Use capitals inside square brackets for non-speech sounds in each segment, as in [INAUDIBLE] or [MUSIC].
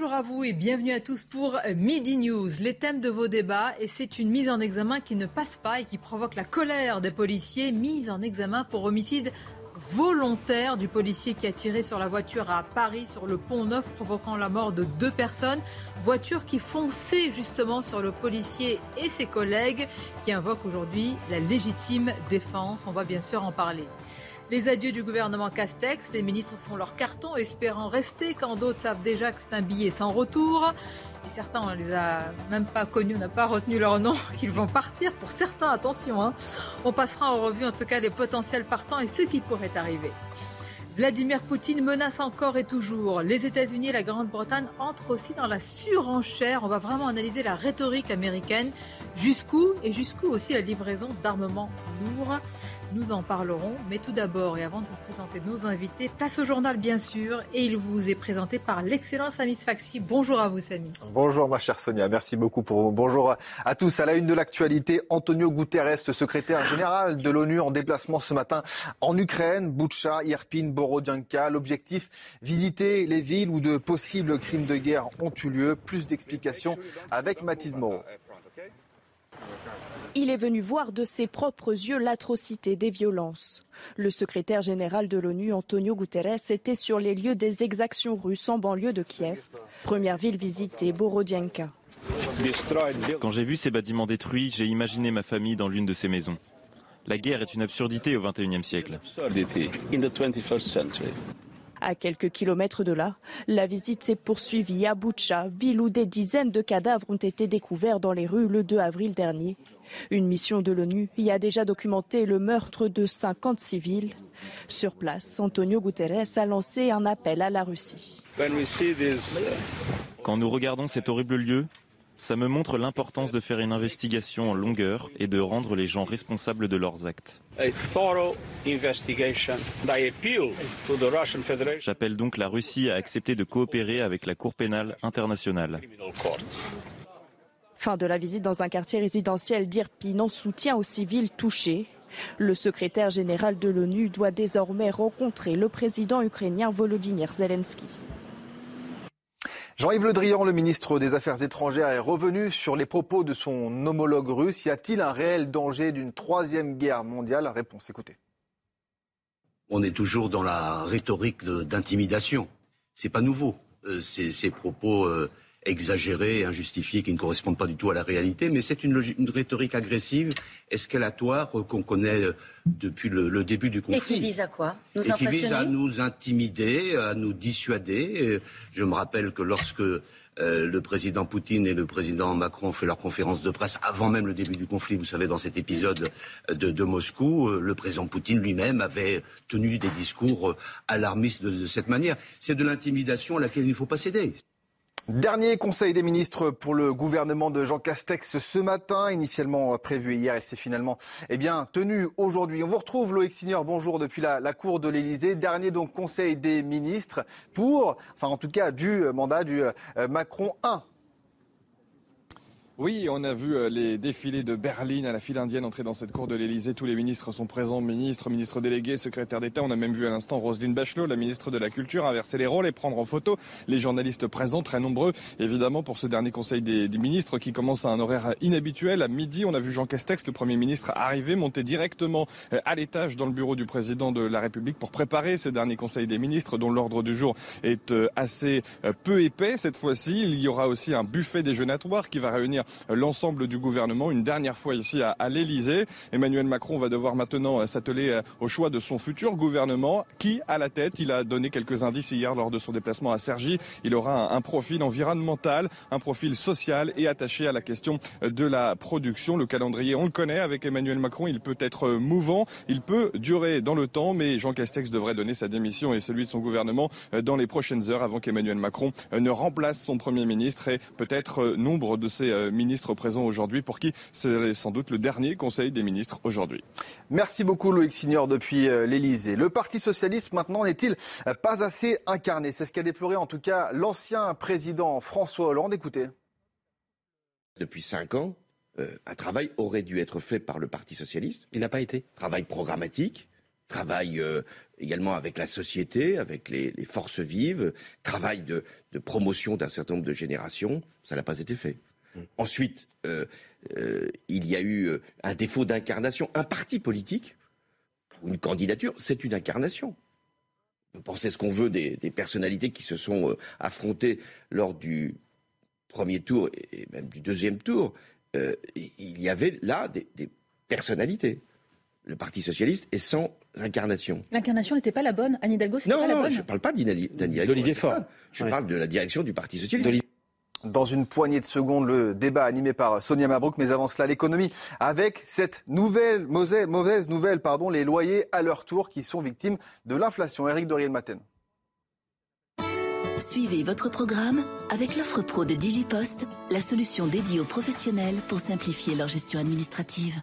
Bonjour à vous et bienvenue à tous pour Midi News, les thèmes de vos débats et c'est une mise en examen qui ne passe pas et qui provoque la colère des policiers, mise en examen pour homicide volontaire du policier qui a tiré sur la voiture à Paris, sur le pont Neuf, provoquant la mort de deux personnes. Voiture qui fonçait justement sur le policier et ses collègues, qui invoquent aujourd'hui la légitime défense. On va bien sûr en parler. Les adieux du gouvernement Castex, les ministres font leur carton espérant rester quand d'autres savent déjà que c'est un billet sans retour. Et certains, on ne les a même pas connus, on n'a pas retenu leur nom, [LAUGHS] qu'ils vont partir. Pour certains, attention, hein. on passera en revue en tout cas les potentiels partants et ce qui pourrait arriver. Vladimir Poutine menace encore et toujours. Les États-Unis et la Grande-Bretagne entrent aussi dans la surenchère. On va vraiment analyser la rhétorique américaine. Jusqu'où et jusqu'où aussi la livraison d'armements lourds? Nous en parlerons, mais tout d'abord, et avant de vous présenter nos invités, place au journal bien sûr, et il vous est présenté par l'excellent Samy Sfaxi. Bonjour à vous Samy. Bonjour ma chère Sonia, merci beaucoup pour vous. Bonjour à tous. À la une de l'actualité, Antonio Guterres, secrétaire général de l'ONU en déplacement ce matin en Ukraine, Boutcha, Irpin, Borodyanka. L'objectif, visiter les villes où de possibles crimes de guerre ont eu lieu. Plus d'explications avec Mathis Moreau. Il est venu voir de ses propres yeux l'atrocité des violences. Le secrétaire général de l'ONU, Antonio Guterres, était sur les lieux des exactions russes en banlieue de Kiev, première ville visitée, Borodianka. Quand j'ai vu ces bâtiments détruits, j'ai imaginé ma famille dans l'une de ces maisons. La guerre est une absurdité au XXIe siècle. À quelques kilomètres de là, la visite s'est poursuivie à Boutcha, ville où des dizaines de cadavres ont été découverts dans les rues le 2 avril dernier. Une mission de l'ONU y a déjà documenté le meurtre de 50 civils. Sur place, Antonio Guterres a lancé un appel à la Russie. Quand nous regardons cet horrible lieu, ça me montre l'importance de faire une investigation en longueur et de rendre les gens responsables de leurs actes. J'appelle donc la Russie à accepter de coopérer avec la Cour pénale internationale. Fin de la visite dans un quartier résidentiel d'Irpin en soutien aux civils touchés. Le secrétaire général de l'ONU doit désormais rencontrer le président ukrainien Volodymyr Zelensky. Jean-Yves Le Drian, le ministre des Affaires étrangères, est revenu sur les propos de son homologue russe. Y a-t-il un réel danger d'une troisième guerre mondiale? Réponse, écoutez. On est toujours dans la rhétorique d'intimidation. C'est pas nouveau. Euh, ces, propos euh, exagérés, injustifiés, qui ne correspondent pas du tout à la réalité, mais c'est une, une, rhétorique agressive, escalatoire, euh, qu'on connaît euh, depuis le, le, début du conflit. Et qui vise à quoi? Nous Et qui vise à nous intimider, à nous dissuader. Je me rappelle que lorsque euh, le président Poutine et le président Macron ont fait leur conférence de presse avant même le début du conflit, vous savez, dans cet épisode de, de Moscou, le président Poutine lui-même avait tenu des discours alarmistes de, de cette manière. C'est de l'intimidation à laquelle il ne faut pas céder. Dernier conseil des ministres pour le gouvernement de Jean Castex ce matin, initialement prévu hier, elle s'est finalement eh bien, tenue aujourd'hui. On vous retrouve Loïc Signor, bonjour depuis la, la cour de l'Elysée. Dernier donc conseil des ministres pour, enfin en tout cas du mandat du euh, Macron 1. Oui, on a vu les défilés de Berlin à la file indienne entrer dans cette cour de l'Elysée. Tous les ministres sont présents, ministres, ministres délégués, secrétaires d'État. On a même vu à l'instant Roselyne Bachelot, la ministre de la Culture, inverser les rôles et prendre en photo les journalistes présents, très nombreux, évidemment, pour ce dernier conseil des, des, ministres qui commence à un horaire inhabituel. À midi, on a vu Jean Castex, le Premier ministre, arriver, monter directement à l'étage dans le bureau du président de la République pour préparer ce dernier conseil des ministres dont l'ordre du jour est assez peu épais. Cette fois-ci, il y aura aussi un buffet déjeunatoire qui va réunir l'ensemble du gouvernement une dernière fois ici à, à l'Elysée. Emmanuel Macron va devoir maintenant s'atteler au choix de son futur gouvernement. Qui à la tête? Il a donné quelques indices hier lors de son déplacement à Cergy. Il aura un, un profil environnemental, un profil social et attaché à la question de la production. Le calendrier, on le connaît avec Emmanuel Macron. Il peut être mouvant, il peut durer dans le temps, mais Jean Castex devrait donner sa démission et celui de son gouvernement dans les prochaines heures avant qu'Emmanuel Macron ne remplace son Premier ministre et peut-être nombre de ses ministres présents aujourd'hui pour qui c'est sans doute le dernier Conseil des ministres aujourd'hui. Merci beaucoup Loïc Signor depuis l'Elysée. Le Parti socialiste maintenant n'est-il pas assez incarné? C'est ce qu'a déploré en tout cas l'ancien président François Hollande. Écoutez. Depuis cinq ans, euh, un travail aurait dû être fait par le Parti socialiste. Il n'a pas été. Travail programmatique, travail euh, également avec la société, avec les, les forces vives, travail de, de promotion d'un certain nombre de générations. Ça n'a pas été fait. Mmh. Ensuite, euh, il y a eu un défaut d'incarnation. Un parti politique ou une candidature, c'est une incarnation. On peut penser ce qu'on veut des, des, personnalités qui se sont affrontées lors du premier tour et même du deuxième tour euh, il y avait là des, des, personnalités. Le Parti socialiste est sans incarnation. L'incarnation n'était pas la bonne. Anne Hidalgo, c'était pas la non, bonne. je ne parle pas d'Anne Hidalgo. D'Olivier Faure. Je ouais. parle de la direction du Parti socialiste. Dans une poignée de secondes, le débat animé par Sonia Mabrouk, mais avant cela, l'économie, avec cette nouvelle, mauvaise, nouvelle, pardon, les loyers à leur tour qui sont victimes de l'inflation. Éric Doriel-Maten. Suivez votre programme avec l'offre pro de Digipost, la solution dédiée aux professionnels pour simplifier leur gestion administrative.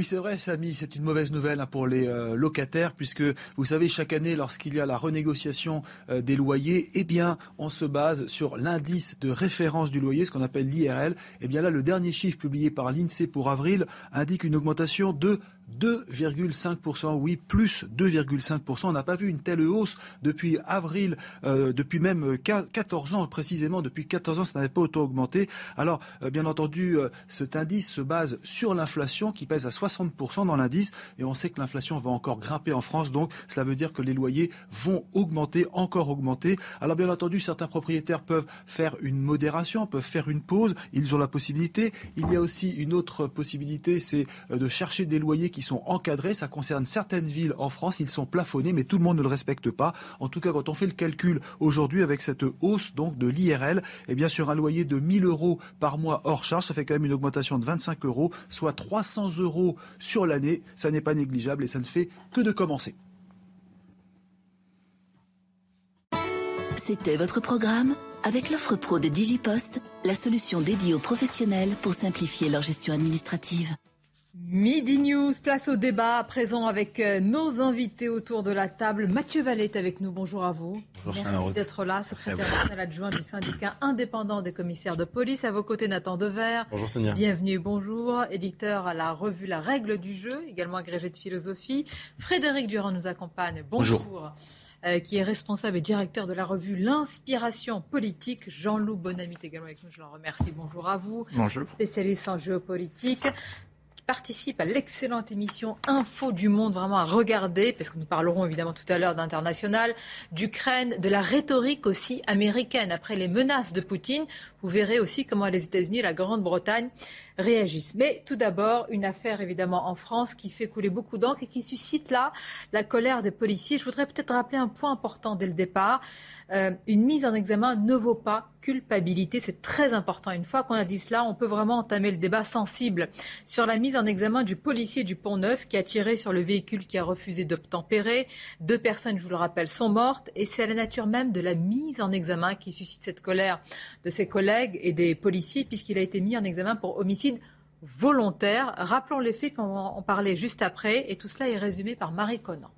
Oui, c'est vrai, Samy, c'est une mauvaise nouvelle hein, pour les euh, locataires, puisque vous savez, chaque année, lorsqu'il y a la renégociation euh, des loyers, eh bien, on se base sur l'indice de référence du loyer, ce qu'on appelle l'IRL. Eh bien là, le dernier chiffre publié par l'INSEE pour avril indique une augmentation de 2,5%, oui, plus 2,5%. On n'a pas vu une telle hausse depuis avril, euh, depuis même 14 ans, précisément, depuis 14 ans, ça n'avait pas autant augmenté. Alors, euh, bien entendu, euh, cet indice se base sur l'inflation qui pèse à 60% dans l'indice, et on sait que l'inflation va encore grimper en France, donc cela veut dire que les loyers vont augmenter, encore augmenter. Alors, bien entendu, certains propriétaires peuvent faire une modération, peuvent faire une pause, ils ont la possibilité. Il y a aussi une autre possibilité, c'est de chercher des loyers qui sont encadrés. Ça concerne certaines villes en France. Ils sont plafonnés, mais tout le monde ne le respecte pas. En tout cas, quand on fait le calcul aujourd'hui avec cette hausse donc de l'IRL, et bien sur un loyer de 1000 euros par mois hors charge, ça fait quand même une augmentation de 25 euros, soit 300 euros sur l'année. Ça n'est pas négligeable et ça ne fait que de commencer. C'était votre programme avec l'offre pro de Digipost, la solution dédiée aux professionnels pour simplifier leur gestion administrative. Midi News, place au débat à présent avec nos invités autour de la table. Mathieu Vallet est avec nous, bonjour à vous. Bonjour, Merci d'être là, secrétaire national adjoint du syndicat indépendant des commissaires de police. À vos côtés, Nathan Dever. Bonjour Sonia. Bienvenue, bonjour. Éditeur à la revue La Règle du jeu, également agrégé de philosophie. Frédéric Durand nous accompagne. Bonjour. bonjour. Euh, qui est responsable et directeur de la revue L'Inspiration politique. Jean-Loup Bonamy est également avec nous, je l'en remercie. Bonjour à vous. Bonjour. Spécialiste en géopolitique participe à l'excellente émission Info du Monde, vraiment à regarder, parce que nous parlerons évidemment tout à l'heure d'international, d'Ukraine, de la rhétorique aussi américaine. Après les menaces de Poutine, vous verrez aussi comment les États-Unis et la Grande-Bretagne réagissent. Mais tout d'abord, une affaire évidemment en France qui fait couler beaucoup d'encre et qui suscite là la colère des policiers. Je voudrais peut-être rappeler un point important dès le départ. Euh, une mise en examen ne vaut pas culpabilité. C'est très important. Une fois qu'on a dit cela, on peut vraiment entamer le débat sensible sur la mise en examen du policier du Pont-Neuf qui a tiré sur le véhicule qui a refusé d'obtempérer. Deux personnes, je vous le rappelle, sont mortes et c'est la nature même de la mise en examen qui suscite cette colère de ses collègues et des policiers puisqu'il a été mis en examen pour homicide volontaire. Rappelons les faits, puis on va en parler juste après. Et tout cela est résumé par Marie Conan.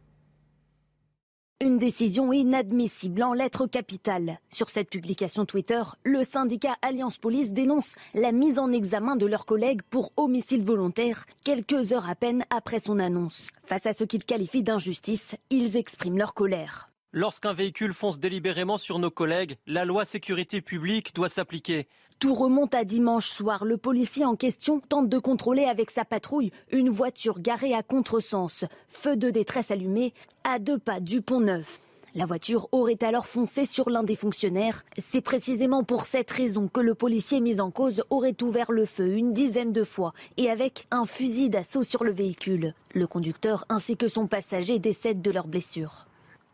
Une décision inadmissible en lettres capitales. Sur cette publication Twitter, le syndicat Alliance Police dénonce la mise en examen de leurs collègues pour homicide volontaire quelques heures à peine après son annonce. Face à ce qu'ils qualifient d'injustice, ils expriment leur colère. Lorsqu'un véhicule fonce délibérément sur nos collègues, la loi sécurité publique doit s'appliquer. Tout remonte à dimanche soir. Le policier en question tente de contrôler avec sa patrouille une voiture garée à contresens. Feu de détresse allumé à deux pas du pont neuf. La voiture aurait alors foncé sur l'un des fonctionnaires. C'est précisément pour cette raison que le policier mis en cause aurait ouvert le feu une dizaine de fois et avec un fusil d'assaut sur le véhicule. Le conducteur ainsi que son passager décèdent de leurs blessures.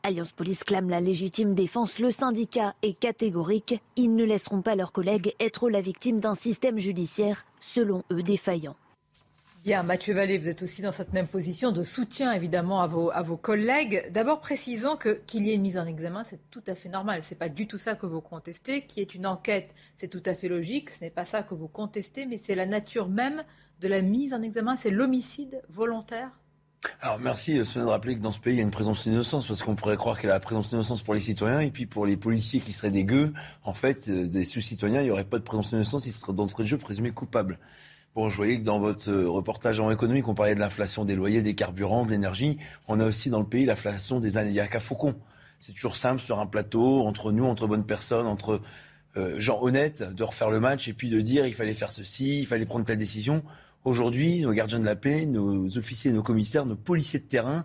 Alliance Police clame la légitime défense. Le syndicat est catégorique. Ils ne laisseront pas leurs collègues être la victime d'un système judiciaire, selon eux, défaillant. Bien, Mathieu Vallée, vous êtes aussi dans cette même position de soutien évidemment à vos, collègues. D'abord, précisons qu'il y ait une mise en examen, c'est tout à fait normal. C'est pas du tout ça que vous contestez. Qu'il y ait une enquête, c'est tout à fait logique. Ce n'est pas ça que vous contestez, mais c'est la nature même de la mise en examen. C'est l'homicide volontaire. Alors merci de rappeler que dans ce pays, il y a une présomption d'innocence, parce qu'on pourrait croire qu'il y a la présomption d'innocence pour les citoyens, et puis pour les policiers qui seraient des gueux, en fait, euh, des sous-citoyens, il n'y aurait pas de présomption d'innocence, ils seraient d'entrée de jeu présumés coupables. Bon, je voyais que dans votre euh, reportage en économie, on parlait de l'inflation des loyers, des carburants, de l'énergie. On a aussi dans le pays l'inflation des années. Il n'y a qu'à Faucon. C'est toujours simple sur un plateau, entre nous, entre bonnes personnes, entre euh, gens honnêtes, de refaire le match et puis de dire il fallait faire ceci, il fallait prendre telle décision. Aujourd'hui, nos gardiens de la paix, nos officiers, nos commissaires, nos policiers de terrain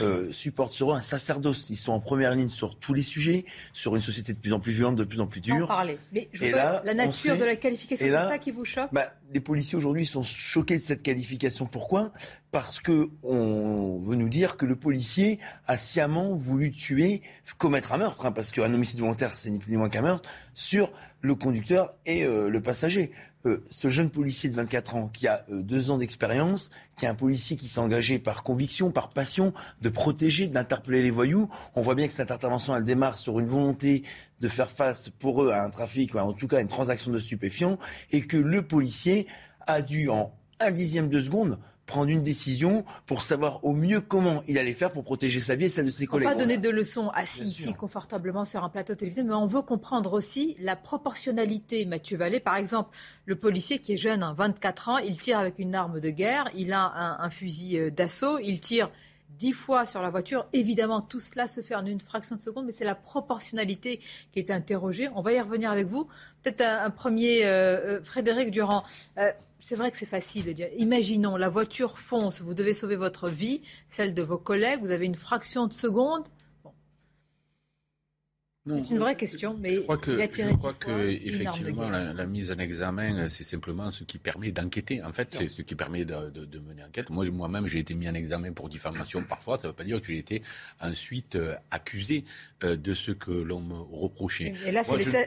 euh, supportent sur eux un sacerdoce. Ils sont en première ligne sur tous les sujets, sur une société de plus en plus violente, de plus en plus dure. En parler. Mais je la nature de la qualification, c'est ça qui vous choque? bah, Les policiers aujourd'hui sont choqués de cette qualification. Pourquoi? Parce que on veut nous dire que le policier a sciemment voulu tuer, commettre un meurtre, hein, parce qu'un homicide volontaire, c'est ni plus ni moins qu'un meurtre, sur le conducteur et euh, le passager. Euh, ce jeune policier de 24 ans qui a euh, deux ans d'expérience, qui est un policier qui s'est engagé par conviction, par passion, de protéger, d'interpeller les voyous. On voit bien que cette intervention, elle démarre sur une volonté de faire face pour eux à un trafic, ou en tout cas à une transaction de stupéfiants, et que le policier a dû en un dixième de seconde prendre une décision pour savoir au mieux comment il allait faire pour protéger sa vie et celle de ses collègues. On va pas donner de leçons assis ici confortablement sur un plateau télévisé, mais on veut comprendre aussi la proportionnalité. Mathieu Vallée, par exemple, le policier qui est jeune, 24 ans, il tire avec une arme de guerre, il a un, fusil euh, d'assaut, il tire dix fois sur la voiture. Évidemment, tout cela se fait en une fraction de seconde, mais c'est la proportionnalité qui est interrogée. On va y revenir avec vous. Peut-être un, premier, euh, euh, Frédéric Durand c'est vrai que c'est facile de dire. Imaginons, la voiture fonce, vous devez sauver votre vie, celle de vos collègues, vous avez une fraction de seconde. C'est une vraie question, mais je crois que, je crois que effectivement la, mise en examen, c'est simplement ce qui permet d'enquêter. En fait, c'est ce qui permet de, mener enquête. Moi, moi-même, j'ai été mis en examen pour diffamation [COUGHS] parfois. Ça ne veut pas dire que j'ai été ensuite euh, accusé euh, de ce que l'on me reprochait. Et là,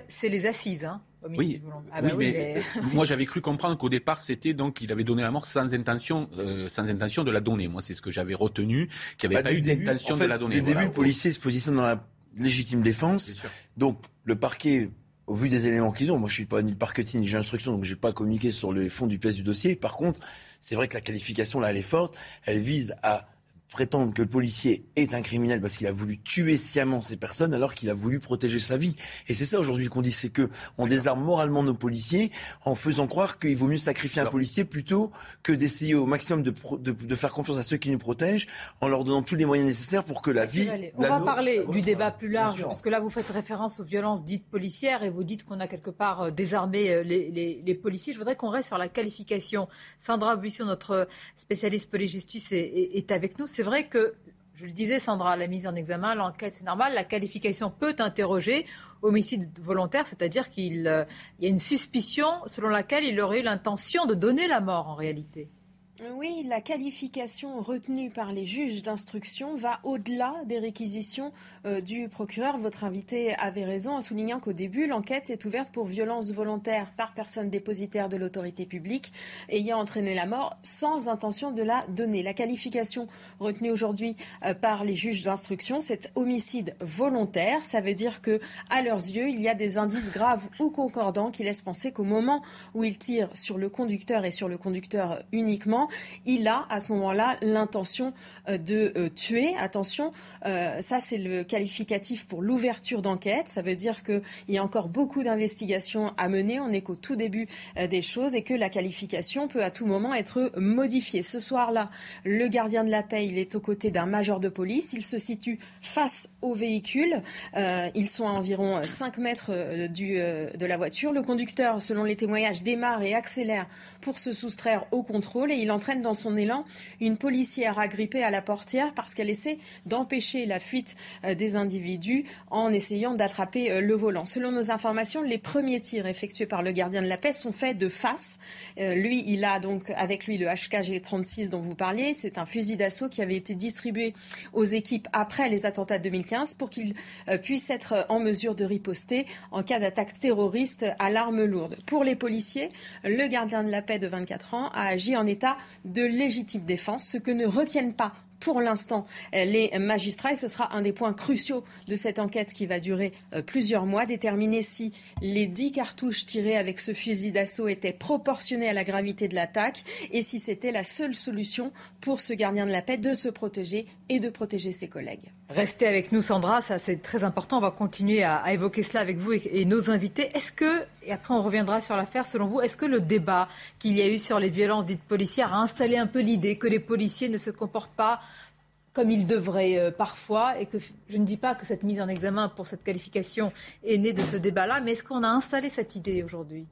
c'est les, assises. Hein oui, ah bah mais, [LAUGHS] moi j'avais cru comprendre qu'au départ c'était donc il avait donné la mort sans intention, euh, sans intention de la donner. Moi c'est ce que j'avais retenu, qu'il n'y avait bah, pas eu d'intention de la donner. Dès le début, le policier se positionne dans la légitime défense. Donc le parquet, au vu des éléments qu'ils ont, moi je suis pas ni le parquetier ni j'ai l'instruction, donc j'ai pas communiqué sur le fond du pièce du dossier. Par contre, c'est vrai que la qualification là elle est forte. Elle vise à prétendre que le policier est un criminel parce qu'il a voulu tuer sciemment ces personnes alors qu'il a voulu protéger sa vie. Et c'est ça aujourd'hui qu'on dit, c'est que on désarme moralement nos policiers en faisant croire qu'il vaut mieux sacrifier un policier plutôt que d'essayer au maximum de, de, faire confiance à ceux qui nous protègent en leur donnant tous les moyens nécessaires pour que la vie... On va parler du débat plus large parce que là vous faites référence aux violences dites policières et vous dites qu'on a quelque part euh, désarmé euh, les, les, policiers. Je voudrais qu'on reste sur la qualification. Sandra Buisson, notre spécialiste police est, est avec nous c'est vrai que je le disais, Sandra, la mise en examen, l'enquête, c'est normal. La qualification peut interroger homicide volontaire, c'est-à-dire qu'il euh, y a une suspicion selon laquelle il aurait eu l'intention de donner la mort en réalité. Oui, la qualification retenue par les juges d'instruction va au-delà des réquisitions euh, du procureur. Votre invité avait raison en soulignant qu'au début, l'enquête est ouverte pour violence volontaire par personne dépositaire de l'autorité publique ayant entraîné la mort sans intention de la donner. La qualification retenue aujourd'hui euh, par les juges d'instruction, c'est homicide volontaire. Ça veut dire que, à leurs yeux, il y a des indices graves ou concordants qui laissent penser qu'au moment où ils tirent sur le conducteur et sur le conducteur uniquement, il a à ce moment-là l'intention euh, de euh, tuer. Attention, euh, ça c'est le qualificatif pour l'ouverture d'enquête. Ça veut dire qu'il y a encore beaucoup d'investigations à mener. On n'est qu'au tout début des choses et que la qualification peut à tout moment être modifiée. Ce soir-là, le gardien de la paix, est aux côtés d'un major de police. Il se situe face au véhicule. ils sont à environ 5 mètres de la voiture. Le conducteur, selon les témoignages, démarre et accélère pour se soustraire au contrôle et il entraîne dans son élan une policière agrippée à la portière parce qu'elle essaie d'empêcher la fuite euh, des individus en essayant d'attraper euh, le volant. Selon nos informations, les premiers tirs effectués par le gardien de la paix sont faits de face. Euh, lui, il a donc avec lui le HKG 36 dont vous parliez. C'est un fusil d'assaut qui avait été distribué aux équipes après les attentats de 2015 pour qu'ils puissent être en mesure de riposter en cas d'attaque terroriste à l'arme lourde. Pour les policiers, le gardien de la paix de 24 ans a agi en état de légitime défense, ce que ne retiennent pas pour l'instant les magistrats et ce sera un des points cruciaux de cette enquête qui va durer euh, plusieurs mois, déterminer si les dix cartouches tirées avec ce fusil d'assaut étaient proportionnées à la gravité de l'attaque et si c'était la seule solution pour ce gardien de la paix de se protéger et de protéger ses collègues. Restez avec nous Sandra, ça c'est très important, on va continuer à, évoquer cela avec vous et, nos invités. Est-ce que, et après on reviendra sur l'affaire, selon vous, est-ce que le débat qu'il y a eu sur les violences dites policières a installé un peu l'idée que les policiers ne se comportent pas comme il devrait euh, parfois, et que je ne dis pas que cette mise en examen pour cette qualification est née de ce débat-là, mais est-ce qu'on a installé cette idée aujourd'hui?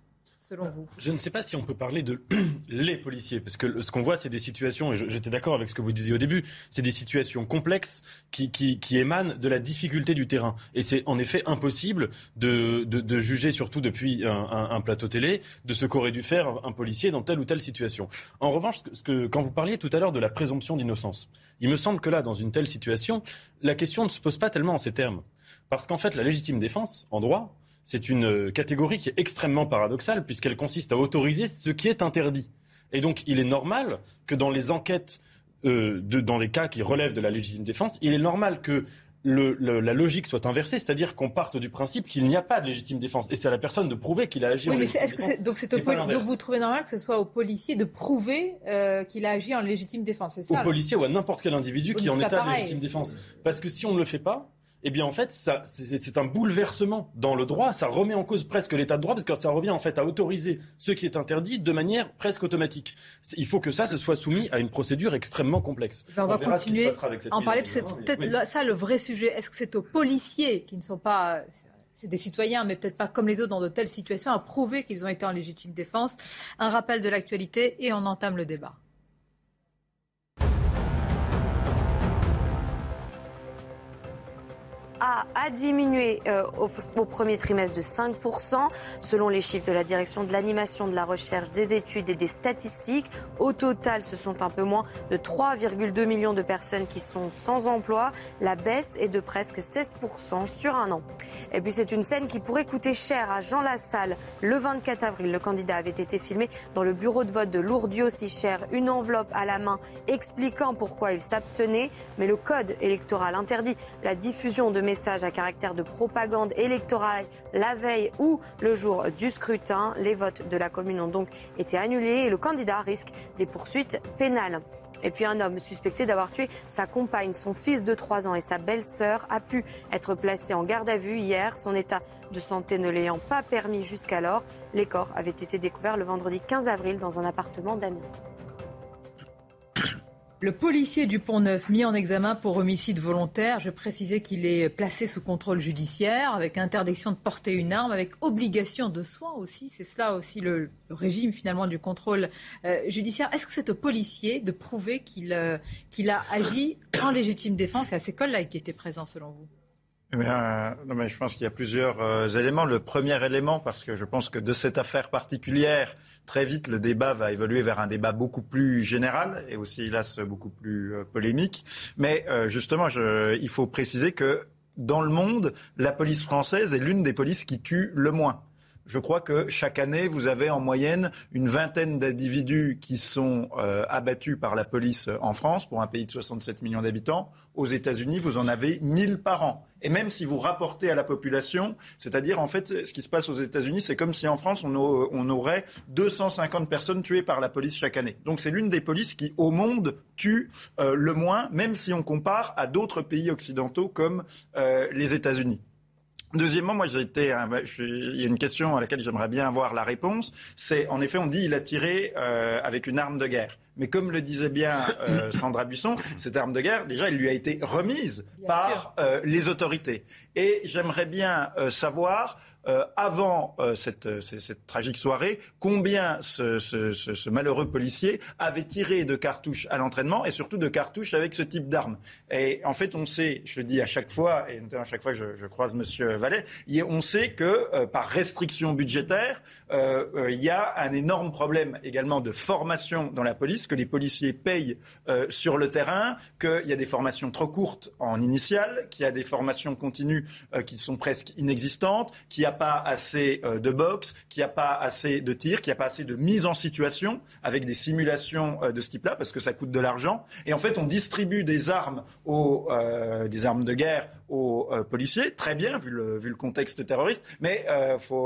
Selon vous? Je ne sais pas si on peut parler de [CLEARS THROAT] les policiers, parce que ce qu'on voit, c'est des situations, et j'étais d'accord avec ce que vous disiez au début, c'est des situations complexes qui, qui, qui, émanent de la difficulté du terrain. Et c'est en effet impossible de, de, de juger, surtout depuis un, un, un, plateau télé, de ce qu'aurait dû faire un policier dans telle ou telle situation. En revanche, ce que, quand vous parliez tout à l'heure de la présomption d'innocence, il me semble que là, dans une telle situation, la question ne se pose pas tellement en ces termes. Parce qu'en fait, la légitime défense, en droit, c'est une euh, catégorie qui est extrêmement paradoxale puisqu'elle consiste à autoriser ce qui est interdit. Et donc, il est normal que dans les enquêtes, euh, de, dans les cas qui relèvent de la légitime défense, il est normal que le, le, la logique soit inversée, c'est-à-dire qu'on parte du principe qu'il n'y a pas de légitime défense. Et c'est à la personne de prouver qu'il a agi oui, en mais légitime est-ce que donc, c'est au donc vous trouvez normal que ce soit au policier de prouver euh, qu'il a agi en légitime défense, c'est ça Au policier ou à n'importe quel individu qui est en état de légitime défense. Parce que si on ne le fait pas, eh bien en fait, c'est un bouleversement dans le droit. Ça remet en cause presque l'état de droit parce que ça revient en fait à autoriser ce qui est interdit de manière presque automatique. Il faut que ça se soit soumis à une procédure extrêmement complexe. Ben on, on, va continuer à en parler. C'est peut-être oui. ça le vrai sujet. Est-ce que c'est aux policiers qui ne sont pas c'est des citoyens, mais peut-être pas comme les autres dans de telles situations, à prouver qu'ils ont été en légitime défense? Un rappel de l'actualité et on entame le débat. A, a diminué euh, au, premier trimestre de 5%, selon les chiffres de la direction de l'animation, de la recherche, des études et des statistiques. Au total, ce sont un peu moins de 3,2 millions de personnes qui sont sans emploi. La baisse est de presque 16% sur un an. Et puis c'est une scène qui pourrait coûter cher à Jean Lassalle. Le 24 avril, le candidat avait été filmé dans le bureau de vote de Lourdes si cher, une enveloppe à la main expliquant pourquoi il s'abstenait, mais le code électoral interdit la diffusion de messages à caractère de propagande électorale la veille ou le jour du scrutin. Les votes de la commune ont donc été annulés et le candidat risque des poursuites pénales. Et puis un homme suspecté d'avoir tué sa compagne, son fils de 3 ans et sa belle-sœur a pu être placé en garde à vue hier. Son état de santé ne l'ayant pas permis jusqu'alors, les corps avaient été découverts le vendredi 15 avril dans un appartement d'Amiens. Le policier du Pont-Neuf mis en examen pour homicide volontaire, je précisais qu'il est placé sous contrôle judiciaire avec interdiction de porter une arme, avec obligation de soins aussi. C'est cela aussi le, régime finalement du contrôle euh, judiciaire. Est-ce que c'est au policier de prouver qu'il euh, a agi en légitime défense? Et à ces collègues qui étaient présents selon vous eh bien, non, mais je pense qu'il y a plusieurs euh, éléments. Le premier élément, parce que je pense que de cette affaire particulière, très vite, le débat va évoluer vers un débat beaucoup plus général et aussi, hélas, beaucoup plus euh, polémique. Mais euh, justement, je, il faut préciser que dans le monde, la police française est l'une des polices qui tue le moins. Je crois que chaque année, vous avez en moyenne une vingtaine d'individus qui sont euh, abattus par la police en France, pour un pays de 67 millions d'habitants. Aux États-Unis, vous en avez 1000 par an. Et même si vous rapportez à la population, c'est-à-dire en fait, ce qui se passe aux États-Unis, c'est comme si en France, on, aurait 250 personnes tuées par la police chaque année. Donc c'est l'une des polices qui, au monde, tue euh, le moins, même si on compare à d'autres pays occidentaux comme euh, les États-Unis. Deuxièmement, moi j'ai été, il y a une question à laquelle j'aimerais bien avoir la réponse. C'est en effet, on dit il a tiré euh, avec une arme de guerre. Mais comme le disait bien euh, [COUGHS] Sandra Buisson, cette arme de guerre, déjà, elle lui a été remise par euh, les autorités. Et j'aimerais bien euh, savoir euh, avant euh, cette, cette, tragique soirée, combien ce, ce, ce, malheureux policier avait tiré de cartouches à l'entraînement et surtout de cartouches avec ce type d'arme. Et en fait, on sait, je le dis à chaque fois, et notamment à chaque fois que je, je croise Monsieur Vallet, on sait que euh, par restriction budgétaire, il y a un énorme problème également de formation dans la police, que les policiers payent sur le terrain, qu'il y a des formations trop courtes en initiale, qu'il y a des formations continues qui sont presque inexistantes, qu'il y a pas assez euh, de boxe, qu'il n'y a pas assez de tir, qu'il n'y a pas assez de mise en situation avec des simulations euh, de ce type-là, parce que ça coûte de l'argent. Et en fait, on distribue des armes, aux, euh, des armes de guerre aux policiers, très bien, vu le, vu le contexte terroriste, mais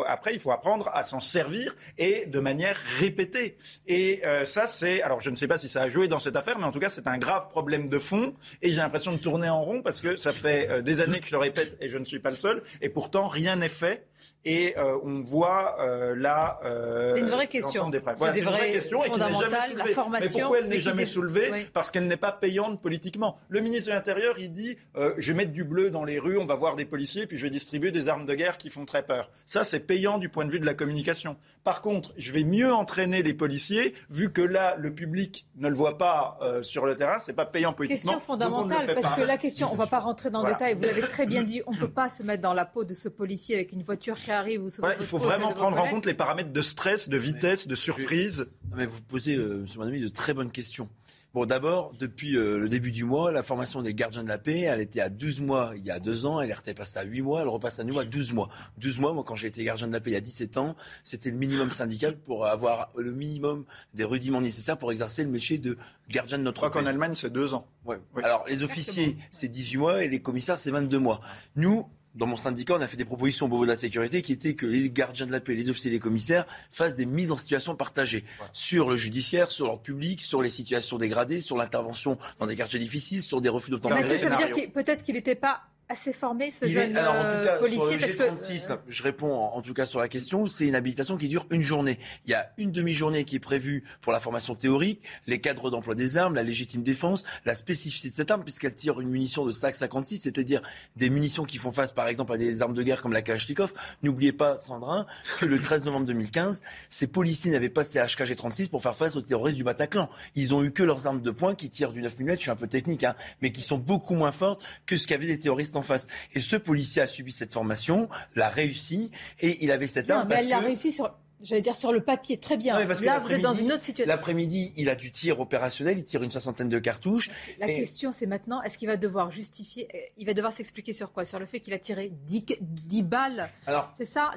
après, il faut apprendre à s'en servir et de manière répétée. Et ça, c'est... Alors, je ne sais pas si ça a joué dans cette affaire, mais en tout cas, c'est un grave problème de fond. Et j'ai l'impression de tourner en rond, parce que ça fait des années que je le répète, et je ne suis pas le seul, et pourtant, rien n'est fait. Et euh, on voit euh, là. Euh, c'est une vraie question. Des c'est une vraie question et qui n'est jamais soulevée. Mais pourquoi elle n'est jamais soulevée? Parce qu'elle n'est pas payante politiquement. Le ministre de l'Intérieur, il dit je vais mettre du bleu dans les rues, on va voir des policiers, puis je vais distribuer des armes de guerre qui font très peur. Ça, c'est payant du point de vue de la communication. Par contre, je vais mieux entraîner les policiers, vu que là, le public ne le voit pas sur le terrain, c'est pas payant politiquement. Question fondamentale, parce que la question, on ne va pas rentrer dans le détail. Vous l'avez très bien dit, on ne [LAUGHS] peut pas se mettre dans la peau de ce policier avec une voiture qui arrive ou il faut vraiment prendre en compte les paramètres de stress, de vitesse, de surprise. mais vous posez, euh, M. Manami, de très bonnes questions. Bon, d'abord, depuis euh, le début du mois, la formation des gardiens de la paix, elle était à 12 mois il y a deux ans, elle est passée à 8 mois, elle repasse à nouveau à 12 mois. 12 mois, moi, quand j'ai été gardien de la paix il y a 17 ans, c'était le minimum syndical pour avoir le minimum des rudiments nécessaires pour exercer le métier de gardien de notre Je crois qu'en Allemagne, c'est deux ans. Ouais. Alors, les officiers, c'est 18 mois et les commissaires, c'est 22 mois. Nous, dans mon syndicat, on a fait des propositions au niveau de la sécurité qui étaient que les gardiens de la paix, les officiers, les commissaires fassent des mises en situation partagées sur le judiciaire, sur l'ordre public, sur les situations dégradées, sur l'intervention dans des quartiers difficiles, sur des refus d'autonomie. Ça veut dire peut-être qu'il n'était pas assez formé ce jeune alors, en tout cas, policier sur le G36, je réponds en, tout cas sur la question, c'est une habilitation qui dure une journée. Il y a une demi-journée qui est prévue pour la formation théorique, les cadres d'emploi des armes, la légitime défense, la spécificité de cette arme puisqu'elle tire une munition de SAC 56, c'est-à-dire des munitions qui font face par exemple à des armes de guerre comme la Kalachnikov. N'oubliez pas, Sandrin, que le 13 novembre 2015, ces policiers n'avaient pas ces HKG 36 pour faire face aux terroristes du Bataclan. Ils ont eu que leurs armes de poing qui tirent du 9 mm, je suis un peu technique, hein, mais qui sont beaucoup moins fortes que ce qu'avaient des terroristes face. Et ce policier a subi cette formation, l'a réussi, et il avait cette arme. mais elle l'a réussi sur J'allais dire sur le papier, très bien. Là, vous êtes dans une autre situation. L'après-midi, il a du tir opérationnel, il tire une soixantaine de cartouches. La question, c'est maintenant, est-ce qu'il va devoir justifier, il va devoir s'expliquer sur quoi? Sur le fait qu'il a tiré 10, 10 balles Alors, c'est ça?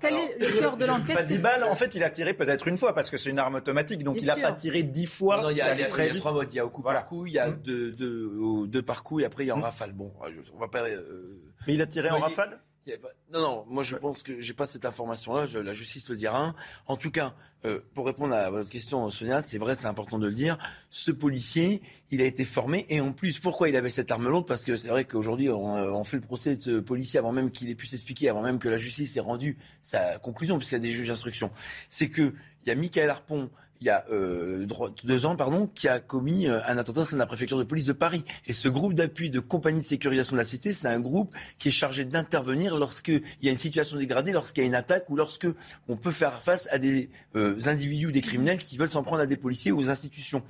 Quel est le cœur de l'enquête Pas 10 balles, en fait, il a tiré peut-être une fois, parce que c'est une arme automatique, donc il n'a pas tiré 10 fois. Non, il y a, trois modes. Il y a au coup par coup, il y a mmh. deux, deux, deux, par coup, et après, il y a en mmh. rafale. Bon, on va pas. Euh, Mais il a tiré en rafale? Non, non, moi je pense que j'ai pas cette information-là, la justice le dira. En tout cas, euh, pour répondre à votre question, Sonia, c'est vrai, c'est important de le dire. Ce policier, il a été formé et en plus, pourquoi il avait cette arme lourde? Parce que c'est vrai qu'aujourd'hui, on, on, fait le procès de ce policier avant même qu'il ait pu s'expliquer, avant même que la justice ait rendu sa conclusion, puisqu'il y a des juges d'instruction. C'est que il y a Michael Harpon il y a euh, deux ans, pardon, qui a commis euh, un attentat de la préfecture de police de Paris. Et ce groupe d'appui de compagnie de sécurisation de la cité, c'est un groupe qui est chargé d'intervenir lorsqu'il y a une situation dégradée, lorsqu'il y a une attaque ou lorsque on peut faire face à des euh, individus ou des criminels qui veulent s'en prendre à des policiers ou aux institutions.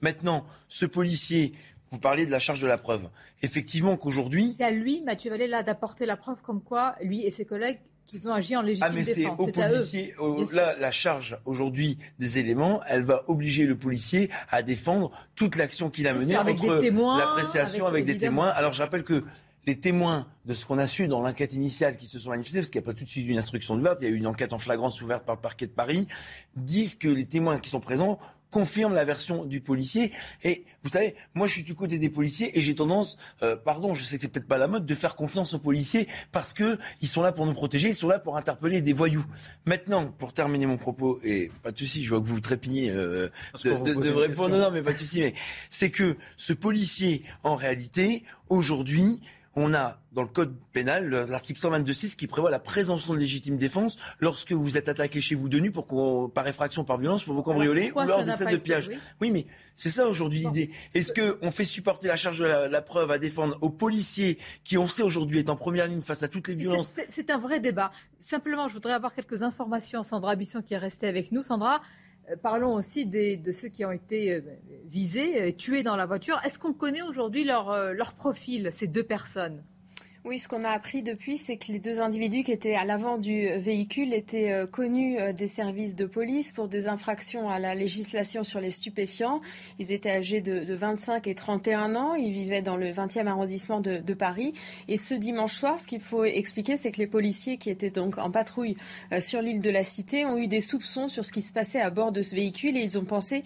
Maintenant, ce policier, vous parlez de la charge de la preuve. Effectivement qu'aujourd'hui... C'est à lui, Mathieu Vallée, là, d'apporter la preuve comme quoi lui et ses collègues qu'ils ont agi en légitime ah, mais défense. C'est aux policiers. là, la charge aujourd'hui des éléments, elle va obliger le policier à défendre toute l'action qu'il a menée entre l'appréciation avec, des témoins. Alors je rappelle que les témoins de ce qu'on a su dans l'enquête initiale qui se sont manifestés, parce qu'il n'y a pas tout de suite une instruction de vote, il y a eu une enquête en flagrance ouverte par le parquet de Paris, disent que les témoins qui sont présents confirme la version du policier. Et vous savez, moi je suis du côté des policiers et j'ai tendance, euh, pardon, je sais que c'est peut-être pas la mode, de faire confiance aux policiers parce que ils sont là pour nous protéger, ils sont là pour interpeller des voyous. Maintenant, pour terminer mon propos, et pas de souci, je vois que vous trépignez euh, de, de, répondre, non, non, mais pas de souci, mais c'est que ce policier, en réalité, aujourd'hui, on a dans le code pénal l'article 122.6 qui prévoit la présomption de légitime défense lorsque vous êtes attaqué chez vous de pour qu'on, par effraction, par violence, pour vous cambrioler ou lors des scènes de pillage. Oui. mais c'est ça aujourd'hui l'idée. Est-ce qu'on fait supporter la charge de la, preuve à défendre aux policiers qui, on sait aujourd'hui, est en première ligne face à toutes les violences? C'est un vrai débat. Simplement, je voudrais avoir quelques informations. Sandra Bisson qui est restée avec nous. Sandra, parlons aussi de ceux qui ont été euh, visés, euh, tués dans la voiture. Est-ce qu'on connaît aujourd'hui leur, leur profil, ces deux personnes? Oui, ce qu'on a appris depuis, c'est que les deux individus qui étaient à l'avant du véhicule étaient euh, connus euh, des services de police pour des infractions à la législation sur les stupéfiants. Ils étaient âgés de, 25 et 31 ans. Ils vivaient dans le 20e arrondissement de, Paris. Et ce dimanche soir, ce qu'il faut expliquer, c'est que les policiers qui étaient donc en patrouille euh, sur l'île de la Cité ont eu des soupçons sur ce qui se passait à bord de ce véhicule et ils ont pensé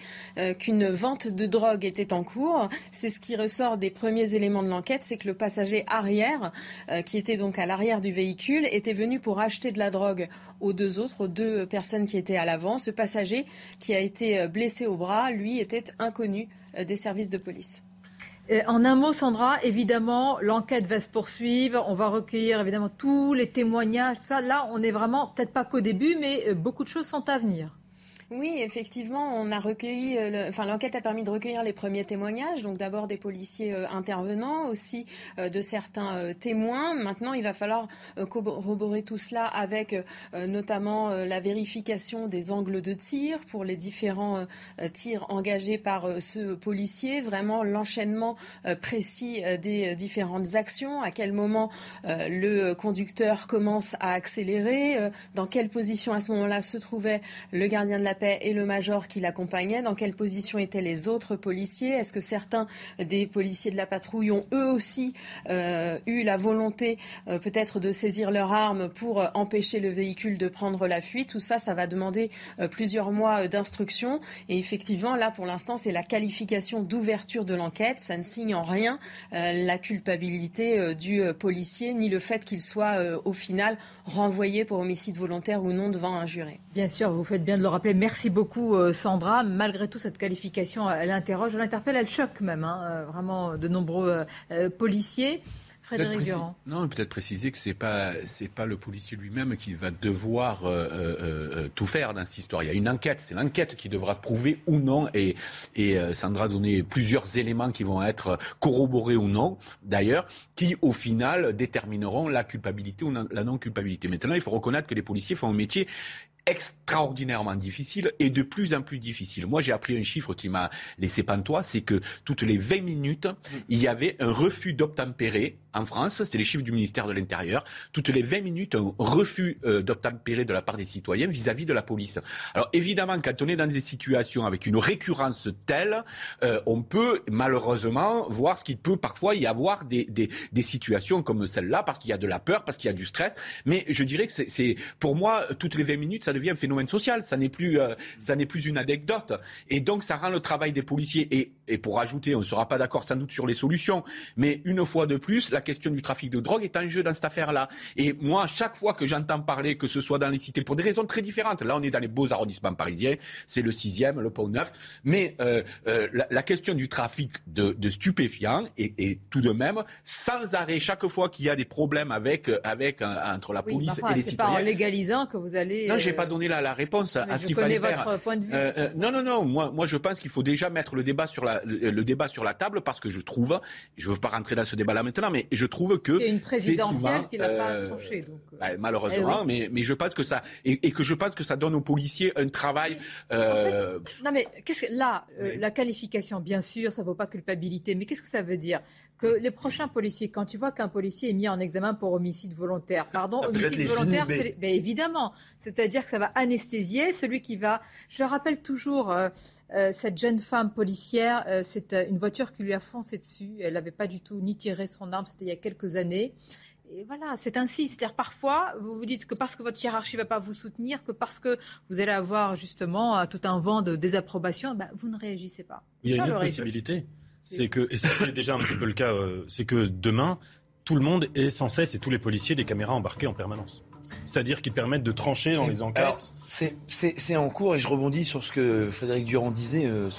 qu'une vente de drogue était en cours. C'est ce qui ressort des premiers éléments de l'enquête, c'est que le passager arrière euh, qui était donc à l'arrière du véhicule, était venu pour acheter de la drogue aux deux autres, aux deux personnes qui étaient à l'avant. Ce passager qui a été euh, blessé au bras, lui, était inconnu euh, des services de police. En un mot, Sandra, évidemment, l'enquête va se poursuivre. On va recueillir évidemment tous les témoignages, tout ça. Là, on n'est vraiment, peut-être pas qu'au début, mais beaucoup de choses sont à venir. Oui, effectivement, on a recueilli, euh, enfin l'enquête a permis de recueillir les premiers témoignages, donc d'abord des policiers euh, intervenants, aussi euh, de certains témoins. Maintenant, il va falloir corroborer tout cela avec notamment la vérification des angles de tir pour les différents tirs engagés par ce policier, vraiment l'enchaînement précis des différentes actions, à quel moment le conducteur commence à accélérer, dans quelle position à ce moment-là se trouvait le gardien de la et le major qui l'accompagnait Dans quelle position étaient les autres policiers? Est-ce que certains des policiers de la patrouille ont eux aussi euh, eu la volonté euh, peut-être de saisir leurs armes pour euh, empêcher le véhicule de prendre la fuite? Tout ça, ça va demander plusieurs mois d'instruction. Et effectivement, là, pour l'instant, c'est la qualification d'ouverture de l'enquête. Ça ne signe en rien la culpabilité du policier, ni le fait qu'il soit au final renvoyé pour homicide volontaire ou non devant un juré. Bien sûr, vous faites bien de le rappeler. Merci beaucoup, euh, Sandra. Malgré tout, cette qualification, elle interroge, elle interpelle, elle choque même, hein, euh, vraiment de nombreux euh, policiers. Frédéric Durand. Non, peut-être préciser que c'est pas c'est pas le policier lui-même qui va devoir tout faire dans cette histoire. Il y a une enquête, c'est l'enquête qui devra prouver ou non, et, et Sandra a donné plusieurs éléments qui vont être corroborés ou non, d'ailleurs, qui au final détermineront la culpabilité ou la non-culpabilité. Maintenant, il faut reconnaître que les policiers font un métier extraordinairement difficile et de plus en plus difficile. Moi, j'ai appris un chiffre qui m'a laissé pantois, c'est que toutes les 20 minutes, il y avait un refus d'obtempérer en France, c'est les chiffres du ministère de l'Intérieur, toutes les 20 minutes, un refus euh, d'obtempérer de la part des citoyens vis-à-vis de la police. Alors évidemment, quand on est dans des situations avec une récurrence telle, euh, on peut malheureusement voir ce qu'il peut parfois y avoir des, des, situations comme celle-là, parce qu'il y a de la peur, parce qu'il y a du stress. Mais je dirais que c'est, pour moi, toutes les 20 minutes, ça devient un phénomène social. Ça n'est plus, euh, plus une anecdote. Et donc, ça rend le travail des policiers. Et, pour ajouter, on ne sera pas d'accord sans doute sur les solutions, mais une fois de plus, question du trafic de drogue est en jeu dans cette affaire-là. Et moi, chaque fois que j'entends parler, que ce soit dans les cités, pour des raisons très différentes, là, on est dans les beaux arrondissements parisiens, c'est le 6e, le Pont Neuf, mais euh, euh, la, la, question du trafic de, de stupéfiants est, est, tout de même sans arrêt chaque fois qu'il y a des problèmes avec, avec entre la police et les citoyens. C'est pas en légalisant que vous allez. Non, j'ai pas donné la, la réponse à ce qu'il fallait faire. votre point de vue. Euh, euh, non, non, non. Moi, moi, je pense qu'il faut déjà mettre le débat sur la, le, débat sur la table parce que je trouve, je veux pas rentrer dans ce débat-là maintenant, mais je trouve que c'est une présidentielle qui l'a pas euh, accroché. Donc... Bah, malheureusement, eh mais, mais je pense que ça et, et, que je pense que ça donne aux policiers un travail. Euh... En fait, non, mais qu'est-ce que là, la qualification, bien sûr, ça vaut pas culpabilité, mais qu'est-ce que ça veut dire? Que les prochains policiers, quand tu vois qu'un policier est mis en examen pour homicide volontaire, pardon, homicide volontaire, mais... Ben, évidemment, c'est-à-dire que ça va anesthésier celui qui va. Je rappelle toujours euh, euh, cette jeune femme policière, euh, c'est une voiture qui lui a foncé dessus. Elle n'avait pas du tout ni tiré son arme, c'était il y a quelques années. Et voilà, c'est ainsi. C'est-à-dire parfois, vous vous dites que parce que votre hiérarchie ne va pas vous soutenir, que parce que vous allez avoir justement tout un vent de désapprobation, ben, vous ne réagissez pas. Il y a une possibilité. C'est que, et c'est déjà un petit peu le cas, euh, c'est que demain, tout le monde est sans cesse, et tous les policiers, des caméras embarquées en permanence. C'est-à-dire qu'ils permettent de trancher dans les enquêtes. C'est en cours, et je rebondis sur ce que Frédéric Durand disait, euh,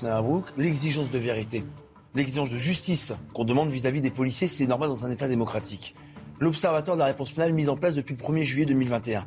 l'exigence de vérité. l'exigence de justice qu'on demande vis-à-vis des policiers, c'est normal dans un État démocratique. L'observatoire de la réponse pénale mis en place depuis le 1er juillet 2021.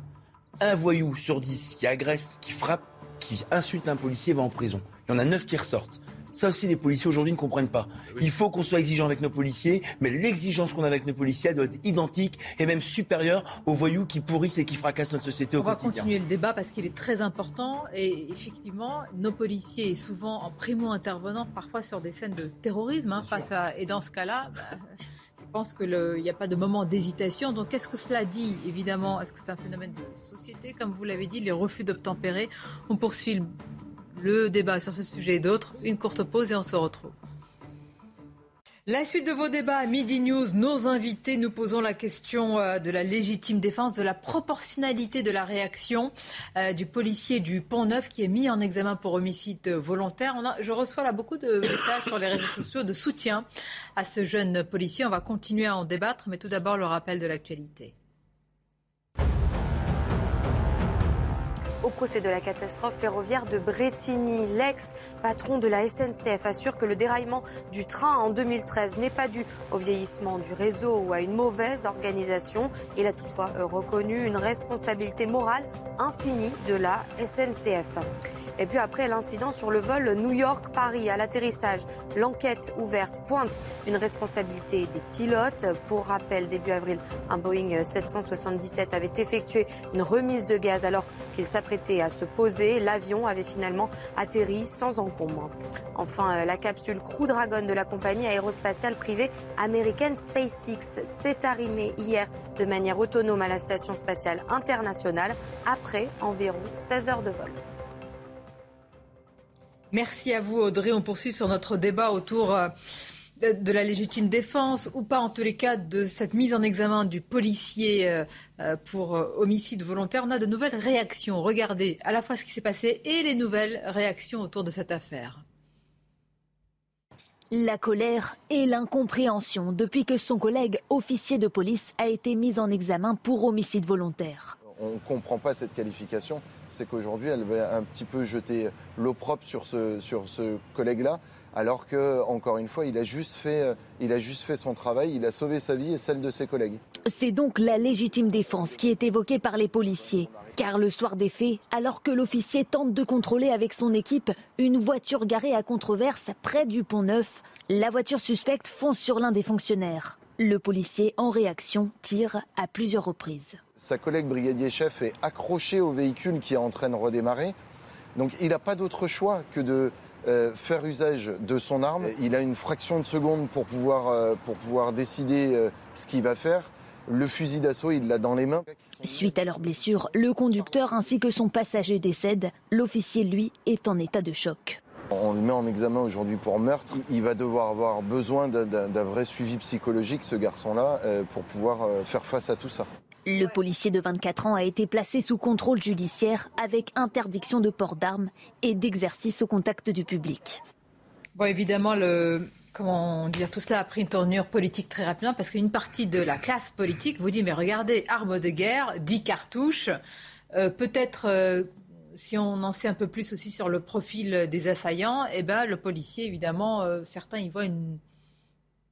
Un voyou sur dix qui agresse, qui frappe, qui insulte un policier va en prison. Il y en a neuf qui ressortent. Ça aussi, les policiers aujourd'hui ne comprennent pas. Il faut qu'on soit exigeant avec nos policiers, mais l'exigence qu'on a avec nos policiers doit être identique et même supérieure aux voyous qui pourrissent et qui fracassent notre société au quotidien. On va continuer le débat parce qu'il est très important et effectivement, nos policiers, souvent en primo-intervenant, parfois sur des scènes de terrorisme, hein, face à, et dans ce cas-là, bah, je pense qu'il n'y a pas de moment d'hésitation. Donc, qu'est-ce que cela dit Évidemment, est-ce que c'est un phénomène de société? Comme vous l'avez dit, les refus d'obtempérer. On poursuit le débat sur ce sujet et d'autres. Une courte pause et on se retrouve. La suite de vos débats à Midi News, nos invités, nous posons la question euh, de la légitime défense, de la proportionnalité de la réaction euh, du policier du Pont Neuf qui est mis en examen pour homicide volontaire. je reçois là beaucoup de messages sur les réseaux sociaux de soutien à ce jeune policier. On va continuer à en débattre, mais tout d'abord le rappel de l'actualité. Au procès de la catastrophe ferroviaire de Bretigny. L'ex-patron de la SNCF assure que le déraillement du train en 2013 n'est pas dû au vieillissement du réseau ou à une mauvaise organisation. Il a toutefois reconnu une responsabilité morale infinie de la SNCF. Et puis après l'incident sur le vol New York-Paris à l'atterrissage, l'enquête ouverte pointe une responsabilité des pilotes. Pour rappel, début avril, un Boeing 777 avait effectué une remise de gaz alors qu'il s'apprêtait à se poser. L'avion avait finalement atterri sans encombre. Enfin, euh, la capsule Crew Dragon de la compagnie aérospatiale privée américaine SpaceX s'est arrimée hier de manière autonome à la station spatiale internationale après environ 16 heures de vol. Merci à vous, Audrey. On poursuit sur notre débat autour euh, de la légitime défense ou pas, en tous les cas, de cette mise en examen du policier euh, euh, pour homicide volontaire. On a de nouvelles réactions. Regardez à la fois ce qui s'est passé et les nouvelles réactions autour de cette affaire. La colère et l'incompréhension depuis que son collègue officier de police a été mis en examen pour homicide volontaire on ne comprend pas cette qualification, c'est qu'aujourd'hui, elle va un petit peu jeter l'opprobre sur ce, sur ce collègue-là, alors que, encore une fois, il a, juste fait, il a juste fait son travail, il a sauvé sa vie et celle de ses collègues. C'est donc la légitime défense qui est évoquée par les policiers. Car le soir des faits, alors que l'officier tente de contrôler avec son équipe une voiture garée à controverse près du pont Neuf, la voiture suspecte fonce sur l'un des fonctionnaires. Le policier, en réaction, tire à plusieurs reprises. Sa collègue brigadier chef est accroché au véhicule qui est en train de redémarrer. Donc il n'a pas d'autre choix que de euh, faire usage de son arme. Il a une fraction de seconde pour pouvoir, euh, pour pouvoir décider euh, ce qu'il va faire. Le fusil d'assaut, il l'a dans les mains. Suite à leur blessure, le conducteur ainsi que son passager décèdent. L'officier, lui, est en état de choc. On le met en examen aujourd'hui pour meurtre. Il va devoir avoir besoin d'un vrai suivi psychologique, ce garçon-là, pour pouvoir faire face à tout ça. Le policier de 24 ans a été placé sous contrôle judiciaire avec interdiction de port d'armes et d'exercice au contact du public. Bon, évidemment, comment dire, tout cela a pris une tournure politique très rapidement parce qu'une partie de la classe politique vous dit mais regardez, armes de guerre, 10 cartouches, euh, peut-être. Euh, si on en sait un peu plus aussi sur le profil des assaillants, eh ben, le policier, évidemment, euh, certains y voient une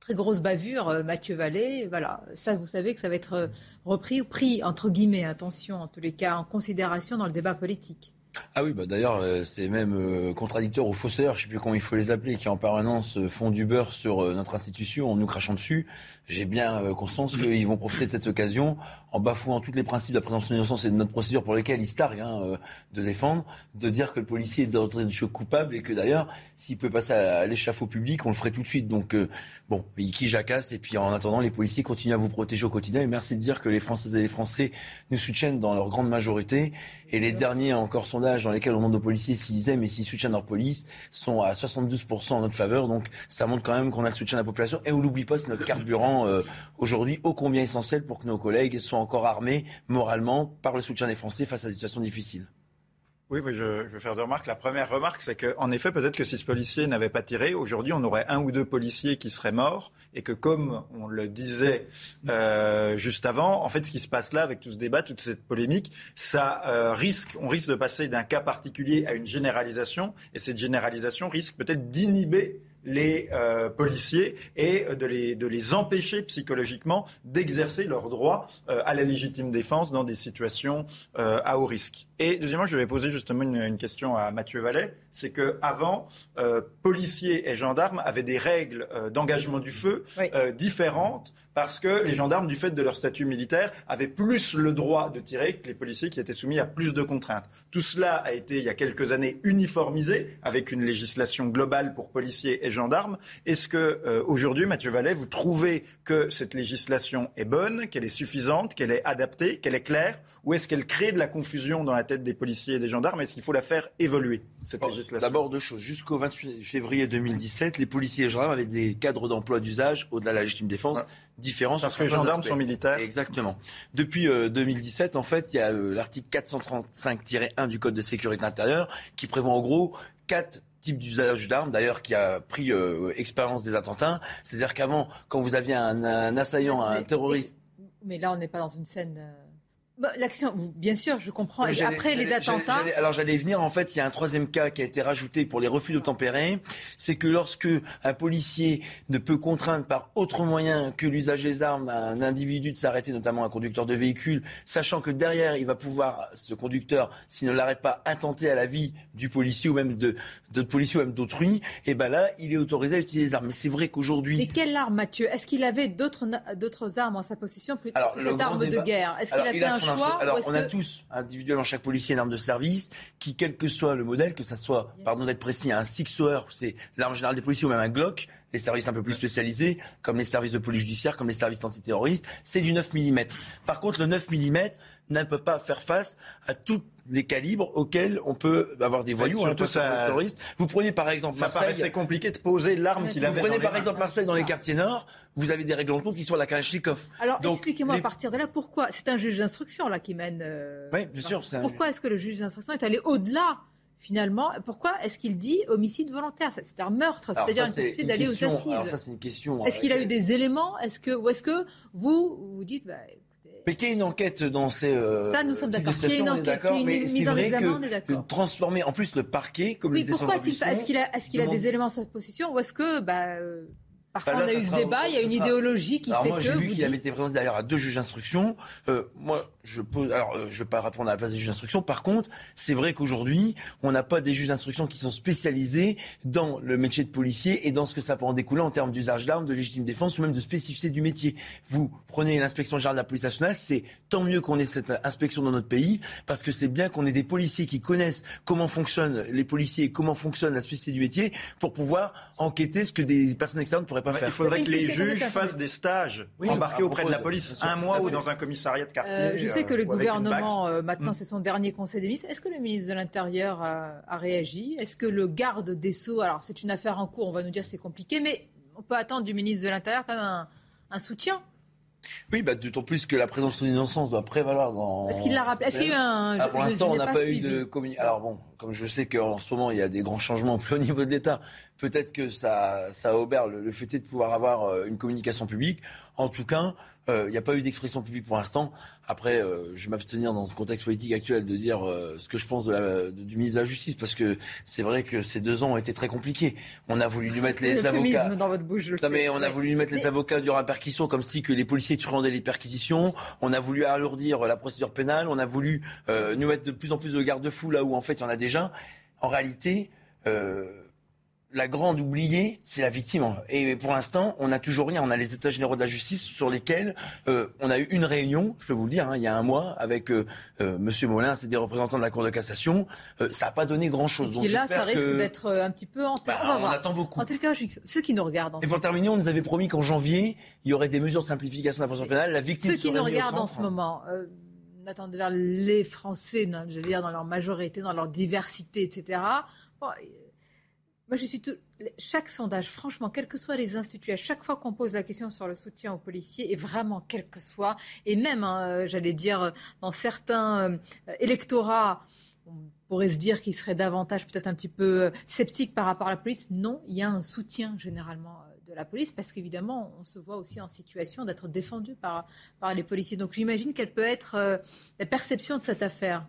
très grosse bavure, euh, Mathieu Vallée. Voilà, ça, vous savez que ça va être euh, repris ou pris, entre guillemets, attention, en tous les cas, en considération dans le débat politique. Ah oui, bah d'ailleurs, euh, c'est même contradicteur aux fausseurs, je ne sais plus comment il faut les appeler, qui en permanence font du beurre sur notre institution en nous crachant dessus. J'ai bien conscience qu'ils vont profiter de cette occasion en bafouant tous les principes de la présomption d'innocence et de notre procédure pour lesquels ils se targuent hein, euh, de défendre, de dire que le policier est d'entrée de choc coupable et que d'ailleurs, s'il peut passer à, l'échafaud public, on le ferait tout de suite. Donc, euh, bon, qui jacasse et puis en attendant, les policiers continuent à vous protéger au quotidien. Et merci de dire que les Françaises et les Français nous soutiennent dans leur grande majorité. Et les derniers encore sondages dans lesquels on demande aux policiers s'ils aiment et s'ils soutiennent leur police sont à 72% en notre faveur. Donc, ça montre quand même qu'on a soutien de la population. Et on l'oublie pas, c'est notre carburant euh, aujourd'hui ô combien essentiel pour que nos collègues soient encore armés moralement par le soutien des Français face à des situations difficiles. Oui, je, je, veux faire deux remarques. La première remarque, c'est qu'en effet, peut-être que si ce policier n'avait pas tiré, aujourd'hui, on aurait un ou deux policiers qui seraient morts, et que comme on le disait euh, juste avant, en fait, ce qui se passe là, avec tout ce débat, toute cette polémique, ça euh, risque, on risque de passer d'un cas particulier à une généralisation, et cette généralisation risque peut-être d'inhiber les euh, policiers et de les, de les empêcher psychologiquement d'exercer leur droit euh, à la légitime défense dans des situations euh, à haut risque. Et deuxièmement, je vais poser justement une, une question à Mathieu Vallet, c'est que avant, policiers et gendarmes avaient des règles d'engagement du feu différentes parce que les gendarmes, du fait de leur statut militaire, avaient plus le droit de tirer que les policiers qui étaient soumis à plus de contraintes. Tout cela a été, il y a quelques années, uniformisé avec une législation globale pour policiers et gendarmes. Est-ce que euh, aujourd'hui, Mathieu Vallet, vous trouvez que cette législation est bonne, qu'elle est suffisante, qu'elle est adaptée, qu'elle est claire, ou est-ce qu'elle crée de la confusion dans la tête des policiers et des gendarmes? Est-ce qu'il faut la faire évoluer cette législation? D'abord deux choses. Jusqu'au 28 février 2017, les policiers et gendarmes avaient des cadres d'emploi d'usage au-delà de la légitime défense différents. Parce que les gendarmes sont militaires. Exactement. Depuis 2017, euh, en fait, il y a euh, l'article 435-1 du Code de sécurité intérieure qui prévoit en gros quatre type d'usage d'armes, d'ailleurs, qui a pris euh, expérience des attentats. C'est-à-dire qu'avant, quand vous aviez un, assaillant, un terroriste... Mais, là, on n'est pas dans une scène... Bah, l'action, bien sûr, je comprends. Et après les attentats. alors j'allais venir. En fait, il y a un troisième cas qui a été rajouté pour les refus d'obtempérer. C'est que lorsque un policier ne peut contraindre par autre moyen que l'usage des armes un individu de s'arrêter, notamment un conducteur de véhicule, sachant que derrière il va pouvoir, ce conducteur, s'il ne l'arrête pas, attenter à la vie du policier ou même de d'autres policiers ou même d'autrui, et ben là, il est autorisé à utiliser des armes. Mais c'est vrai qu'aujourd'hui. Et quelle arme, Mathieu? Est-ce qu'il avait d'autres armes en sa possession plus alors, cette arme de guerre? Est-ce qu'il a fait un alors, on a tous individuellement chaque policier une arme de service qui, quel que soit le modèle, que ça soit, pardon d'être précis, un Six c'est l'arme générale des policiers ou même un Glock, les services un peu plus spécialisés, comme les services de police judiciaire, comme les services antiterroristes, c'est du 9 mm. Par contre, le 9 mm ne peut pas faire face à tous les calibres auxquels on peut avoir des voyous, surtout ça, terroristes. Vous prenez par exemple ça Marseille. C'est compliqué de poser l'arme qu'il avait. Vous prenez par exemple Marseille dans les quartiers nord. Vous avez des règlements qui sont à la Kalachnikov. Alors expliquez-moi à partir de là pourquoi c'est un juge d'instruction là qui mène. Euh, oui, bien sûr. Pourquoi est-ce que le juge d'instruction est allé au-delà finalement, pourquoi est-ce qu'il dit homicide volontaire? C'est un meurtre, c'est-à-dire une possibilité d'aller aux assises. Alors ça, c'est une question. Est-ce qu'il a eu des éléments? Est-ce que ou est-ce que vous vous dites bah, mais qu'il y ait une enquête dans ces. Euh, ça, nous sommes d'accord. Qu'il y ait une enquête, qu'il y ait une mise en examen, on est d'accord. transformer, en plus, le parquet, comme oui, le pourquoi Est-ce qu'il a, est qu'il a des éléments à sa possession ou est-ce que. Bah, Parfois, bah on a eu ce débat, il y a une idéologie qui alors fait moi, que. Moi, j'ai vu qu'il avait été présenté d'ailleurs à deux juges d'instruction. Euh, moi, je peux. Alors, euh, je vais pas répondre à la place des juges d'instruction. Par contre, c'est vrai qu'aujourd'hui, on n'a pas des juges d'instruction qui sont spécialisés dans le métier de policier et dans ce que ça peut en découler en termes d'usage d'armes, de légitime défense ou même de spécificité du métier. Vous prenez l'inspection générale de la police nationale, c'est tant mieux qu'on ait cette inspection dans notre pays parce que c'est bien qu'on ait des policiers qui connaissent comment fonctionnent les policiers, comment fonctionne la spécificité du métier pour pouvoir enquêter ce que des personnes externes pourraient il faudrait que les juges fassent des stages embarqués auprès de la police, un mois ou dans un commissariat de quartier. Euh, je sais que le gouvernement, euh, maintenant, hmm. c'est son dernier conseil des ministres. Est-ce que le ministre de l'Intérieur a, réagi? Est-ce que le garde des Sceaux, alors c'est une affaire en cours, on va nous dire c'est compliqué, mais on peut attendre du ministre de l'Intérieur quand même un soutien oui, bah, d'autant plus que la présomption d'innocence doit prévaloir dans. Est-ce qu'il l'a rappelé Est-ce qu'il y a eu un. Ah, pour l'instant, on n'a pas, eu de communication. Alors bon, comme je sais qu'en ce moment, il y a des grands changements au niveau de l'État, peut-être que ça, ça obère le, le fait de pouvoir avoir euh, une communication publique. En tout cas, euh, il n'y a pas eu d'expression publique pour l'instant. Après, euh, je vais m'abstenir dans ce contexte politique actuel de dire euh, ce que je pense de la, du ministre de la Justice, parce que c'est vrai que ces deux ans ont été très compliqués. On a voulu lui mettre les avocats. Dans votre bouche, je non, mais on a voulu lui mettre les avocats durant la perquisition, comme si que les policiers rendaient les perquisitions. On a voulu alourdir la procédure pénale. On a voulu nous mettre de plus en plus de garde-fous là où en fait il y en a déjà. En réalité. Euh, la grande oubliée, c'est la victime. Et pour l'instant, on n'a toujours rien. On a les États généraux de la justice sur lesquels euh, on a eu une réunion, je peux vous le dire, hein, il y a un mois, avec euh, euh Monsieur Molin, c'est des représentants de la Cour de cassation. Euh, ça n'a pas donné grand-chose. Et là, ça risque d'être un petit peu en bah, On, attend beaucoup. En tout cas, ceux qui nous regardent. Et pour terminer, on nous avait promis qu'en janvier, il y aurait des mesures de simplification de la procédure pénale. La victime ceux qui nous regardent en ce moment. Nathan vers les Français, je veux dire, dans leur majorité, dans leur diversité, etc. Bon, moi, je suis tout... chaque sondage, franchement, quels que soient les instituts, à chaque fois qu'on pose la question sur le soutien aux policiers, et vraiment quel que soit, et même, hein, euh, j'allais dire, dans certains euh, électorats, on pourrait se dire qu'ils seraient davantage peut-être un petit peu euh, sceptiques par rapport à la police. Non, il y a un soutien généralement de la police parce qu'évidemment, on se voit aussi en situation d'être défendu par, par les policiers. Donc j'imagine quelle peut être la perception de cette affaire.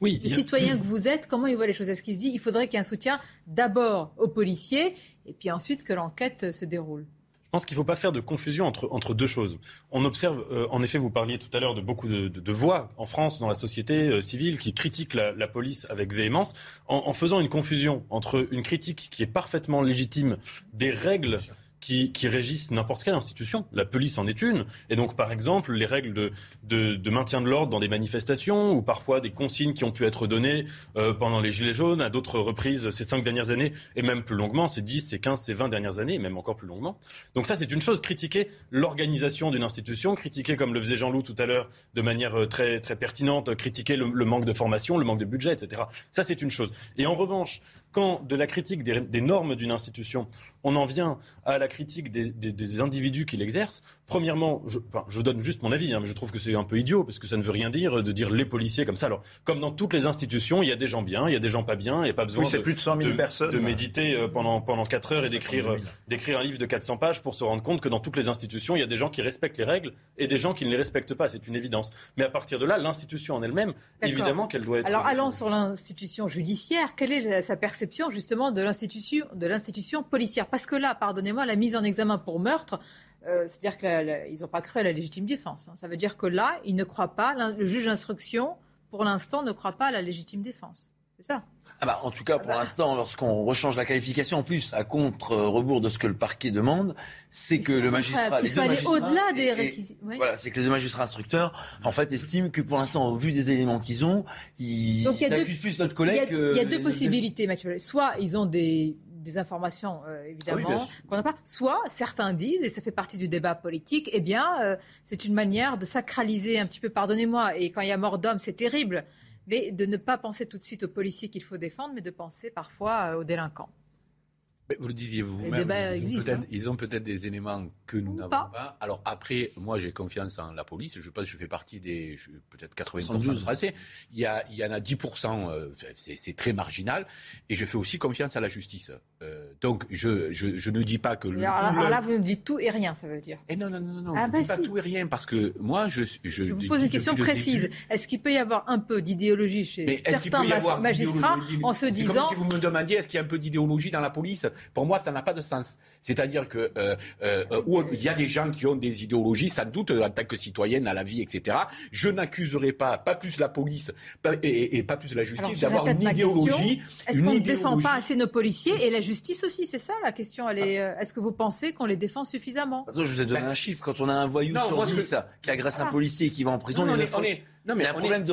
Oui, le citoyen que vous êtes, comment il voit les choses? Est-ce qu'il se dit il faudrait qu'il y ait un soutien d'abord aux policiers et puis ensuite que l'enquête se déroule? Je pense qu'il ne faut pas faire de confusion entre, entre deux choses. On observe, euh, en effet, vous parliez tout à l'heure de beaucoup de, de, voix en France, dans la société euh, civile, qui critiquent la, la, police avec véhémence, en, en, faisant une confusion entre une critique qui est parfaitement légitime des règles qui, régissent n'importe quelle institution. La police en est une. Et donc, par exemple, les règles de, maintien de l'ordre dans des manifestations ou parfois des consignes qui ont pu être données euh, pendant les Gilets jaunes, à d'autres reprises ces cinq dernières années, et même plus longuement, ces 10, ces 15, ces 20 dernières années, et même encore plus longuement. Donc ça, c'est une chose. Critiquer l'organisation d'une institution, critiquer, comme le faisait Jean-Loup tout à l'heure, de manière euh, très, très pertinente, critiquer le, manque de formation, le manque de budget, etc. Ça, c'est une chose. Et en revanche, quand de la critique des normes d'une institution, on en vient à la critique des, des, des individus qui l'exercent, premièrement, je, enfin, je, donne juste mon avis, hein, mais je trouve que c'est un peu idiot, parce que ça ne veut rien dire de dire les policiers comme ça. Alors, comme dans toutes les institutions, il y a des gens bien, il y a des gens pas bien, il n'y a pas besoin oui, de, plus de, 100 000 de, personnes. de méditer euh, pendant, pendant 4 heures et d'écrire, d'écrire un livre de 400 pages pour se rendre compte que dans toutes les institutions, il y a des gens qui respectent les règles et des gens qui ne les respectent pas. C'est une évidence. Mais à partir de là, l'institution en elle-même, évidemment qu'elle doit être... Alors, allons sur l'institution judiciaire. Quelle est sa perception, justement, de l'institution, de l'institution policière? Parce que là, pardonnez-moi, la mise en examen pour meurtre, euh, c'est-à-dire qu'ils n'ont pas cru à la légitime défense. Hein. Ça veut dire que là, ils ne croient pas, le juge d'instruction, pour l'instant, ne croit pas à la légitime défense. C'est ça ah bah, en tout cas, pour l'instant, lorsqu'on rechange la qualification, en plus, à contre-rebours de ce que le parquet demande, c'est que le magistrat. Les deux magistrats au-delà des réquisitions. Oui. Voilà, c'est que les deux magistrats instructeurs, en fait, estiment que pour l'instant, au vu des éléments qu'ils ont, ils, Donc, ils accusent plus notre collègue. Il y a, il y a deux possibilités, Mathieu. Soit ils ont des des informations euh, évidemment Ah oui, qu'on n'a pas. Soit certains disent, et ça fait partie du débat politique, eh bien euh, c'est une manière de sacraliser un petit peu, pardonnez-moi, et quand il y a mort d'homme, c'est terrible, mais de ne pas penser tout de suite aux policiers qu'il faut défendre, mais de penser parfois euh, aux délinquants. Mais vous le disiez vous-même, ils, existe, ont hein. ils ont peut-être des éléments que nous n'avons pas. pas. Alors après, moi j'ai confiance en la police. Je pense que je fais partie des peut-être 80% 72. de Français. Il y, a, il y en a 10%, euh, c'est très marginal. Et je fais aussi confiance à la justice. Euh, donc je, je, je ne dis pas que... le- Alors, là- le- alors là, vous nous dites tout et rien, ça veut dire. Et non, non, non, non, Ah je ne bah dis pas si. tout et rien parce que moi je... Je, Je vous pose une question précise. Est-ce qu'il peut y avoir un peu d'idéologie chez Mais certains peut y mas- avoir magistrats en se disant comme si vous me demandiez est-ce qu'il y a un peu d'idéologie dans la police? Pour moi, ça n'a pas de sens. C'est-à-dire que euh, euh, euh, où il y a des gens qui ont des idéologies, sans doute en tant que citoyenne à la vie, etc. Je n'accuserai pas, pas plus la police pas- et, pas plus la justice d'avoir une idéologie. Est-ce qu'on ne défend pas assez nos policiers et la justice aussi C'est ça la question. Elle est. Est-ce que vous pensez qu'on les défend suffisamment? Je vous ai donné un chiffre. Quand on a un voyou Non, sur moi, ce 10 que- qui agresse un Ah. policier et qui va en prison, Non, les on est- on est- non, mais il y a un on problème est- de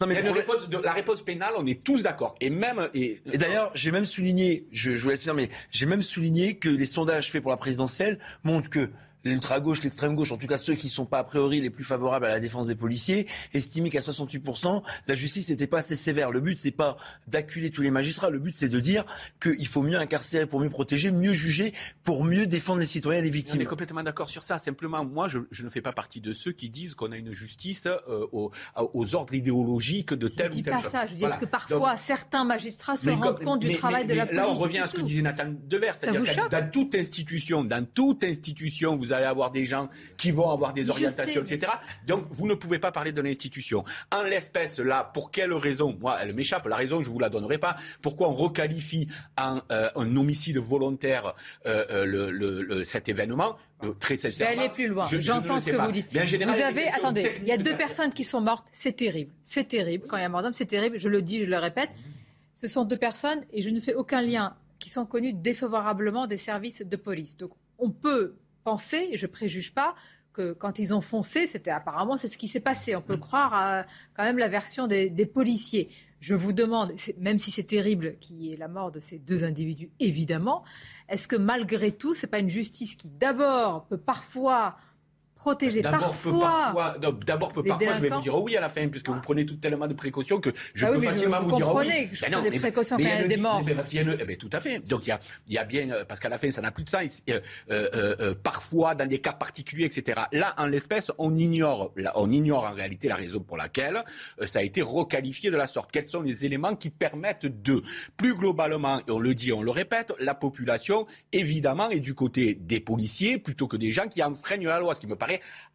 Non, mais Il y a une problème- réponse de- la réponse pénale, on est tous d'accord. Et même et, Et d'ailleurs, j'ai même souligné, je, je vous laisse faire, mais j'ai même souligné que les sondages faits pour la présidentielle montrent que l'ultra-gauche, l'extrême-gauche, en tout cas ceux qui ne sont pas a priori les plus favorables à la défense des policiers, estimaient qu'à 68%, la justice n'était pas assez sévère. Le but, c'est pas d'acculer tous les magistrats, le but, c'est de dire qu'il faut mieux incarcérer pour mieux protéger, mieux juger, pour mieux défendre les citoyens et les On victimes. est complètement d'accord sur ça. Simplement, moi, je, je ne fais pas partie de ceux qui disent qu'on a une justice euh, aux, aux ordres idéologiques de Je telle ne dis ou telle pas ça. Je dis Voilà. est-ce que parfois Donc, certains magistrats se rendent comme- compte du mais- travail mais- de la police Là, on revient à ce que disait Nathan Devers. Ça C'est-à-dire vous que choque dans toute institution, dans toute institution, vous allez avoir des gens qui vont avoir des orientations, sais. etc. Donc, vous ne pouvez pas parler de l'institution. En l'espèce, là, pour quelle raison? Moi, elle m'échappe. La raison, je vous la donnerai pas. Pourquoi on requalifie en euh, un homicide volontaire euh, euh, le, le- le- cet événement? Euh, Très Je vais sincèrement. aller plus loin. je- je ne J'entends ce que pas. vous dites. Mais général, vous avez, attendez, il y a deux de- personnes qui sont mortes. C'est terrible. C'est terrible. Quand il y a mort d'homme, c'est terrible. Je le dis, je le répète. Ce sont deux personnes et je ne fais aucun lien qui sont connues défavorablement des services de police. Donc, on peut penser, et je préjuge pas, que quand ils ont foncé, c'était apparemment c'est ce qui s'est passé. On peut croire à quand même la version des, des policiers. Je vous demande, même si c'est terrible qu'il y ait la mort de ces deux individus, évidemment, est-ce que malgré tout, c'est pas une justice qui d'abord peut parfois protéger, parfois, parfois, d'abord, les parfois, je vais vous dire oh oui à la fin, puisque vous prenez tout tellement de précautions que je Ah oui, peux facilement vous vous dire oh oui. comprenez que je Ben prends des mais- précautions mais quand il y a des morts. mais parce qu'il y a une- eh ben, tout à fait. Donc il y a, il y a bien, euh, parce qu'à la fin, ça n'a plus de sens. Euh, euh, parfois, dans des cas particuliers, etc. Là, en l'espèce, on ignore, on ignore en réalité la raison pour laquelle ça a été requalifié de la sorte. Quels sont les éléments qui permettent de, plus globalement, et on le dit, on le répète, la population, évidemment, est du côté des policiers plutôt que des gens qui enfreignent la loi, ce qui me paraît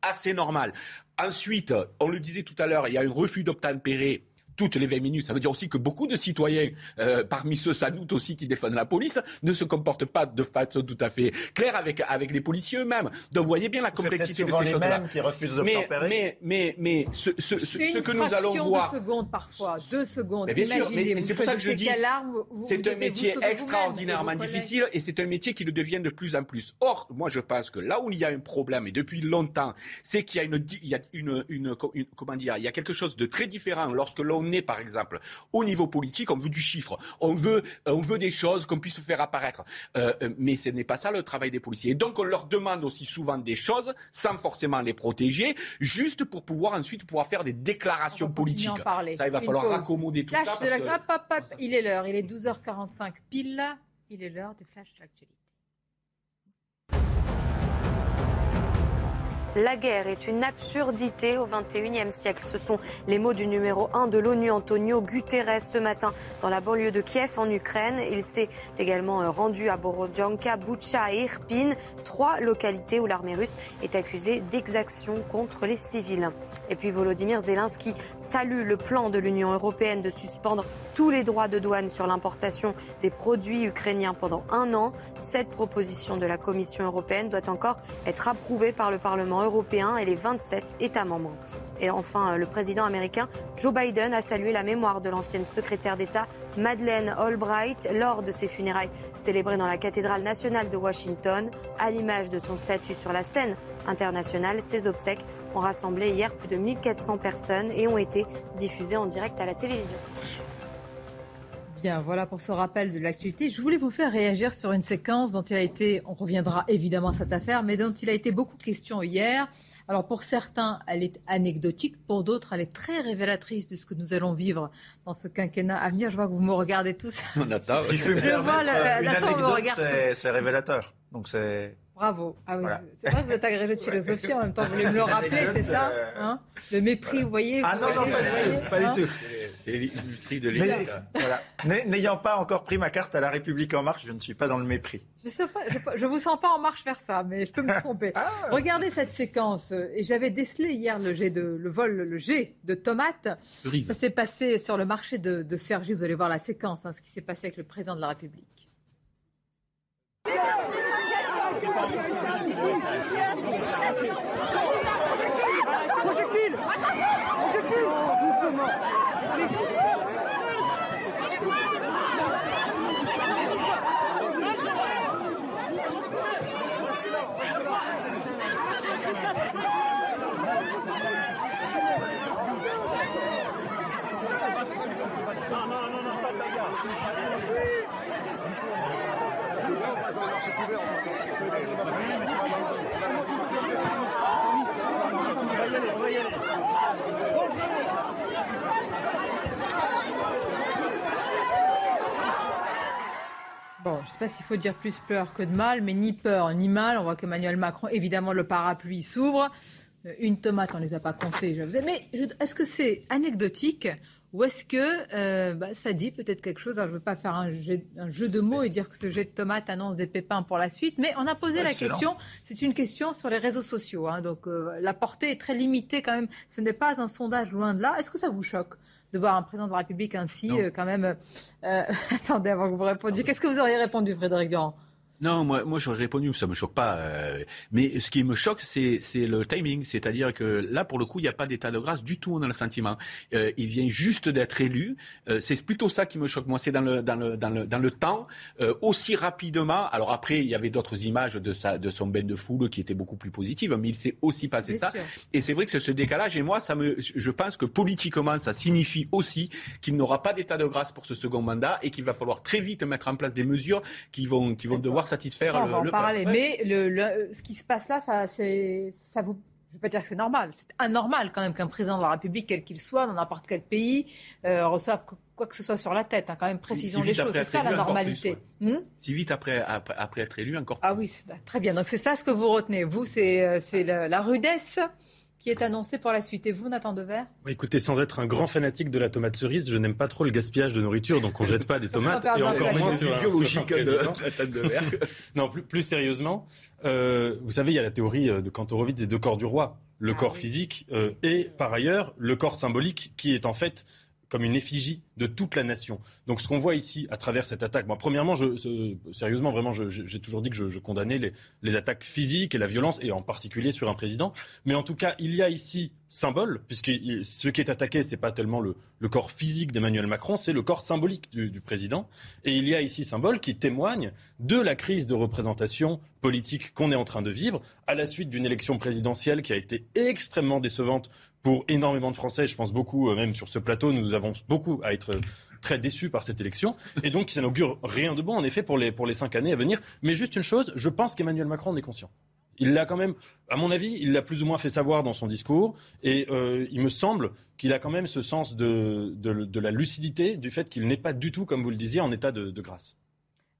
assez normal. Ensuite, on le disait tout à l'heure, il y a un refus d'obtempérer toutes les 20 minutes. Ça veut dire aussi que beaucoup de citoyens, euh, parmi ceux sans doute aussi qui défendent la police, ne se comportent pas de façon tout à fait claire avec, avec les policiers eux-mêmes. Donc vous voyez bien la complexité de ces choses-là. qui refusent de mais, mais, mais, mais, ce, ce, ce, ce que nous allons voir... Deux secondes parfois, deux secondes. Mais bien sûr, mais, mais c'est pour ça que je dis, c'est un métier extraordinairement difficile et c'est un métier qui le devient de plus en plus. Or, moi je pense que là où il y a un problème, et depuis longtemps, c'est qu'il y a une, il y a une, une, une, comment dire, il y a quelque chose de très différent lorsque l'on par exemple, au niveau politique, on veut du chiffre, on veut, on veut des choses qu'on puisse faire apparaître. Euh, mais ce n'est pas ça le travail des policiers. Et donc on leur demande aussi souvent des choses sans forcément les protéger, juste pour pouvoir ensuite pouvoir faire des déclarations politiques. Ça, il va falloir raccommoder tout ça. Il est l'heure, il est 12h45 pile. Il est l'heure du flash de l'actualité. La guerre est une absurdité au XXIe siècle. Ce sont les mots du numéro 1 de l'ONU, Antonio Guterres, ce matin dans la banlieue de Kiev, en Ukraine. Il s'est également euh, rendu à Borodyanka, Butcha et Irpin, trois localités où l'armée russe est accusée d'exactions contre les civils. Et puis Volodymyr Zelensky salue le plan de l'Union européenne de suspendre tous les droits de douane sur l'importation des produits ukrainiens pendant un an. Cette proposition de la Commission européenne doit encore être approuvée par le Parlement européen et les 27 États membres. Et enfin, le président américain Joe Biden a salué la mémoire de l'ancienne secrétaire d'État Madeleine Albright lors de ses funérailles célébrées dans la cathédrale nationale de Washington. À l'image de son statut sur la scène internationale, ses obsèques ont rassemblé hier plus de 1400 personnes et ont été diffusées en direct à la télévision. Bien, voilà pour ce rappel de l'actualité. Je voulais vous faire réagir sur une séquence dont il a été, on reviendra évidemment à cette affaire, mais dont il a été beaucoup question hier. Alors pour certains, elle est anecdotique, pour d'autres, elle est très révélatrice de ce que nous allons vivre dans ce quinquennat à venir. Je vois que vous me regardez tous. [LAUGHS] On attend. je permettre, une anecdote, c'est révélateur. Donc c'est Bravo. Ah oui, c'est vrai que vous êtes agrégé de [LAUGHS] philosophie, en même temps, vous voulez me le [LAUGHS] rappeler, c'est ça hein Le mépris, vous voyez Ah non, non, pas, du tout, C'est l'esprit de l'État. Voilà. N'ayant pas encore pris ma carte à la République En Marche, je ne suis pas dans le mépris. Je ne vous sens pas en marche vers ça, mais je peux me [LAUGHS] tromper. Ah. Regardez cette séquence. Et j'avais décelé hier le, jet de, le vol, le jet de tomates. Ça s'est passé sur le marché de, de Sergi. Vous allez voir la séquence, hein, ce qui s'est passé avec le président de la République. Projectile Projectile Non, non, non, non, pas de bagarre. Bon, je ne sais pas s'il faut dire plus peur que de mal, mais ni peur ni mal. On voit qu'Emmanuel Macron, évidemment, le parapluie s'ouvre. Euh, une tomate, on ne les a pas comptées, je vous Mais est-ce que c'est anecdotique ou est-ce que euh, bah, ça dit peut-être quelque chose Alors, Je ne veux pas faire un jeu, de mots et dire que ce jet de tomate annonce des pépins pour la suite, mais on a posé la question. C'est une question sur les réseaux sociaux. Hein, donc euh, la portée est très limitée quand même. Ce n'est pas un sondage loin de là. Est-ce que ça vous choque de voir un président de la République ainsi euh, quand même [LAUGHS] Attendez avant que vous répondiez. Qu'est-ce que vous auriez répondu, Frédéric Durand? Non, moi, moi j'aurais répondu, ça me choque pas. Euh, mais ce qui me choque, c'est, le timing. C'est-à-dire que là, pour le coup, il n'y a pas d'état de grâce du tout, a le sentiment. Euh, il vient juste d'être élu. Euh, c'est plutôt ça qui me choque. Moi, c'est dans le, dans le, dans le, dans le temps, aussi rapidement. Alors après, il y avait d'autres images de, sa, de son bain de foule qui étaient beaucoup plus positives, mais il s'est aussi passé ça. Et c'est vrai que c'est ce décalage. Et moi, ça me, je pense que politiquement, ça signifie aussi qu'il n'aura pas d'état de grâce pour ce second mandat et qu'il va falloir très vite mettre en place des mesures qui vont, qui vont devoir satisfaire on va en parler. Mais le, ce qui se passe là, ça, ça vous je ne veux pas dire que c'est normal. C'est anormal quand même qu'un président de la République, quel qu'il soit, dans n'importe quel pays, euh, reçoive quoi que ce soit sur la tête. Hein. Quand même, précisons les choses. C'est ça la normalité. Hmm? Si vite après, après, être élu, encore Ah oui, très bien. Donc c'est ça ce que vous retenez. Vous, c'est euh, la, la rudesse qui est annoncé pour la suite. Et vous, Nathan Dever Écoutez, sans être un grand fanatique de la tomate cerise, je n'aime pas trop le gaspillage de nourriture, donc on ne jette pas des [LAUGHS] tomates, et encore moins sur biologique [LAUGHS] de, [LAUGHS] Non, plus, plus sérieusement, euh, vous savez, il y a la théorie euh, de Kantorowicz des deux corps du roi. Le ah corps physique euh, et, par ailleurs, le corps symbolique qui est en fait comme une effigie de toute la nation. Donc ce qu'on voit ici à travers cette attaque, moi, premièrement, je, sérieusement, vraiment, j'ai toujours dit que je, condamnais les, les, attaques physiques et la violence, et en particulier sur un président. Mais en tout cas, il y a ici symbole, puisque ce qui est attaqué, c'est pas tellement le, le corps physique d'Emmanuel Macron, c'est le corps symbolique du, du, président. Et il y a ici symbole qui témoigne de la crise de représentation politique qu'on est en train de vivre à la suite d'une élection présidentielle qui a été extrêmement décevante pour énormément de Français. Je pense beaucoup, euh, même sur ce plateau, nous avons beaucoup à être très déçus par cette élection. Et donc, ça n'augure rien de bon, en effet, pour les, pour les cinq années à venir. Mais juste une chose, je pense qu'Emmanuel Macron en est conscient. Il l'a quand même, à mon avis, il l'a plus ou moins fait savoir dans son discours. Et euh, il me semble qu'il a quand même ce sens de, de, la lucidité, du fait qu'il n'est pas du tout, comme vous le disiez, en état de grâce.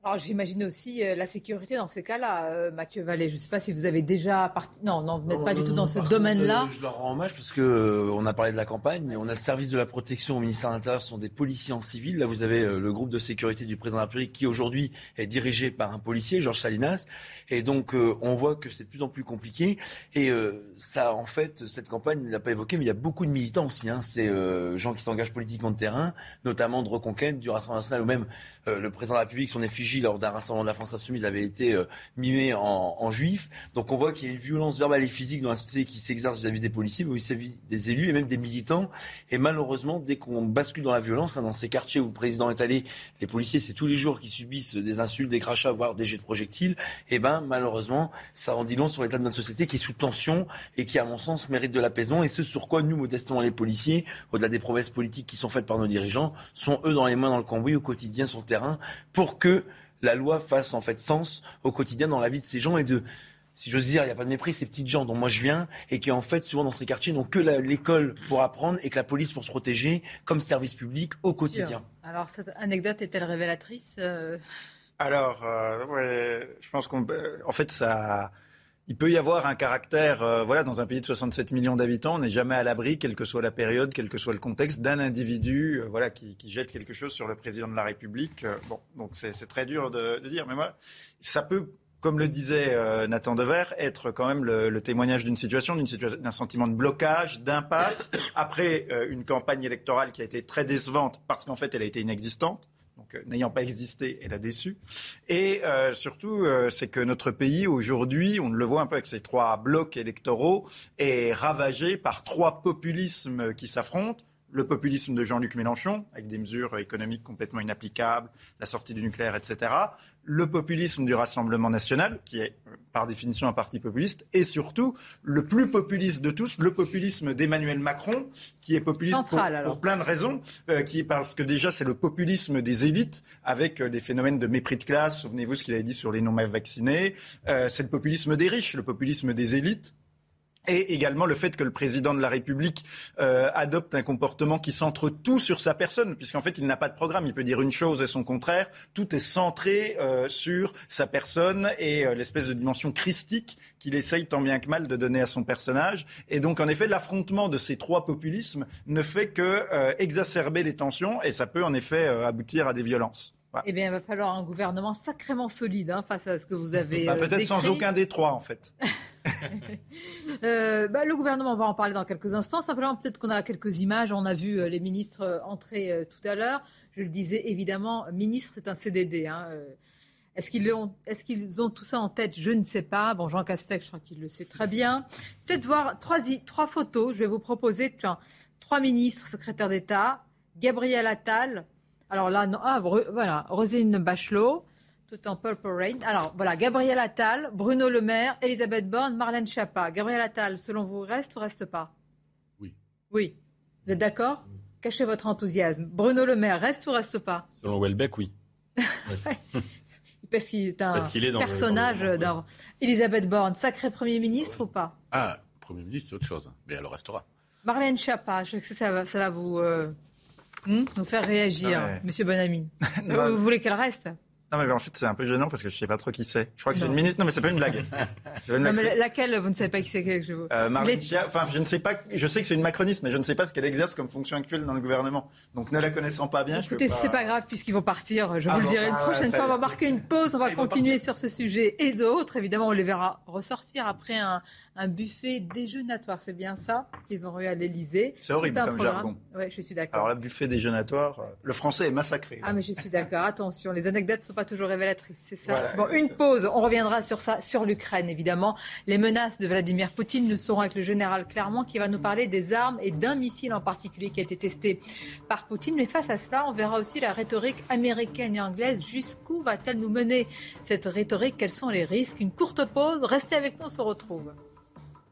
Alors j'imagine aussi euh, la sécurité dans ces cas-là, euh, Mathieu Vallée. Je ne sais pas si vous avez déjà parti. Non, non, vous n'êtes pas du tout dans ce domaine-là. Euh, je leur rends hommage parce que on a parlé de la campagne, mais on a le service de la protection au ministère de l'Intérieur, ce sont des policiers en civil. Là, vous avez le groupe de sécurité du président de la République qui aujourd'hui est dirigé par un policier, Georges Salinas, et donc on voit que c'est de plus en plus compliqué. Et ça, en fait, cette campagne, ne l'a pas évoqué, mais il y a beaucoup de militants aussi. Hein. C'est gens qui s'engagent politiquement de terrain, notamment de Reconquête, du Rassemblement national, ou même le président de la République, son effigie lors d'un rassemblement de la France Insoumise avait été euh, mimé en, juif. Donc on voit qu'il y a une violence verbale et physique dans la société qui s'exerce vis-à-vis des policiers, mais aussi vis-à-vis des élus et même des militants. Et malheureusement, dès qu'on bascule dans la violence, hein, dans ces quartiers où le président est allé, les policiers, c'est tous les jours qui subissent des insultes, des crachats, voire des jets de projectiles. Et ben malheureusement, ça rend dit long sur l'état de notre société qui est sous tension et qui, à mon sens, mérite de l'apaisement. Et ce sur quoi nous, modestement, les policiers, au-delà des promesses politiques qui sont faites par nos dirigeants, sont eux dans les mains dans le cambouis au quotidien sur le terrain pour que la loi fasse en fait sens au quotidien dans la vie de ces gens et de si j'ose dire, il n'y a pas de mépris, ces petites gens dont moi je viens et qui en fait souvent dans ces quartiers n'ont que l'école pour apprendre et que la police pour se protéger comme service public au quotidien. Alors cette anecdote est-elle révélatrice euh? Alors, euh, je pense qu'en fait ça il peut y avoir un caractère, euh, voilà, dans un pays de 67 millions d'habitants, on n'est jamais à l'abri, quelle que soit la période, quel que soit le contexte, d'un individu, euh, voilà, qui, jette quelque chose sur le président de la République. Euh, bon, donc c'est très dur de, dire, mais moi, ça peut comme le disait Nathan Dever, être quand même le, témoignage d'une situation, d'un sentiment de blocage, d'impasse, après une campagne électorale qui a été très décevante parce qu'en fait elle a été inexistante euh, n'ayant pas existé, elle a déçu. Et euh, surtout, euh, c'est que notre pays aujourd'hui, on le voit un peu avec ces trois blocs électoraux, est ravagé par trois populismes qui s'affrontent le populisme de Jean-Luc Mélenchon, avec des mesures économiques complètement inapplicables, la sortie du nucléaire, etc. Le populisme du Rassemblement national, qui est par définition un parti populiste, et surtout le plus populiste de tous, le populisme d'Emmanuel Macron, qui est populiste pour, plein de raisons, euh, qui parce que déjà c'est le populisme des élites, avec euh, des phénomènes de mépris de classe. Souvenez-vous ce qu'il avait dit sur les non vaccinés. Euh, c'est le populisme des riches, le populisme des élites et également le fait que le président de la République euh, adopte un comportement qui centre tout sur sa personne, puisqu'en fait il n'a pas de programme, il peut dire une chose et son contraire, tout est centré euh, sur sa personne et euh, l'espèce de dimension christique qu'il essaye tant bien que mal de donner à son personnage. Et donc en effet l'affrontement de ces trois populismes ne fait que exacerber les tensions et ça peut en effet aboutir à des violences. Eh bien, il va falloir un gouvernement sacrément solide hein, face à ce que vous avez. Bah, peut-être sans aucun des trois, en fait. [LAUGHS] Euh, bah, le gouvernement, on va en parler dans quelques instants. Simplement, peut-être qu'on a quelques images. On a vu euh, les ministres euh, entrer tout à l'heure. Je le disais, évidemment, ministre, c'est un CDD. Hein, est-ce qu'ils ont, est qu'ils ont tout ça en tête? Je ne sais pas. Bon, Jean Castex, je crois qu'il le sait très bien. Peut-être voir trois, trois photos. Je vais vous proposer trois ministres, secrétaires d'État, Gabriel Attal. Alors là, non, ah, voilà, Rosine Bachelot tout en Purple Rain. Alors voilà, Gabriel Attal, Bruno Le Maire, Elisabeth Borne, Marlène Schiappa. Gabriel Attal, selon vous, reste ou reste pas? Oui. Oui. Vous êtes d'accord? Cachez votre enthousiasme. Bruno Le Maire, reste ou reste pas? Selon Welbeck, oui. [LAUGHS] [LAUGHS] Parce qu'il est un personnage dans Elisabeth Borne, sacré Premier ministre ou pas? Ah, Premier ministre, c'est autre chose. Mais elle restera. Marlène Schiappa, je sais que ça va, ça va vous, euh, hmm, faire réagir, Monsieur Bonamy. [LAUGHS] vous voulez qu'elle reste Non, mais en fait, c'est un peu gênant parce que je ne sais pas trop qui c'est. Je crois que c'est une ministre. Non, mais c'est pas une blague. [LAUGHS] Pas une blague. Non, mais laquelle Vous ne savez pas qui c'est que je vous. Euh, enfin, je ne sais pas. Je sais que c'est une macroniste, mais je ne sais pas ce qu'elle exerce comme fonction actuelle dans le gouvernement. Donc, ne la connaissant pas bien, Écoutez, je peux pas... c'est pas grave puisqu'ils vont partir. Je ah vous le dirai une ah prochaine fois. On va marquer une pause. On va continuer sur ce sujet et d'autres. Évidemment, on les verra ressortir après un, un buffet déjeunatoire. C'est bien ça qu'ils ont eu à l'Elysée. C'est horrible comme jargon. Oui, je suis d'accord. Alors, le buffet déjeunatoire, euh, le français est massacré. Ah, mais je suis d'accord. Attention, les anecdotes ne sont pas toujours révélatrices. C'est ça. Bon, une pause. On reviendra sur ça, sur l'Ukraine, évidemment. Les menaces de Vladimir Poutine nous seront avec le général Clermont qui va nous parler des armes et d'un missile en particulier qui a été testé par Poutine. Mais face à cela, on verra aussi la rhétorique américaine et anglaise. Jusqu'où va-t-elle nous mener cette rhétorique? Quels sont les risques? Une courte pause. Restez avec nous, on se retrouve.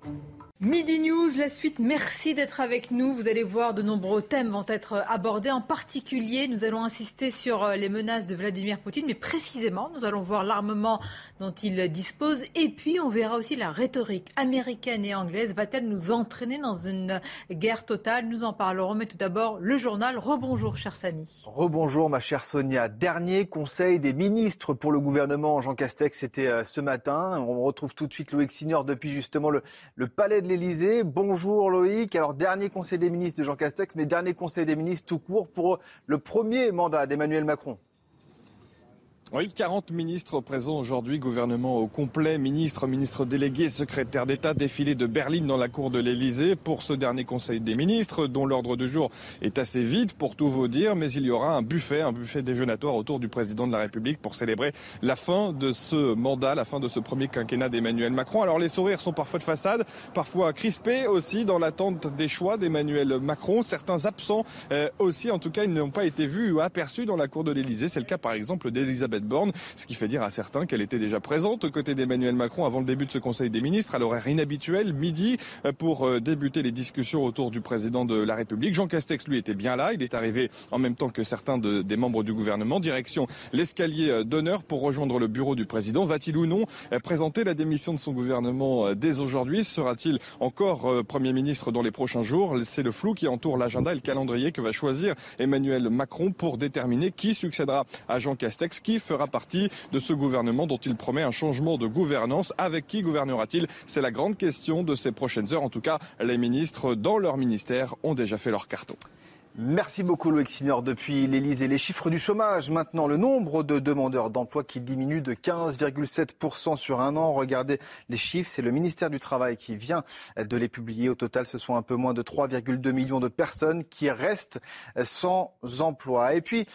Thank you. Midi News, la suite, merci d'être avec nous. Vous allez voir, de nombreux thèmes vont être abordés. En particulier, nous allons insister sur euh, les menaces de Vladimir Poutine, mais précisément, nous allons voir l'armement dont il dispose. Et puis, on verra aussi la rhétorique américaine et anglaise. Va-t-elle nous entraîner dans une guerre totale? Nous en parlerons. Mais tout d'abord, le journal. Rebonjour, cher Samy. Rebonjour, ma chère Sonia. Dernier conseil des ministres pour le gouvernement. Jean Castex, c'était euh, ce matin. On retrouve tout de suite Loïc Signor depuis justement le, le palais de Bonjour Loïc. Alors dernier conseil des ministres de Jean Castex, mais dernier conseil des ministres tout court pour le premier mandat d'Emmanuel Macron. Oui, 40 ministres présents aujourd'hui, gouvernement au complet, ministres, ministres délégués, secrétaires d'État défilés de Berlin dans la cour de l'Elysée pour ce dernier conseil des ministres dont l'ordre du jour est assez vide pour tout vous dire, mais il y aura un buffet, un buffet déjeunatoire autour du président de la République pour célébrer la fin de ce mandat, la fin de ce premier quinquennat d'Emmanuel Macron. Alors les sourires sont parfois de façade, parfois crispés aussi dans l'attente des choix d'Emmanuel Macron. Certains absents euh, aussi, en tout cas, ils n'ont pas été vus ou aperçus dans la cour de l'Elysée. C'est le cas par exemple d'Elisabeth Ce qui fait dire à certains qu'elle était déjà présente aux côtés d'Emmanuel Macron avant le début de ce Conseil des ministres, à l'horaire inhabituel, midi, euh, pour euh, débuter les discussions autour du président de la République. Jean Castex, lui, était bien là. Il est arrivé en même temps que certains des membres du gouvernement, direction l'escalier euh, d'honneur pour rejoindre le bureau du président. Va-t-il ou non présenter la démission de son gouvernement dès aujourd'hui? Sera-t-il encore Premier ministre dans les prochains jours? C'est le flou qui entoure l'agenda et le calendrier que va choisir Emmanuel Macron pour déterminer qui succédera à Jean Castex, fera partie de ce gouvernement dont il promet un changement de gouvernance. Avec qui gouvernera-t-il? C'est la grande question de ces prochaines heures. En tout cas, les ministres dans leur ministère ont déjà fait leur carton. Merci beaucoup Loïc Signor depuis l'Elysée. Les chiffres du chômage maintenant, le nombre de demandeurs d'emploi qui diminue de 15,7% sur un an. Regardez les chiffres, c'est le ministère du Travail qui vient de les publier. Au total, ce sont un peu moins de 3,2 millions de personnes qui restent sans emploi. Et puis,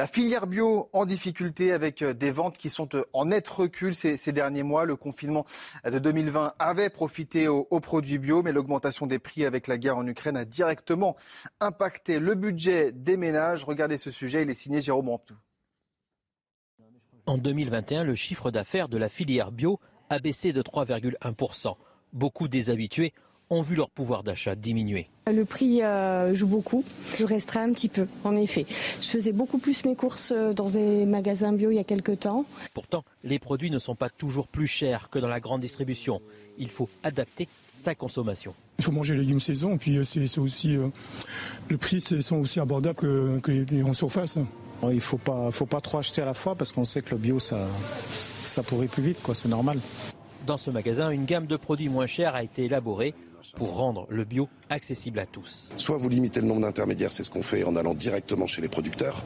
la filière bio en difficulté avec euh, des ventes qui sont euh, en net recul ces, derniers mois. Le confinement de 2020 avait profité aux, produits bio, mais l'augmentation des prix avec la guerre en Ukraine a directement impacté le budget des ménages. Regardez ce sujet, il est signé Jérôme Ramptou. En 2021, le chiffre d'affaires de la filière bio a baissé de 3,1%. Beaucoup déshabitués ont vu leur pouvoir d'achat diminuer. Le prix euh, joue beaucoup. Je resterai un petit peu, en effet. Je faisais beaucoup plus mes courses euh, dans des magasins bio il y a quelques temps. Pourtant, les produits ne sont pas toujours plus chers que dans la grande distribution. Il faut adapter sa consommation. Il faut manger les légumes saison, puis euh, c'est aussi le prix sont aussi abordables que, les en surface. Il ne faut pas, faut pas trop acheter à la fois parce qu'on sait que le bio, ça, ça pourrit plus vite, quoi. C'est normal. Dans ce magasin, une gamme de produits moins chers a été élaborée pour rendre le bio accessible à tous. Soit vous limitez le nombre d'intermédiaires, c'est ce qu'on fait en allant directement chez les producteurs,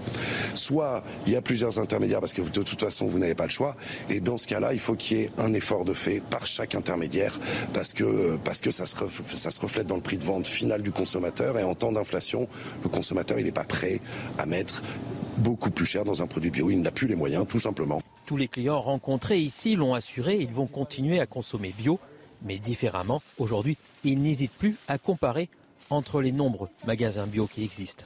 soit il y a plusieurs intermédiaires parce que de toute façon vous n'avez pas le choix, et dans ce cas-là, il faut qu'il y ait un effort de fait par chaque intermédiaire parce que, parce que ça, se reflète, ça se reflète dans le prix de vente final du consommateur, et en temps d'inflation, le consommateur il n'est pas prêt à mettre beaucoup plus cher dans un produit bio, il n'a plus les moyens tout simplement. Tous les clients rencontrés ici l'ont assuré, ils vont continuer à consommer bio mais différemment. Aujourd'hui, ils n'hésitent plus à comparer entre les nombreux magasins bio qui existent.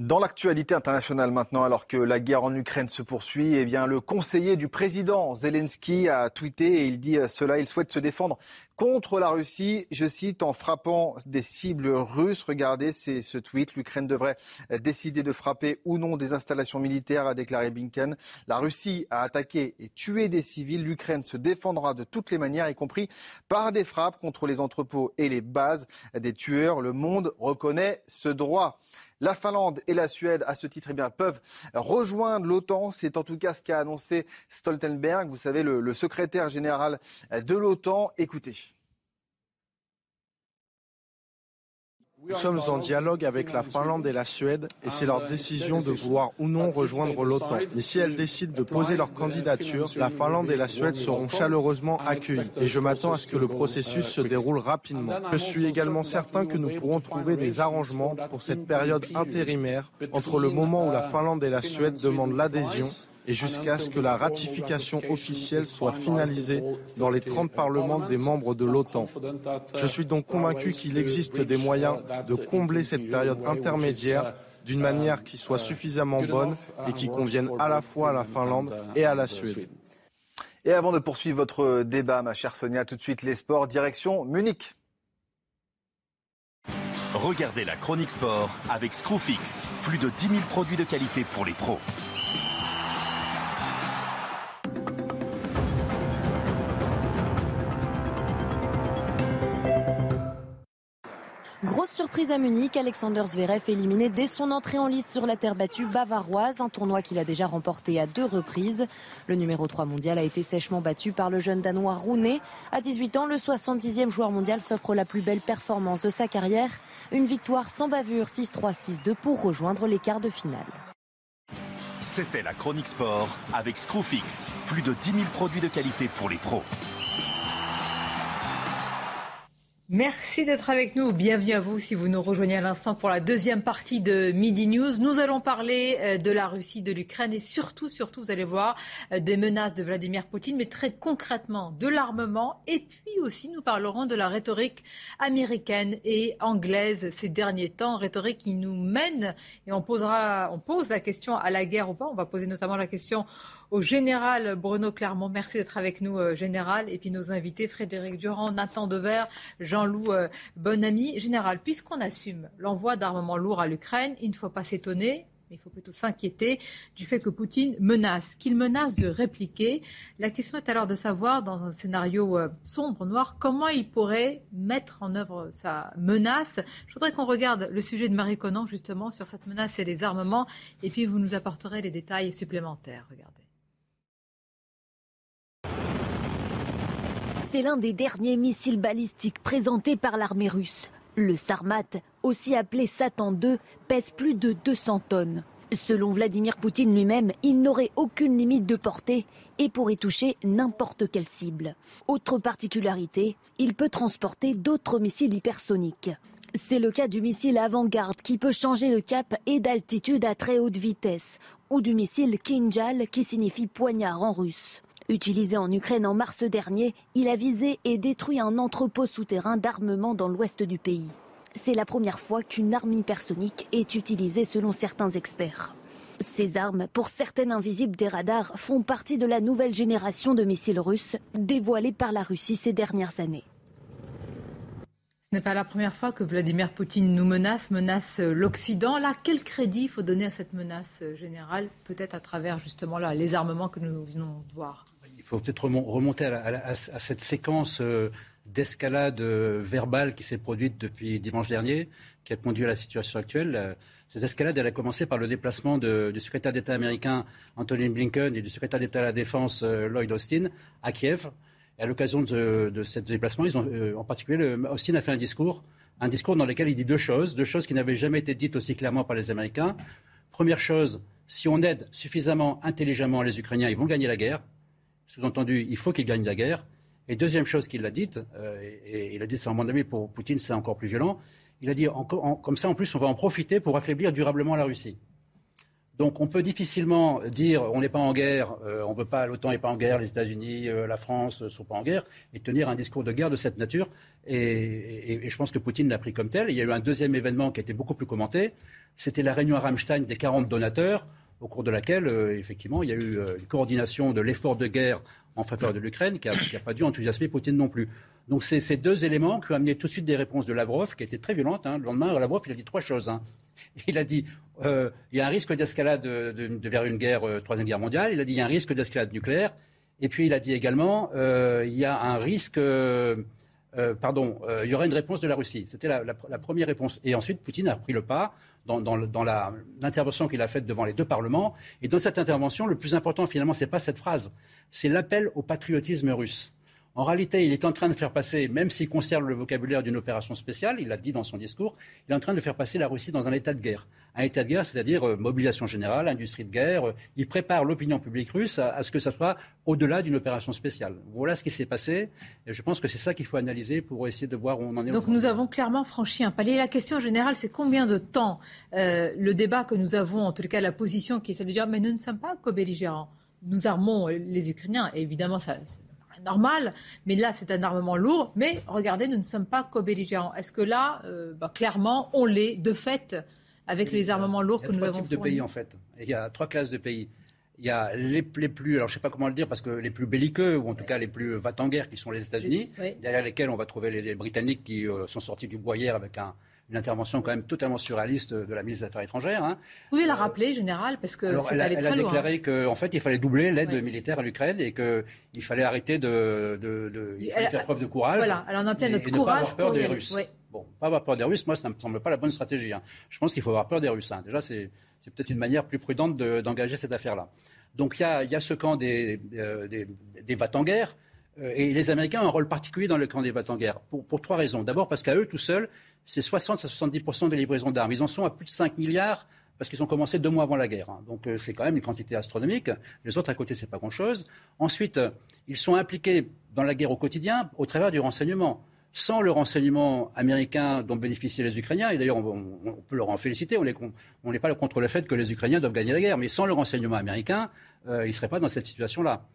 Dans l'actualité internationale maintenant, alors que la guerre en Ukraine se poursuit, eh bien, le conseiller du président Zelensky a tweeté et il dit cela, il souhaite se défendre contre la Russie, je cite, en frappant des cibles russes. Regardez ce tweet, l'Ukraine devrait décider de frapper ou non des installations militaires, a déclaré Blinken. La Russie a attaqué et tué des civils, l'Ukraine se défendra de toutes les manières, y compris par des frappes contre les entrepôts et les bases des tueurs. Le monde reconnaît ce droit. La Finlande et la Suède, à ce titre, eh bien, peuvent rejoindre l'OTAN. C'est en tout cas ce qu'a annoncé Stoltenberg, vous savez, le, le secrétaire général de l'OTAN. Écoutez. Nous sommes en dialogue avec la Finlande et la Suède et c'est leur décision de vouloir ou non rejoindre l'OTAN. Mais si elles décident de poser leur candidature, la Finlande et la Suède seront chaleureusement accueillies et je m'attends à ce que le processus se déroule rapidement. Je suis également certain que nous pourrons trouver des arrangements pour cette période intérimaire entre le moment où la Finlande et la Suède demandent l'adhésion et jusqu'à ce que la ratification officielle soit finalisée dans les 30 parlements des membres de l'OTAN. Je suis donc convaincu qu'il existe des moyens de combler cette période intermédiaire d'une manière qui soit suffisamment bonne et qui convienne à la fois à la Finlande et à la Suède. Et avant de poursuivre votre débat, ma chère Sonia, tout de suite les sports, direction Munich. Regardez la chronique sport avec Screwfix. Plus de 10 000 produits de qualité pour les pros. Grosse surprise à Munich, Alexander Zverev éliminé dès son entrée en liste sur la terre battue bavaroise, un tournoi qu'il a déjà remporté à deux reprises. Le numéro 3 mondial a été sèchement battu par le jeune danois Rune. À 18 ans, le 70e joueur mondial s'offre la plus belle performance de sa carrière. Une victoire sans bavure 6-3, 6-2 pour rejoindre les quarts de finale. C'était la chronique sport avec Screwfix. Plus de 10 000 produits de qualité pour les pros. Merci d'être avec nous. Bienvenue à vous si vous nous rejoignez à l'instant pour la deuxième partie de Midi News. Nous allons parler euh, de la Russie, de l'Ukraine et surtout, surtout, vous allez voir, euh, des menaces de Vladimir Poutine, mais très concrètement de l'armement. Et puis aussi, nous parlerons de la rhétorique américaine et anglaise ces derniers temps, rhétorique qui nous mène et on posera, on pose la question à la guerre ou pas. On va poser notamment la question au général Bruno Clermont. Merci d'être avec nous, euh, général. Et puis nos invités, Frédéric Durand, Nathan Dever, Jean-Loup euh, Bonamy. Général, puisqu'on assume l'envoi d'armements lourds à l'Ukraine, il ne faut pas s'étonner mais il faut plutôt s'inquiéter du fait que Poutine menace, qu'il menace de répliquer. La question est alors de savoir, dans un scénario euh, sombre, noir, comment il pourrait mettre en œuvre sa menace. Je voudrais qu'on regarde le sujet de Marie Conan, justement, sur cette menace et les armements, et puis vous nous apporterez les détails supplémentaires. Regardez. C'est l'un des derniers missiles balistiques présentés par l'armée russe. Le Sarmat, aussi appelé Satan 2, pèse plus de 200 tonnes. Selon Vladimir Poutine lui-même, il n'aurait aucune limite de portée et pourrait toucher n'importe quelle cible. Autre particularité, il peut transporter d'autres missiles hypersoniques. C'est le cas du missile avant-garde qui peut changer de cap et d'altitude à très haute vitesse, ou du missile Kinjal qui signifie poignard en russe. Utilisé en Ukraine en mars dernier, il a visé et détruit un entrepôt souterrain d'armement dans l'ouest du pays. C'est la première fois qu'une arme hypersonique est utilisée selon certains experts. Ces armes, pour certaines invisibles des radars, font partie de la nouvelle génération de missiles russes dévoilés par la Russie ces dernières années. Ce n'est pas la première fois que Vladimir Poutine nous menace, menace l'Occident. Là, quel crédit faut donner à cette menace générale, peut-être à travers justement là, les armements que nous venons de voir? Il faut peut-être remonter à, cette séquence euh, d'escalade euh, verbale qui s'est produite depuis dimanche dernier, qui a conduit à la situation actuelle. Euh, cette escalade, elle a commencé par le déplacement du secrétaire d'État américain Anthony Blinken et du secrétaire d'État à la Défense Lloyd Austin à Kiev. Et à l'occasion de, de ce déplacement, en particulier, Austin a fait un discours, un discours dans lequel il dit deux choses, deux choses qui n'avaient jamais été dites aussi clairement par les Américains. Première chose, si on aide suffisamment intelligemment les Ukrainiens, ils vont gagner la guerre. Sous-entendu, il faut qu'il gagne la guerre. Et deuxième chose qu'il a dite, euh, et, il a dit ça, à mon avis, pour Poutine, c'est encore plus violent, il a dit, comme ça, en plus, on va en profiter pour affaiblir durablement la Russie. Donc on peut difficilement dire on n'est pas en guerre, euh, on veut pas, l'OTAN n'est pas en guerre, les États-Unis, euh, la France ne sont pas en guerre, et tenir un discours de guerre de cette nature. Et, et je pense que Poutine l'a pris comme tel. il y a eu un deuxième événement qui a été beaucoup plus commenté, c'était la réunion à Rammstein des 40 donateurs au cours de laquelle, euh, effectivement, il y a eu euh, une coordination de l'effort de guerre en faveur de l'Ukraine qui n'a pas dû enthousiasmer Poutine non plus. Donc c'est ces deux éléments qui ont amené tout de suite des réponses de Lavrov qui étaient très violentes. Hein. Le lendemain, Lavrov, il a dit trois choses. Hein. Il a dit euh, il y a un risque d'escalade de, vers une guerre, troisième guerre mondiale. Il a dit il y a un risque d'escalade nucléaire. Et puis il a dit également il y a un risque pardon, il y aurait une réponse de la Russie. C'était la, première réponse. Et ensuite, Poutine a pris le pas dans, l'intervention qu'il a faite devant les deux parlements. Et dans cette intervention, le plus important, finalement, ce n'est pas cette phrase, c'est l'appel au patriotisme russe. En réalité, il est en train de faire passer, même s'il conserve le vocabulaire d'une opération spéciale, il l'a dit dans son discours, il est en train de faire passer la Russie dans un état de guerre. Un état de guerre, c'est-à-dire euh, mobilisation générale, industrie de guerre. Euh, il prépare l'opinion publique russe à, ce que ça soit au-delà d'une opération spéciale. Voilà ce qui s'est passé. Et je pense que c'est ça qu'il faut analyser pour essayer de voir où on en est. Donc nous avons clairement franchi un palier. La question générale, c'est combien de temps euh, le débat que nous avons, en tout cas la position qui essaie de dire mais nous ne sommes pas co-belligérants. Nous armons les Ukrainiens. Et évidemment, ça, normal, mais là c'est un armement lourd. Mais regardez, nous ne sommes pas co-belligérants. Est-ce que là, euh, bah, clairement, on l'est de fait avec les armements lourds que nous avons Il y a trois types de pays en fait. Il y a trois classes de pays. Il y a les, plus, alors je ne sais pas comment le dire, parce que les plus belliqueux, ou en tout cas les plus va en guerre, qui sont les États-Unis, derrière lesquels on va trouver les, Britanniques qui euh, sont sortis du bois hier avec un, une intervention quand même totalement surréaliste de la ministre des Affaires étrangères. Hein. Vous pouvez la rappeler, général, parce que c'est allé très loin. Elle a déclaré qu'en fait, il fallait doubler l'aide militaire à l'Ukraine et qu'il fallait arrêter de, de, il fallait faire preuve de courage. Voilà, elle en appelait notre courage pas avoir peur des Russes. Bon, pas avoir peur des Russes, moi, ça ne me semble pas la bonne stratégie. Hein. Je pense qu'il faut avoir peur des Russes. Hein. Déjà, c'est peut-être une manière plus prudente d'engager cette affaire-là. Donc, il y a, y a, ce camp des, euh, des, des en guerre. Euh, et les Américains ont un rôle particulier dans le camp des vats en guerre, pour, pour trois raisons. D'abord parce qu'à eux tout seuls, c'est 60 à 70% des livraisons d'armes. Ils en sont à plus de 5 milliards parce qu'ils ont commencé deux mois avant la guerre. Hein. Donc euh, c'est quand même une quantité astronomique. Les autres à côté, c'est pas grand-chose. Ensuite, euh, ils sont impliqués dans la guerre au quotidien au travers du renseignement. Sans le renseignement américain dont bénéficient les Ukrainiens, et d'ailleurs on, peut leur en féliciter, on n'est pas contre le fait que les Ukrainiens doivent gagner la guerre, mais sans le renseignement américain, ils ne seraient pas dans cette situation-là.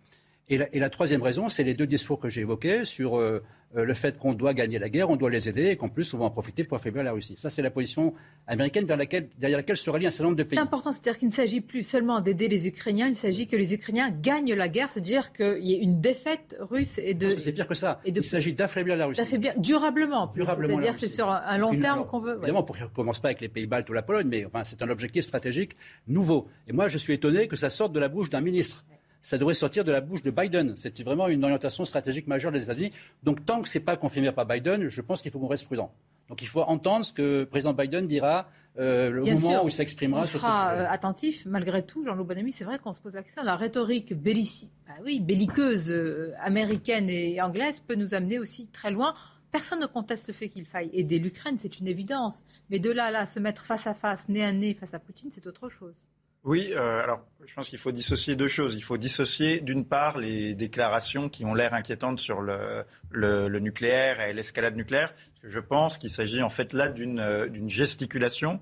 Et la, troisième raison, c'est les deux discours que j'ai évoqués sur euh, euh, le fait qu'on doit gagner la guerre, on doit les aider et qu'en plus, on va en profiter pour affaiblir la Russie. Ça, c'est la position américaine vers laquelle, derrière laquelle se rallient un certain nombre de pays. C'est important, c'est-à-dire qu'il ne s'agit plus seulement d'aider les Ukrainiens, il s'agit que les Ukrainiens gagnent la guerre, c'est-à-dire qu'il y ait une défaite russe et de. C'est pire que ça. Il s'agit d'affaiblir la Russie. D'affaiblir durablement, durablement c'est-à-dire c'est sur un long terme qu'on veut. Évidemment, pour qu'on ne commence pas avec les pays baltes ou la Pologne, mais enfin, c'est un objectif stratégique nouveau. Et moi, je suis étonné que ça sorte de la bouche d'un ministre ça devrait sortir de la bouche de Biden. C'est vraiment une orientation stratégique majeure des États-Unis. Donc tant que ce n'est pas confirmé par Biden, je pense qu'il faut qu'on reste prudent. Donc il faut entendre ce que le président Biden dira euh, le moment où il s'exprimera. On sera euh, attentif, malgré tout, Jean-Loup Bonamy. C'est vrai qu'on se pose la question. La rhétorique bah oui, belliqueuse euh, américaine et anglaise peut nous amener aussi très loin. Personne ne conteste le fait qu'il faille aider l'Ukraine, c'est une évidence. Mais de là, là, se mettre face à face, nez à nez face à Poutine, c'est autre chose. Oui, euh, alors je pense qu'il faut dissocier deux choses. Il faut dissocier d'une part les déclarations qui ont l'air inquiétantes sur le, nucléaire et l'escalade nucléaire. Parce que je pense qu'il s'agit en fait là d'une euh, gesticulation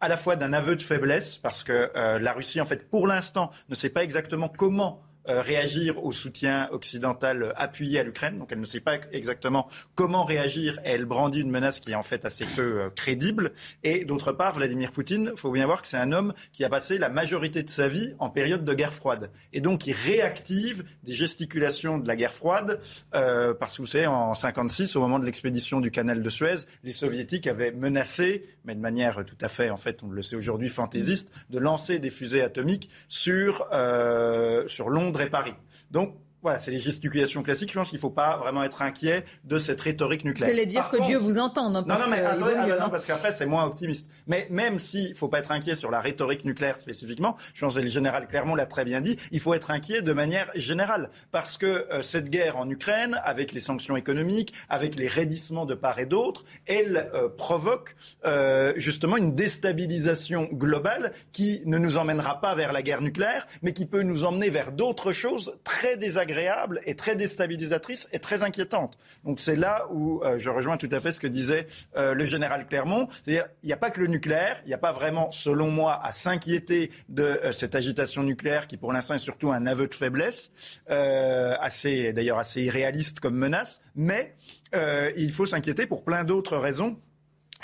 à la fois d'un aveu de faiblesse, parce que euh, la Russie, en fait, pour l'instant, ne sait pas exactement comment euh, réagir au soutien occidental appuyé à l'Ukraine. Donc elle ne sait pas exactement comment réagir elle brandit une menace qui est en fait assez peu euh, crédible. Et d'autre part, Vladimir Poutine, il faut bien voir que c'est un homme qui a passé la majorité de sa vie en période de guerre froide. Et donc il réactive des gesticulations de la guerre froide euh, parce que vous savez, en 56, au moment de l'expédition du canal de Suez, les soviétiques avaient menacé, mais de manière tout à fait, en fait, on le sait aujourd'hui, fantaisiste, de lancer des fusées atomiques sur, euh, sur Londres Paris. Donc, voilà, c'est les gesticulations classiques. Je pense qu'il ne faut pas vraiment être inquiet de cette rhétorique nucléaire. J'allais dire que Dieu vous entende. Hein, non, non, mais attendez, ah, parce qu'après, c'est moins optimiste. Mais même s'il ne faut pas être inquiet sur la rhétorique nucléaire spécifiquement, je pense que le général Clermont l'a très bien dit, il faut être inquiet de manière générale. Parce que euh, cette guerre en Ukraine, avec les sanctions économiques, avec les raidissements de part et d'autre, elle euh, provoque euh, justement une déstabilisation globale qui ne nous emmènera pas vers la guerre nucléaire, mais qui peut nous emmener vers d'autres choses très désagréables agréable et très déstabilisatrice et très inquiétante. Donc c'est là où euh, je rejoins tout à fait ce que disait euh, le général Clermont. C'est-à-dire, il n'y a pas que le nucléaire, il n'y a pas vraiment, selon moi, à s'inquiéter de euh, cette agitation nucléaire qui, pour l'instant, est surtout un aveu de faiblesse, assez, d'ailleurs assez irréaliste comme menace, mais il faut s'inquiéter pour plein d'autres raisons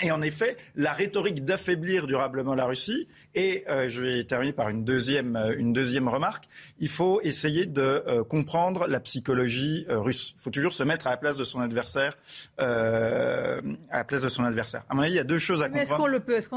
Et en effet, la rhétorique d'affaiblir durablement la Russie, et euh, je vais terminer par une deuxième, euh, une deuxième remarque, il faut essayer de euh, comprendre la psychologie russe. Il faut toujours se mettre à la place de son adversaire. à la place de son adversaire. À mon avis, il y a deux choses à comprendre. Est-ce qu'on le peut est-ce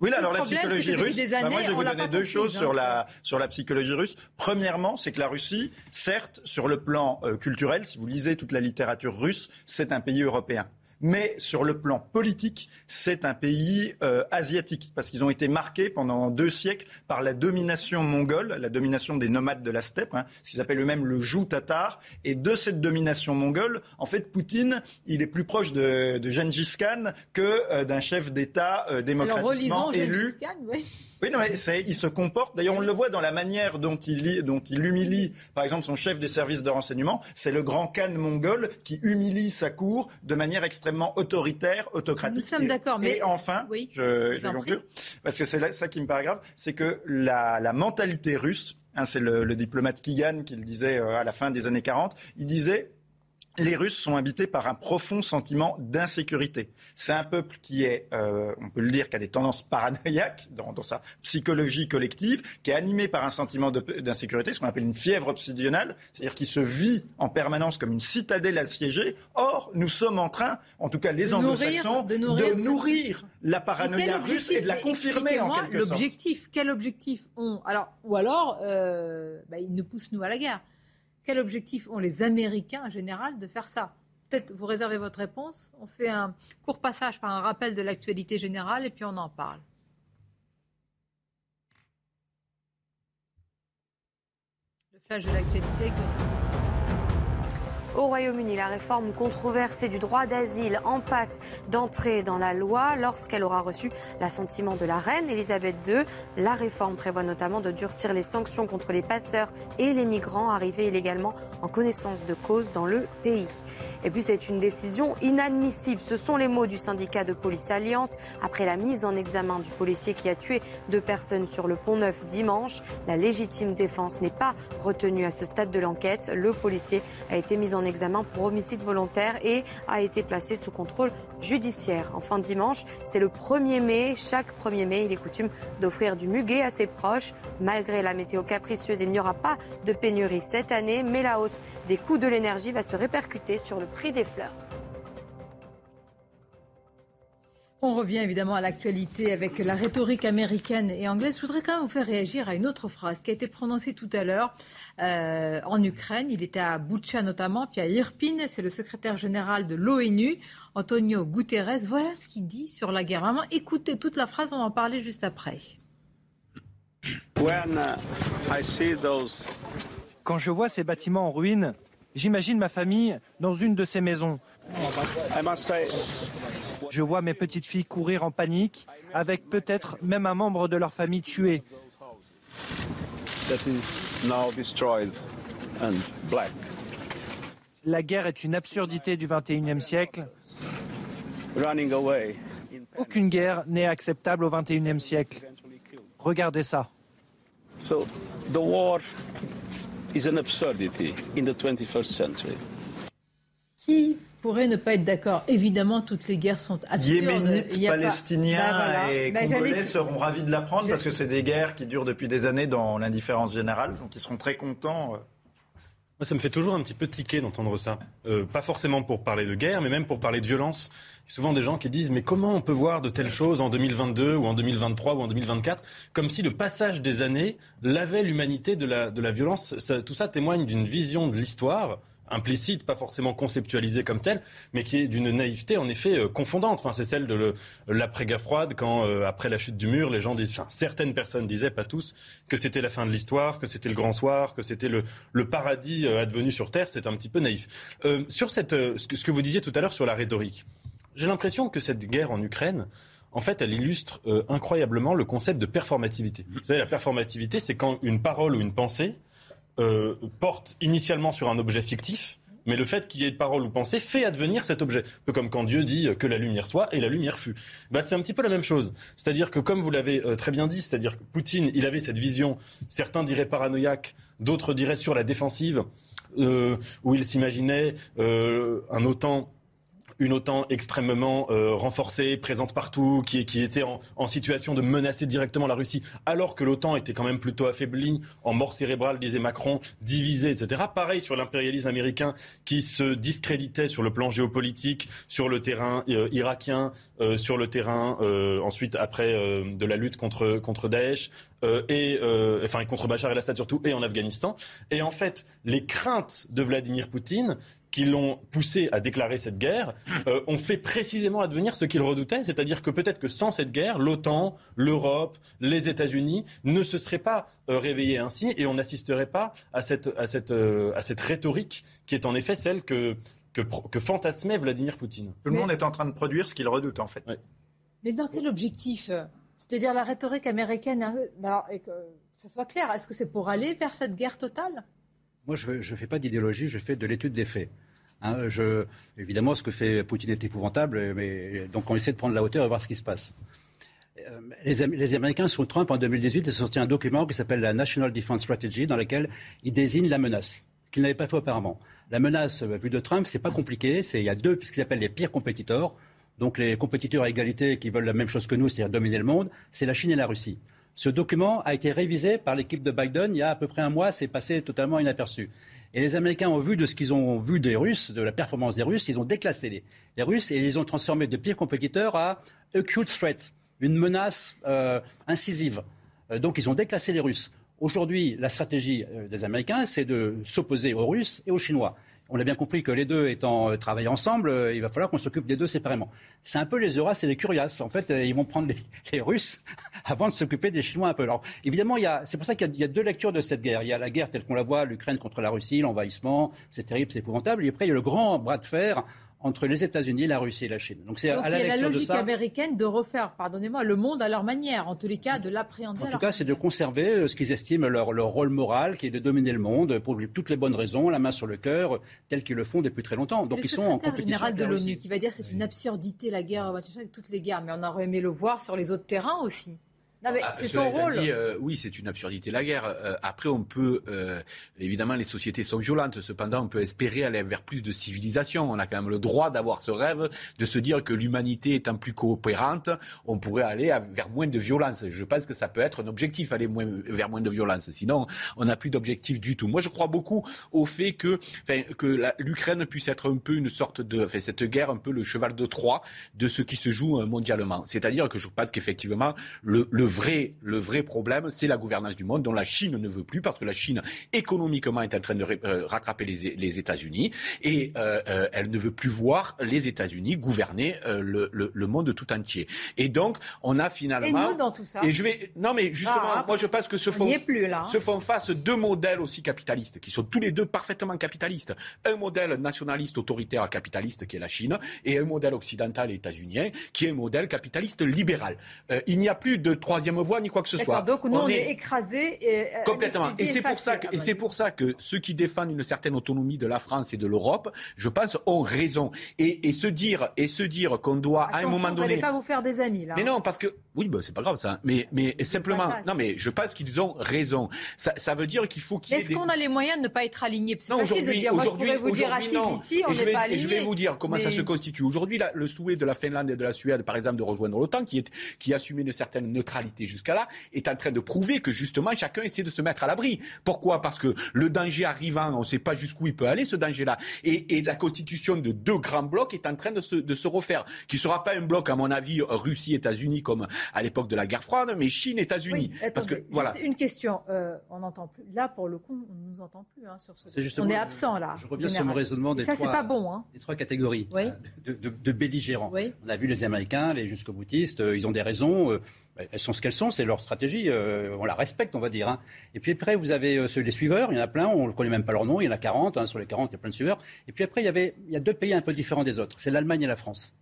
Oui, là, alors la psychologie russe. Bah, moi, je vais vous donner deux choses sur, hein. la, sur la psychologie russe. Premièrement, c'est que la Russie, certes, sur le plan culturel, si vous lisez toute la littérature russe, c'est un pays européen mais sur le plan politique, c'est un pays euh, asiatique, parce qu'ils ont été marqués pendant deux siècles par la domination mongole, la domination des nomades de la steppe, hein, ce qu'ils appellent eux-mêmes le joug tatar. Et de cette domination mongole, en fait, Poutine, il est plus proche de, de Gengis Khan que euh, d'un chef d'État euh, démocratiquement élu. Khan, oui. Oui, non, mais il se comporte. D'ailleurs, on le voit dans la manière dont il, dont il humilie, par exemple, son chef des services de renseignement. C'est le grand Khan mongol qui humilie sa cour de manière extrêmement autoritaire, autocratique. Nous sommes d'accord, mais. Et enfin, je, vais conclure, parce que c'est ça qui me paraît grave, c'est que la, la mentalité russe, hein, c'est le, le, diplomate Kigan qui le disait euh, à la fin des années 40, il disait les Russes sont habités par un profond sentiment d'insécurité. C'est un peuple qui est, euh, on peut le dire, qui a des tendances paranoïaques dans, sa psychologie collective, qui est animé par un sentiment d'insécurité, ce qu'on appelle une fièvre obsidionale, c'est-à-dire qui se vit en permanence comme une citadelle assiégée. Or, nous sommes en train, en tout cas les anglo-saxons, de, nourrir, la paranoïa russe et de la confirmer en quelque sorte. L'objectif, quel objectif ont Alors, ou alors, euh, bah, ils nous poussent nous à la guerre. Quel objectif ont les Américains en général de faire ça? Peut-être vous réservez votre réponse. On fait un court passage par un rappel de l'actualité générale et puis on en parle. Au Royaume-Uni, la réforme controversée du droit d'asile en passe d'entrer dans la loi lorsqu'elle aura reçu l'assentiment de la reine Elisabeth II. La réforme prévoit notamment de durcir les sanctions contre les passeurs et les migrants arrivés illégalement en connaissance de cause dans le pays. Et puis c'est une décision inadmissible. Ce sont les mots du syndicat de police Alliance après la mise en examen du policier qui a tué deux personnes sur le pont Neuf dimanche. La légitime défense n'est pas retenue à ce stade de l'enquête. Le policier a été mis en examen pour homicide volontaire et a été placé sous contrôle judiciaire. Enfin, dimanche, c'est le 1er mai. Chaque 1er mai, il est coutume d'offrir du muguet à ses proches. Malgré la météo capricieuse, il n'y aura pas de pénurie cette année, mais la hausse des coûts de l'énergie va se répercuter sur le prix des fleurs. On revient évidemment à l'actualité avec la rhétorique américaine et anglaise. Je voudrais quand même vous faire réagir à une autre phrase qui a été prononcée tout à l'heure euh, en Ukraine. Il était à Boucha notamment, puis à Irpin. C'est le secrétaire général de l'ONU, Antonio Guterres. Voilà ce qu'il dit sur la guerre. Vraiment, écoutez toute la phrase, on va en parler juste après. Uh, quand je vois ces bâtiments en ruine, j'imagine ma famille dans une de ces maisons. Je vois mes petites filles courir en panique, avec peut-être même un membre de leur famille tué. La guerre est une absurdité du XXIe siècle. Aucune guerre n'est acceptable au XXIe siècle. Regardez ça. the war is an absurdity in the 21st century. Qui pourrait ne pas être d'accord. Évidemment, toutes les guerres sont absurdes. Yéménites, Palestiniens ben et ben, Congolais seront ravis de l'apprendre parce que c'est des guerres qui durent depuis des années dans l'indifférence générale. Donc ils seront très contents. Euh. Moi, ça me fait toujours un petit peu tiquer d'entendre ça. Euh, pas forcément pour parler de guerre, mais même pour parler de violence. Il y a souvent des gens qui disent Mais comment on peut voir de telles choses en 2022 ou en 2023 ou en 2024 Comme si le passage des années lavait l'humanité de la, de la violence. tout ça témoigne d'une vision de l'histoire implicite, pas forcément conceptualisée comme telle, mais qui est d'une naïveté en effet euh, confondante. Enfin, c'est celle de l'après-guerre froide, quand euh, après la chute du mur, les gens disent, enfin, certaines personnes disaient, pas tous, que c'était la fin de l'histoire, que c'était le grand soir, que c'était le, paradis euh, advenu sur Terre. C'est un petit peu naïf. sur cette, ce, que, vous disiez tout à l'heure sur la rhétorique, j'ai l'impression que cette guerre en Ukraine, en fait, elle illustre incroyablement le concept de performativité. Vous savez, la performativité, c'est quand une parole ou une pensée euh, porte initialement sur un objet fictif, mais le fait qu'il y ait de parole ou pensée fait advenir cet objet. Un peu comme quand Dieu dit que la lumière soit et la lumière fut. Bah, c'est un petit peu la même chose. C'est-à-dire que, comme vous l'avez euh, très bien dit, c'est-à-dire que Poutine, il avait cette vision, certains diraient paranoïaque, d'autres diraient sur la défensive, euh, où il s'imaginait un OTAN une OTAN extrêmement euh, renforcée, présente partout, qui, était en, situation de menacer directement la Russie, alors que l'OTAN était quand même plutôt affaiblie, en mort cérébrale, disait Macron, divisée, etc. Pareil sur l'impérialisme américain qui se discréditait sur le plan géopolitique, sur le terrain euh, irakien, euh, sur le terrain ensuite après de la lutte contre, contre Daesh. Et enfin contre Bachar el-Assad surtout et en Afghanistan et en fait les craintes de Vladimir Poutine qui l'ont poussé à déclarer cette guerre euh, ont fait précisément advenir ce qu'il redoutait, c'est-à-dire que peut-être que sans cette guerre, l'OTAN, l'Europe, les États-Unis ne se seraient pas euh, réveillés ainsi et on n'assisterait pas à cette, à, cette, euh, à cette rhétorique qui est en effet celle que, que, que fantasmait Vladimir Poutine. Tout le monde est en train de produire ce qu'il redoute en fait. Mais dans quel objectif C'est-à-dire la rhétorique américaine, hein, alors, et que ce soit clair, est-ce que c'est pour aller vers cette guerre totale? Moi, je ne fais pas d'idéologie, je fais de l'étude des faits. Hein, évidemment, ce que fait Poutine est épouvantable, mais donc on essaie de prendre la hauteur et voir ce qui se passe. Euh, les, les, Américains, sous Trump, en 2018, ont sorti un document qui s'appelle la National Defense Strategy, dans lequel ils désignent la menace, qu'ils n'avaient pas fait auparavant. La menace, euh, vue de Trump, c'est pas compliqué. Il y a deux, ce qu'ils appellent les pires compétiteurs. Donc les compétiteurs à égalité qui veulent la même chose que nous, c'est-à-dire dominer le monde, c'est la Chine et la Russie. Ce document a été révisé par l'équipe de Biden il y a à peu près un mois, c'est passé totalement inaperçu. Et les Américains ont vu de ce qu'ils ont vu des Russes, de la performance des Russes, ils ont déclassé les, Russes et ils ont transformés de pires compétiteurs à acute threat, une menace euh, incisive. Euh, donc ils ont déclassé les Russes. Aujourd'hui, la stratégie euh, des Américains, c'est de s'opposer aux Russes et aux Chinois on a bien compris que les deux étant euh, travaillés ensemble, euh, il va falloir qu'on s'occupe des deux séparément. C'est un peu les Euras et les Curias. En fait, euh, ils vont prendre les, [LAUGHS] Russes [LAUGHS] avant de s'occuper des Chinois un peu. Alors, évidemment, c'est pour ça qu'il y, a deux lectures de cette guerre. Il y a la guerre telle qu'on la voit, l'Ukraine contre la Russie, l'envahissement, c'est terrible, c'est épouvantable. Et après, il y a le grand bras de fer entre les États-Unis, la Russie et la Chine. Donc c'est à la il y a la logique américaine de refaire, pardonnez-moi, le monde à leur manière, en tous les cas, de l'appréhender. En tout cas, c'est de conserver euh, ce qu'ils estiment leur, leur, rôle moral, qui est de dominer le monde pour toutes les bonnes raisons, la main sur le cœur, tel qu'ils le font depuis très longtemps. Donc ils sont en compétition. général de l'ONU qui va dire c'est une absurdité la guerre, avec toutes les guerres, mais on aurait aimé le voir sur les autres terrains aussi. Ah, c'est son rôle. Euh, oui, c'est une absurdité la guerre. Euh, après, on peut euh, évidemment les sociétés sont violentes. Cependant, on peut espérer aller vers plus de civilisation. On a quand même le droit d'avoir ce rêve de se dire que l'humanité étant plus coopérante, on pourrait aller vers moins de violence. Je pense que ça peut être un objectif, aller moins, vers moins de violence. Sinon, on n'a plus d'objectif du tout. Moi, je crois beaucoup au fait que, que l'Ukraine puisse être un peu une sorte de, enfin, cette guerre un peu le cheval de Troie de ce qui se joue mondialement. C'est-à-dire que je pense qu'effectivement, le, le vrai, le vrai problème, c'est la gouvernance du monde dont la Chine ne veut plus parce que la Chine, économiquement, est en train de euh, rattraper les, les États-Unis et euh, euh, elle ne veut plus voir les États-Unis gouverner le, le, le, monde tout entier. Et donc, on a finalement. Et nous dans tout ça. Et je vais. Non, mais justement, ah, moi, je pense que se font, plus, là, hein. se font face deux modèles aussi capitalistes qui sont tous les deux parfaitement capitalistes. Un modèle nationaliste autoritaire capitaliste qui est la Chine et un modèle occidental états-unien qui est un modèle capitaliste libéral. il n'y a plus de trois troisième voie ni quoi que ce soit. Donc nous, on, est, écrasés. Et, euh, complètement. Et c'est pour ça que, et c'est pour ça que ceux qui défendent une certaine autonomie de la France et de l'Europe, je pense, ont raison. Et, et se dire, et se dire qu'on doit à un moment donné. Vous pas vous faire des amis là. Mais non, parce que oui, bah, c'est pas grave ça. Mais, mais simplement, non, mais je pense qu'ils ont raison. Ça, ça veut dire qu'il faut qu'il. Est-ce qu'on a les moyens de ne pas être alignés? C'est facile de dire. Moi, je pourrais vous dire assis ici, on n'est pas alignés. Et je vais vous dire comment ça se constitue. Aujourd'hui, le souhait de la Finlande et de la Suède, par exemple, de rejoindre l'OTAN, qui est qui assumait une certaine neutralité jusqu'à là, est en train de prouver que justement chacun essaie de se mettre à l'abri. Pourquoi? Parce que le danger arrivant, on ne sait pas jusqu'où il peut aller ce danger-là. Et, et, la constitution de deux grands blocs est en train de se, de se refaire, qui ne sera pas un bloc, à mon avis, Russie-États-Unis comme à l'époque de la guerre froide, mais Chine-États-Unis. Oui, parce que voilà. Une question, euh, on n'entend plus. Là, pour le coup, on ne nous entend plus hein, sur ce. on est absent là. Je reviens sur mon raisonnement des ça, trois. pas bon. Hein. Des trois catégories euh, de, de, de, belligérants. On a vu les Américains, les jusqu'au boutistes, euh, ils ont des raisons. Elles sont ce qu'elles sont, c'est leur stratégie. on la respecte, on va dire. Hein. Et puis après, vous avez les suiveurs. Il y en a plein. On ne connaît même pas leur nom. Il y en a 40. sur les 40, il y a plein de suiveurs. Et puis après, il y avait, il y a deux pays un peu différents des autres. C'est l'Allemagne et la France.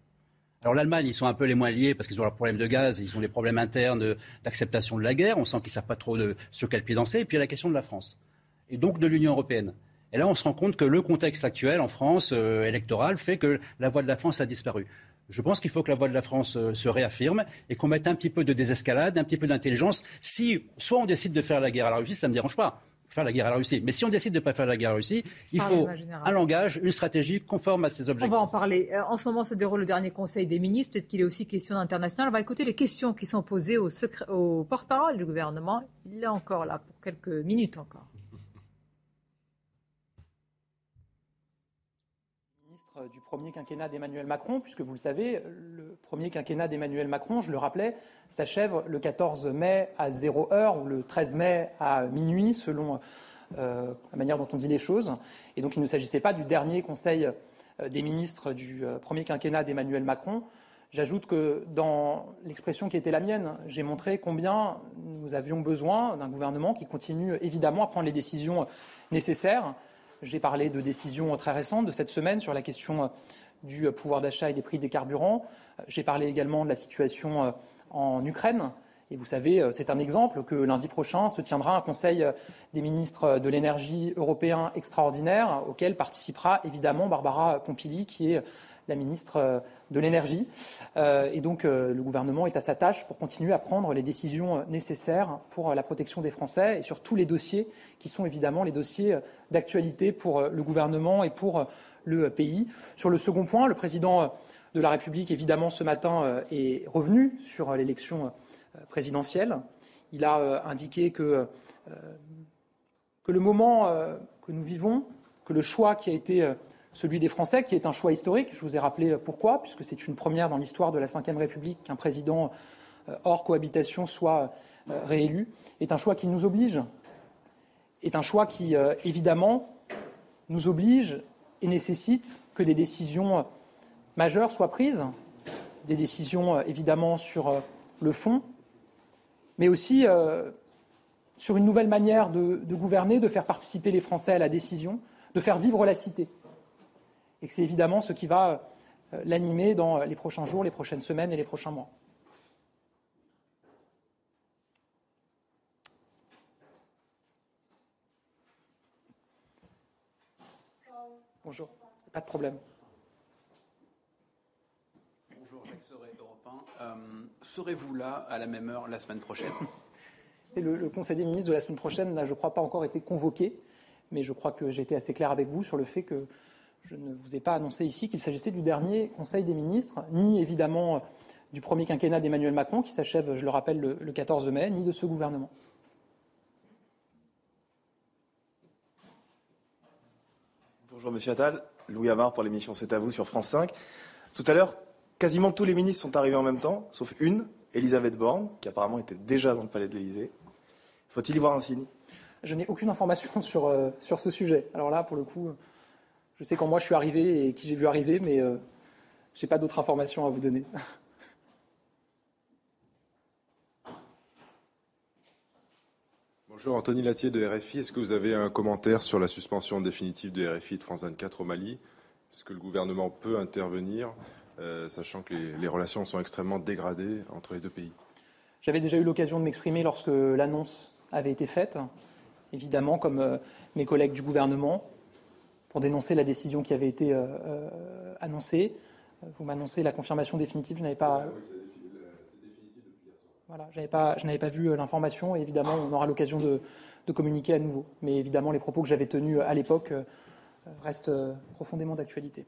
Alors l'Allemagne, ils sont un peu les moins liés parce qu'ils ont leurs problèmes de gaz, ils ont des problèmes internes d'acceptation de la guerre. On sent qu'ils ne savent pas trop de, sur quel pied danser. Et puis il y a la question de la France et donc de l'Union européenne. Et là, on se rend compte que le contexte actuel en France euh, électoral fait que la voix de la France a disparu. Je pense qu'il faut que la voix de la France euh, se réaffirme et qu'on mette un petit peu de désescalade, un petit peu d'intelligence. Si soit on décide de faire la guerre à la Russie, ça ne me dérange pas faire la guerre à la Russie. Mais si on décide de ne pas faire la guerre à la Russie, il faut un langage, une stratégie conforme à ces objectifs. On va en parler. Euh, en ce moment se déroule le dernier Conseil des ministres. Peut-être qu'il est aussi question d'international. On va écouter les questions qui sont posées au, au porte-parole du gouvernement. Il est encore là pour quelques minutes encore. Du premier quinquennat d'Emmanuel Macron, puisque vous le savez, le premier quinquennat d'Emmanuel Macron, je le rappelais, s'achève le 14 mai à 0 heure ou le 13 mai à minuit, selon euh, la manière dont on dit les choses. Et donc il ne s'agissait pas du dernier Conseil euh, des ministres du euh, premier quinquennat d'Emmanuel Macron. J'ajoute que dans l'expression qui était la mienne, j'ai montré combien nous avions besoin d'un gouvernement qui continue évidemment à prendre les décisions nécessaires j'ai parlé de décisions très récentes de cette semaine sur la question euh, du euh, pouvoir d'achat et des prix des carburants. Euh, j'ai parlé également de la situation en Ukraine. Et vous savez, c'est un exemple que lundi prochain se tiendra un Conseil des ministres de l'énergie européen extraordinaire auquel participera évidemment Barbara Pompili, qui est la ministre euh, de l'Énergie. Euh, et donc, euh, le gouvernement est à sa tâche pour continuer à prendre les décisions nécessaires pour la protection des Français et sur tous les dossiers qui sont évidemment les dossiers d'actualité pour le gouvernement et pour le pays. Sur le second point, le président de la République, évidemment, ce matin est revenu sur l'élection présidentielle. Il a indiqué que, que le moment que nous vivons, que le choix qui a été celui des Français, qui est un choix historique. Je vous ai rappelé pourquoi, puisque c'est une première dans l'histoire de la Ve République qu'un président euh, hors cohabitation soit euh, réélu, est un choix qui nous oblige, est un choix qui, euh, évidemment, nous oblige et nécessite que des décisions majeures soient prises, des décisions évidemment sur le fond, mais aussi sur une nouvelle manière de, de gouverner, de faire participer les Français à la décision, de faire vivre la cité et que c'est évidemment ce qui va euh, l'animer dans les prochains jours, les prochaines semaines et les prochains mois. Bonjour, pas de problème. Bonjour, Jacques Serret, Europe 1. Euh, serez-vous là à la même heure la semaine prochaine? [LAUGHS] Le, le, Conseil des ministres de la semaine prochaine n'a, je crois, pas encore été convoqué, mais je crois que j'ai été assez clair avec vous sur le fait que je ne vous ai pas annoncé ici qu'il s'agissait du dernier Conseil des ministres, ni évidemment du premier quinquennat d'Emmanuel Macron, qui s'achève, je le rappelle, le, 14 mai, ni de ce gouvernement. Bonjour Monsieur Attal, Louis Amar pour l'émission C'est à vous sur France 5. Tout à l'heure, quasiment tous les ministres sont arrivés en même temps, sauf une, Elisabeth Borne, qui apparemment était déjà dans le palais de l'Élysée. Faut-il y voir un signe? Je n'ai aucune information [LAUGHS] sur, euh, sur ce sujet. Alors là, pour le coup, je sais quand moi je suis arrivé et qui j'ai vu arriver, mais euh, je n'ai pas d'autres informations à vous donner. [LAUGHS] Bonjour, Anthony Latier de RFI. Est-ce que vous avez un commentaire sur la suspension définitive de RFI de France 24 au Mali? Est-ce que le gouvernement peut intervenir, euh, sachant que les, relations sont extrêmement dégradées entre les deux pays? J'avais déjà eu l'occasion de m'exprimer lorsque l'annonce avait été faite, évidemment, comme euh, mes collègues du gouvernement pour dénoncer la décision qui avait été euh, euh, annoncée. Vous m'annoncez la confirmation définitive. Je n'avais pas. Voilà, pas, je n'avais pas vu euh, l'information et évidemment, on aura l'occasion de, de, communiquer à nouveau. Mais évidemment, les propos que j'avais tenus à l'époque restent profondément d'actualité.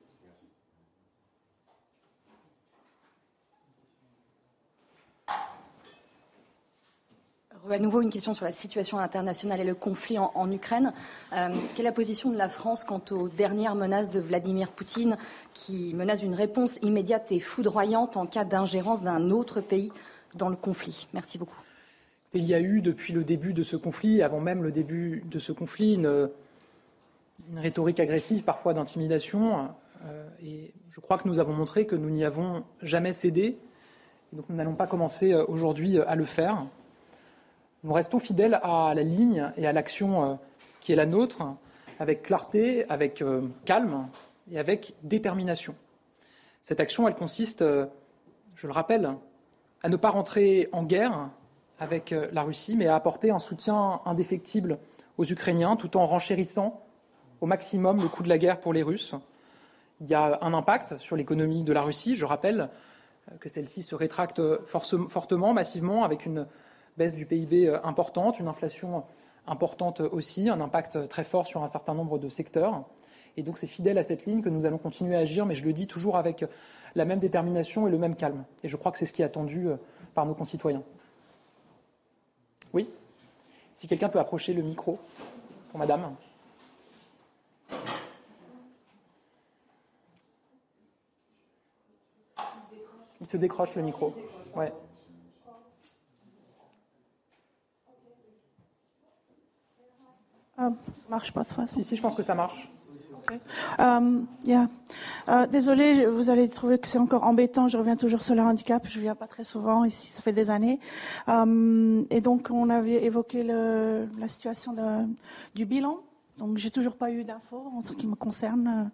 À nouveau, une question sur la situation internationale et le conflit en, Ukraine. Euh, quelle est la position de la France quant aux dernières menaces de Vladimir Poutine, qui menace une réponse immédiate et foudroyante en cas d'ingérence d'un autre pays dans le conflit? Merci beaucoup. Il y a eu, depuis le début de ce conflit, avant même le début de ce conflit, une, rhétorique agressive, parfois d'intimidation. Euh, et je crois que nous avons montré que nous n'y avons jamais cédé. Et donc nous n'allons pas commencer euh, aujourd'hui à le faire. Nous restons fidèles à la ligne et à l'action euh, qui est la nôtre, avec clarté, avec euh, calme et avec détermination. Cette action, elle consiste, euh, je le rappelle, à ne pas rentrer en guerre avec la Russie, mais à apporter un soutien indéfectible aux Ukrainiens tout en renchérissant au maximum le coût de la guerre pour les Russes. Il y a un impact sur l'économie de la Russie. Je rappelle que celle-ci se rétracte fortement, massivement, avec une baisse du PIB euh, importante, une inflation importante aussi, un impact très fort sur un certain nombre de secteurs. Et donc c'est fidèle à cette ligne que nous allons continuer à agir, mais je le dis toujours avec la même détermination et le même calme. Et je crois que c'est ce qui est attendu euh, par nos concitoyens. Oui? Si quelqu'un peut approcher le micro pour Madame. Il se décroche le micro. Ouais. Ça marche pas de façon. Si, si, je pense que ça marche. Um, yeah. uh, désolée, vous allez trouver que c'est encore embêtant. Je reviens toujours sur le handicap. Je viens pas très souvent ici, ça fait des années. Um, et donc, on avait évoqué le, la situation de, du bilan. Donc, j'ai toujours pas eu d'infos en ce qui me concerne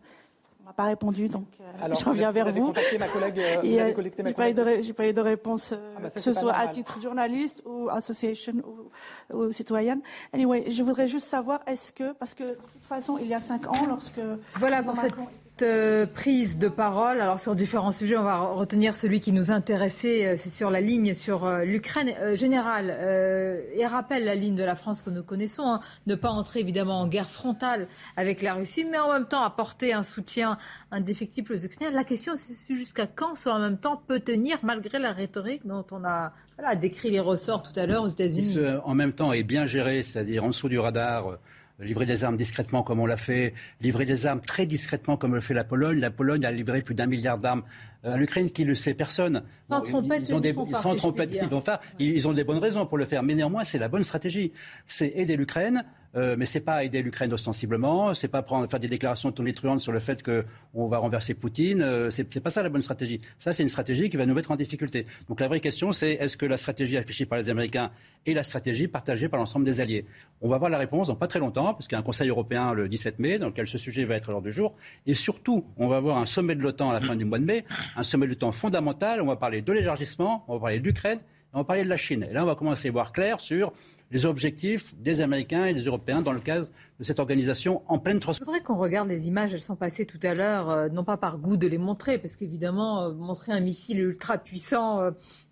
m'a pas répondu, donc euh, je reviens vers vous. Ma collègue, j'ai pas, pas, eu de réponse, euh, ah bah que ce soit à titre journaliste ou association ou, ou, citoyenne. Anyway, je voudrais juste savoir, est-ce que, parce que de toute façon, il y a cinq ans, lorsque voilà pour cette euh, prise de parole. Alors sur différents sujets, on va retenir celui qui nous intéressait, euh, c'est sur la ligne sur euh, l'Ukraine. général, et rappelle la ligne de la France que nous connaissons, hein. ne pas entrer évidemment en guerre frontale avec la Russie, mais en même temps apporter un soutien indéfectible aux Ukrainiens. La question, c'est jusqu'à quand ce en même temps peut tenir malgré la rhétorique dont on a voilà, décrit les ressorts tout à l'heure aux États-Unis? En même temps est bien géré, c'est-à-dire en dessous du radar livrer des armes discrètement comme on l'a fait, livrer des armes très discrètement comme le fait la Pologne. La Pologne a livré plus d'un milliard d'armes à l'Ukraine qui ne le sait personne. Sans trompette, ils, ont des, sans trompette, ils vont faire. Ils ont des bonnes raisons pour le faire, mais néanmoins c'est la bonne stratégie. C'est aider l'Ukraine, euh, mais c'est pas aider l'Ukraine ostensiblement, c'est pas prendre, faire des déclarations tonitruantes sur le fait qu'on va renverser Poutine. Euh, c'est, pas ça la bonne stratégie. Ça c'est une stratégie qui va nous mettre en difficulté. Donc la vraie question c'est est-ce que la stratégie affichée par les Américains est la stratégie partagée par l'ensemble des alliés? On va voir la réponse dans pas très longtemps, parce qu'il y a un Conseil européen le 17 mai dans lequel ce sujet va être à l'ordre du jour, et surtout on va avoir un sommet de l'OTAN à la fin du mois de mai un sommet de temps fondamental. On va parler de l'élargissement, on va parler d'Ukraine, on va parler de la Chine. Et là, on va commencer à voir clair sur les objectifs des Américains et des Européens dans le cadre de cette organisation en pleine transformation. Je voudrais qu'on regarde les images, elles sont passées tout à l'heure, euh, non pas par goût de les montrer, parce qu'évidemment, euh, montrer un missile ultra puissant, euh,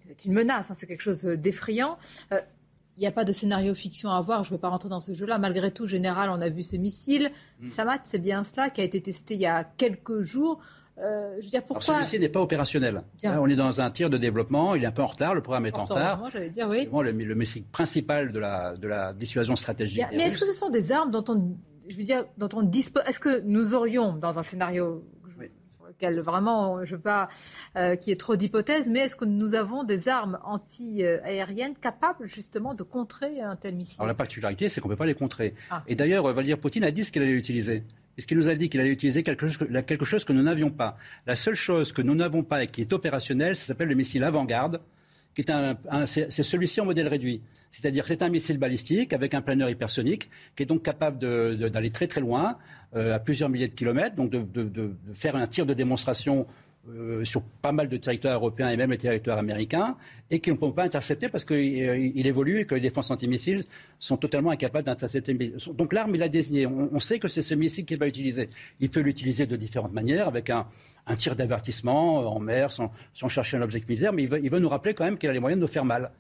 c'est une menace, hein, c'est quelque chose d'effrayant. Il n'y a pas de scénario fiction à voir, je ne vais pas rentrer dans ce jeu-là. Malgré tout, général, on a vu ce missile. Mm. Samat, c'est bien cela, qui a été testé il y a quelques jours. Euh, je veux dire, pourquoi... celui-ci n'est pas opérationnel. on est dans un tir de développement, il est un peu en retard, le programme est en retard. Dire, oui. C'est le, le message principal de la, de la dissuasion stratégique. mais est-ce que ce sont des armes dont on, je veux dire, dont on dispose Est-ce que nous aurions, dans un scénario sur lequel vraiment, je veux pas euh, qu'il y ait trop d'hypothèses, mais est-ce que nous avons des armes anti-aériennes capables justement de contrer un tel missile? Alors la particularité, c'est qu'on ne peut pas les contrer. Ah. Et d'ailleurs, Vladimir Poutine a dit ce qu'il allait utiliser puisqu'il nous a dit qu'il allait utiliser quelque chose, que nous n'avions pas. La seule chose que nous n'avons pas et qui est opérationnelle, ça s'appelle le missile avant-garde, qui est un, c'est celui-ci en modèle réduit. C'est-à-dire c'est un missile balistique avec un planeur hypersonique qui est donc capable d'aller très très loin, euh, à plusieurs milliers de kilomètres, donc de, faire un tir de démonstration euh, sur pas mal de territoires européens et même les territoires américains, et qui ne peut pas intercepter parce qu'il euh, évolue et que les défenses antimissiles sont totalement incapables d'intercepter. Donc l'arme, il a désigné. On, sait que c'est ce missile qu'il va utiliser. Il peut l'utiliser de différentes manières, avec un, tir d'avertissement en mer, sans, chercher un objectif militaire, mais il veut, il veut nous rappeler quand même qu'il a les moyens de nous faire mal.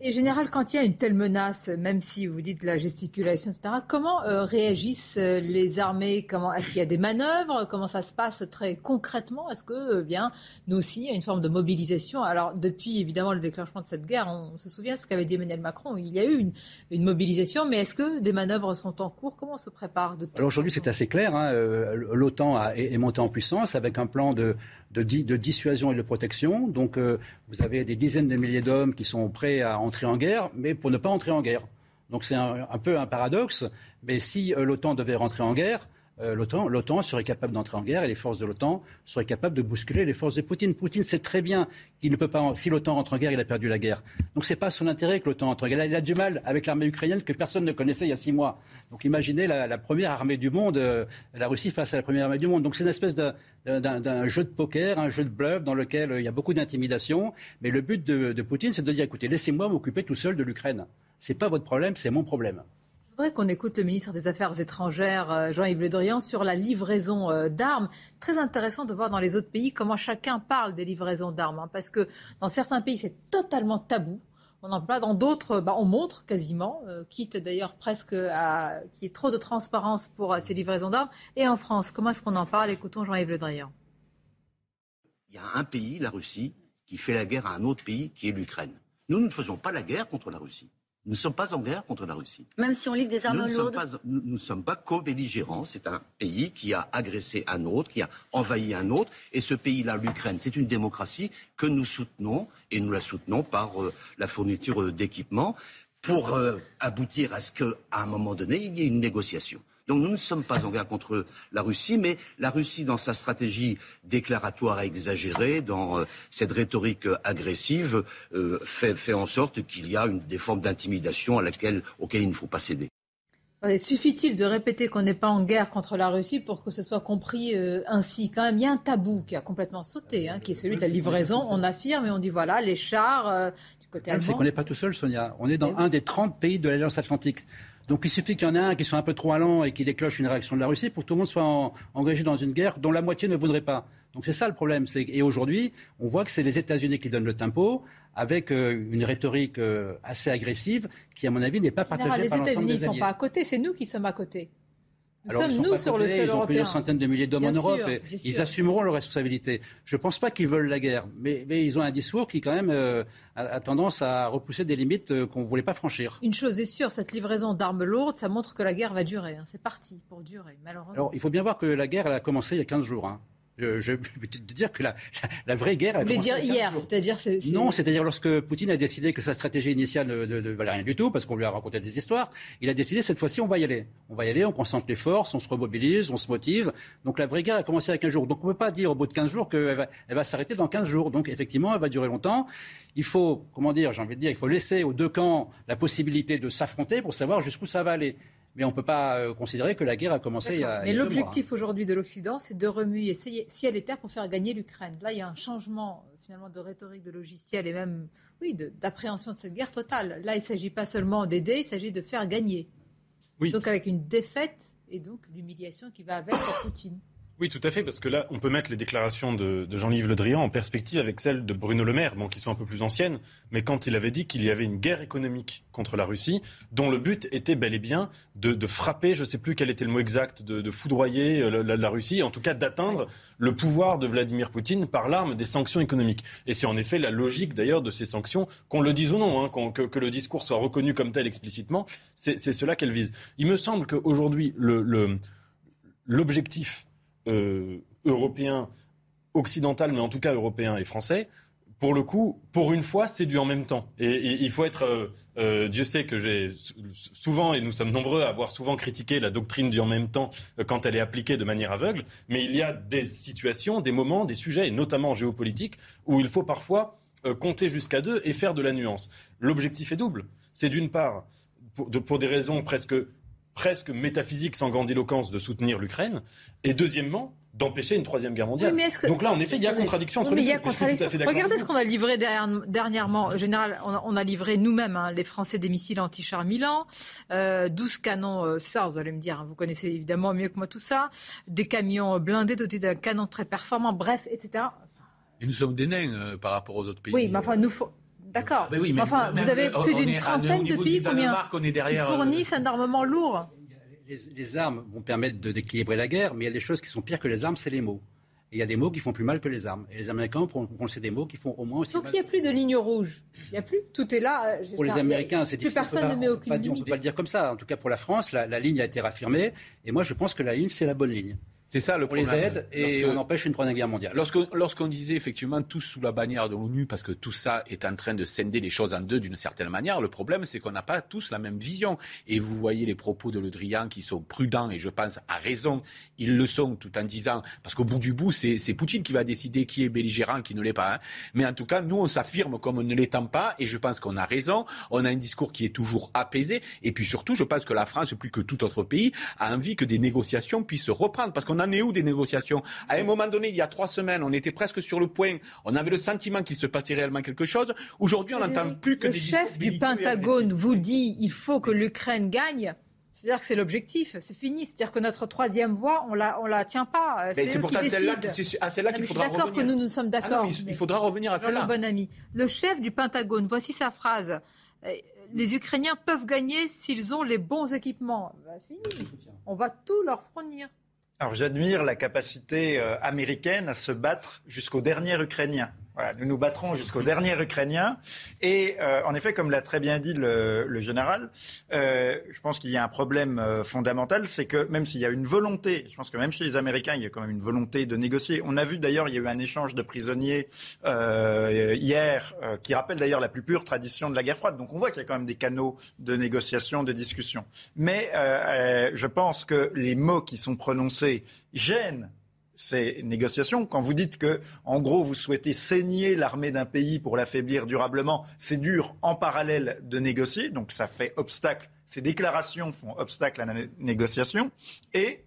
Et général, quand il y a une telle menace, même si vous dites la gesticulation, etc., comment euh, réagissent euh, les armées? Comment est-ce qu'il y a des manœuvres? Comment ça se passe très concrètement? Est-ce que euh, bien nous aussi, il y a une forme de mobilisation? Alors depuis évidemment le déclenchement de cette guerre, on, se souvient ce qu'avait dit Emmanuel Macron. Il y a eu une, mobilisation, mais est-ce que des manœuvres sont en cours? Comment on se prépare de Alors aujourd'hui, c'est assez clair. Hein, L'OTAN est, est montée en puissance avec un plan de de, dissuasion et de protection. Donc euh, vous avez des dizaines de milliers d'hommes qui sont prêts à entrer en guerre, mais pour ne pas entrer en guerre. Donc c'est un, peu un paradoxe, mais si euh, l'OTAN devait rentrer en guerre, euh, l'OTAN serait capable d'entrer en guerre et les forces de l'OTAN seraient capables de bousculer les forces de Poutine. Poutine sait très bien qu'il ne peut pas, si l'OTAN rentre en guerre, il a perdu la guerre. Donc ce n'est pas son intérêt que l'OTAN entre en guerre. Il a du mal avec l'armée ukrainienne que personne ne connaissait il y a six mois. Donc imaginez la, première armée du monde, euh, la Russie face à la première armée du monde. Donc c'est une espèce d'un jeu de poker, un jeu de bluff dans lequel euh, il y a beaucoup d'intimidation. Mais le but de, de Poutine, c'est de dire écoutez, laissez-moi m'occuper tout seul de l'Ukraine. Ce n'est pas votre problème, c'est mon problème. Je voudrais qu'on écoute le ministre des Affaires étrangères, euh, Jean-Yves Le Drian, sur la livraison euh, d'armes. Très intéressant de voir dans les autres pays comment chacun parle des livraisons d'armes. Hein, parce que dans certains pays, c'est totalement tabou. On en parle dans d'autres, bah, on montre quasiment, euh, quitte d'ailleurs presque à qu'il y ait trop de transparence pour ces livraisons d'armes. Et en France, comment est-ce qu'on en parle? Écoutons Jean-Yves Le Drian. Il y a un pays, la Russie, qui fait la guerre à un autre pays, qui est l'Ukraine. Nous, nous ne faisons pas la guerre contre la Russie. Nous ne sommes pas en guerre contre la Russie. Même si on livre des armes nous lourdes Nous ne sommes pas co-belligérants. C'est un pays qui a agressé un autre, qui a envahi un autre. Et ce pays-là, l'Ukraine, c'est une démocratie que nous soutenons. Et nous la soutenons par euh, la fourniture euh, d'équipements pour euh, aboutir à ce qu'à un moment donné, il y ait une négociation. Donc nous ne sommes pas en guerre contre la Russie, mais la Russie, dans sa stratégie déclaratoire exagérée, dans euh, cette rhétorique agressive, euh, fait, en sorte qu'il y a une, des formes d'intimidation à laquelle, auxquelles il ne faut pas céder. Suffit-il de répéter qu'on n'est pas en guerre contre la Russie pour que ce soit compris euh, ainsi? Quand même, il y a un tabou qui a complètement sauté, hein, qui est celui de la livraison. On affirme et on dit voilà, les chars du côté allemand. C'est qu'on n'est pas tout seul, Sonia. On est dans un des 30 pays de l'Alliance Atlantique. Donc il suffit qu'il y en ait un qui soit un peu trop allant et qui décloche une réaction de la Russie pour que tout le monde soit engagé dans une guerre dont la moitié ne voudrait pas. Donc c'est ça le problème. Et aujourd'hui, on voit que c'est les États-Unis qui donnent le tempo avec euh, une rhétorique euh, assez agressive qui, à mon avis, n'est pas partagée par Les États-Unis ne sont pas à côté, c'est nous qui sommes à côté. Nous sommes, nous, sur le sol ils ont plusieurs centaines de milliers d'hommes en Europe et ils assumeront leurs responsabilités. Je ne pense pas qu'ils veulent la guerre, mais, ils ont un discours qui, quand même, euh, a, tendance à repousser des limites euh, qu'on ne voulait pas franchir. Une chose est sûre, cette livraison d'armes lourdes, ça montre que la guerre va durer. Hein. C'est parti pour durer, malheureusement. Alors, il faut bien voir que la guerre, elle a commencé il y a 15 jours. Hein. Je, peux te dire que la, vraie guerre. Vous voulez dire hier, c'est-à-dire Non, c'est-à-dire lorsque Poutine a décidé que sa stratégie initiale ne, valait rien du tout, parce qu'on lui a raconté des histoires, il a décidé cette fois-ci on va y aller. On va y aller, on concentre les forces, on se remobilise, on se motive. Donc la vraie guerre a commencé il y a 15 jours. Donc on ne peut pas dire au bout de 15 jours qu'elle va, elle va s'arrêter dans 15 jours. Donc effectivement, elle va durer longtemps. Il faut, comment dire, j'ai envie de dire, il faut laisser aux deux camps la possibilité de s'affronter pour savoir jusqu'où ça va aller. Mais on ne peut pas euh, considérer que la guerre a commencé il y a. Mais l'objectif aujourd'hui de l'Occident, c'est de remuer ciel et terre pour faire gagner l'Ukraine. Là, il y a un changement euh, finalement de rhétorique, de logiciel et même oui, d'appréhension de, cette guerre totale. Là, il ne s'agit pas seulement d'aider, il s'agit de faire gagner. Oui. Donc avec une défaite et donc l'humiliation qui va avec pour Poutine. Oui, tout à fait, parce que là, on peut mettre les déclarations de, Jean-Yves Le Drian en perspective avec celles de Bruno Le Maire, bon, qui sont un peu plus anciennes, mais quand il avait dit qu'il y avait une guerre économique contre la Russie, dont le but était bel et bien de, frapper, je ne sais plus quel était le mot exact, de, foudroyer euh, la, Russie, en tout cas d'atteindre le pouvoir de Vladimir Poutine par l'arme des sanctions économiques. Et c'est en effet la logique d'ailleurs de ces sanctions, qu'on le dise ou non, hein, que, le discours soit reconnu comme tel explicitement, c'est cela qu'elle vise. Il me semble qu'aujourd'hui, l'objectif euh, européen, occidental, mais en tout cas européen et français, pour le coup, pour une fois, c'est du en même temps. Et, il faut être. Euh, euh, Dieu sait que j'ai souvent, et nous sommes nombreux à avoir souvent critiqué la doctrine du en même temps quand elle est appliquée de manière aveugle, mais il y a des situations, des moments, des sujets, et notamment géopolitiques, où il faut parfois compter jusqu'à deux et faire de la nuance. L'objectif est double. C'est d'une part, pour des raisons presque presque métaphysique sans grandiloquence de soutenir l'Ukraine, et deuxièmement, d'empêcher une troisième guerre mondiale. Donc là, en effet, il y a contradiction entre les deux. Regardez ce qu'on a livré dernièrement. général, on a, livré nous-mêmes hein, les Français des missiles anti-char Milan, euh, 12 canons, euh, ça, vous allez me dire, hein, vous connaissez évidemment mieux que moi tout ça, des camions blindés dotés d'un canon très performant, bref, etc. Et nous sommes des nains euh, par rapport aux autres pays. Oui, mais enfin, nous faut... D'accord. Ah, mais enfin, vous avez plus d'une trentaine de pays combien qui euh, fournissent un armement lourd. Les, armes vont permettre d'équilibrer la guerre, mais il y a des choses qui sont pires que les armes, c'est les mots. Et il y a des mots qui font plus mal que les armes. Et les Américains, on le sait, des mots qui font au moins aussi Donc il n'y a plus de ligne rouge. Il n'y a plus. Tout est là. Euh, pour les Américains, c'est difficile. Plus personne ne met aucune limite. On ne peut pas le dire comme ça. En tout cas, pour la France, la, la ligne a été raffirmée. Et moi, je pense que la ligne, c'est la bonne ligne. C'est ça le problème. On les aide et on empêche une troisième guerre mondiale. Lorsqu'on disait effectivement tous sous la bannière de l'ONU, parce que tout ça est en train de scinder les choses en deux d'une certaine manière, le problème c'est qu'on n'a pas tous la même vision. Et vous voyez les propos de Le Drian qui sont prudents et je pense à raison, ils le sont tout en disant, parce qu'au bout du bout, c'est Poutine qui va décider qui est belligérant, qui ne l'est pas. Hein. Mais en tout cas, nous on s'affirme comme on ne l'étant pas et je pense qu'on a raison. On a un discours qui est toujours apaisé et puis surtout, je pense que la France, plus que tout autre pays, a envie que des négociations puissent reprendre. Parce qu'on en est où des négociations? À un moment donné, il y a trois semaines, on était presque sur le point, on avait le sentiment qu'il se passait réellement quelque chose. Aujourd'hui, on n'entend plus que le chef du Pentagone vous dit il faut que l'Ukraine gagne. C'est-à-dire que c'est l'objectif, c'est fini. C'est-à-dire que notre troisième voie, on la, on la tient pas. c'est pour ça celle-là, c'est à celle-là qu'il faudra revenir. D'accord que nous nous sommes ah d'accord. il faudra revenir à celle-là. Bon ami, le chef du Pentagone, voici sa phrase. Euh, les Ukrainiens peuvent gagner s'ils ont les bons équipements. Bah, fini. On va tout leur fournir. Alors j'admire la capacité euh, américaine à se battre jusqu'au dernier Ukrainien nous nous battrons jusqu'au dernier Ukrainien. Et euh, en effet, comme l'a très bien dit le, général, euh, je pense qu'il y a un problème euh, fondamental, c'est que même s'il y a une volonté, je pense que même chez les Américains, il y a quand même une volonté de négocier. On a vu d'ailleurs, il y a eu un échange de prisonniers hier, qui rappelle d'ailleurs la plus pure tradition de la guerre froide. Donc on voit qu'il y a quand même des canaux de négociation, de discussion. Mais je pense que les mots qui sont prononcés gênent ces négociations. Quand vous dites que, en gros, vous souhaitez saigner l'armée d'un pays pour l'affaiblir durablement, c'est dur en parallèle de négocier. Donc ça fait obstacle. Ces déclarations font obstacle à la négociation. Et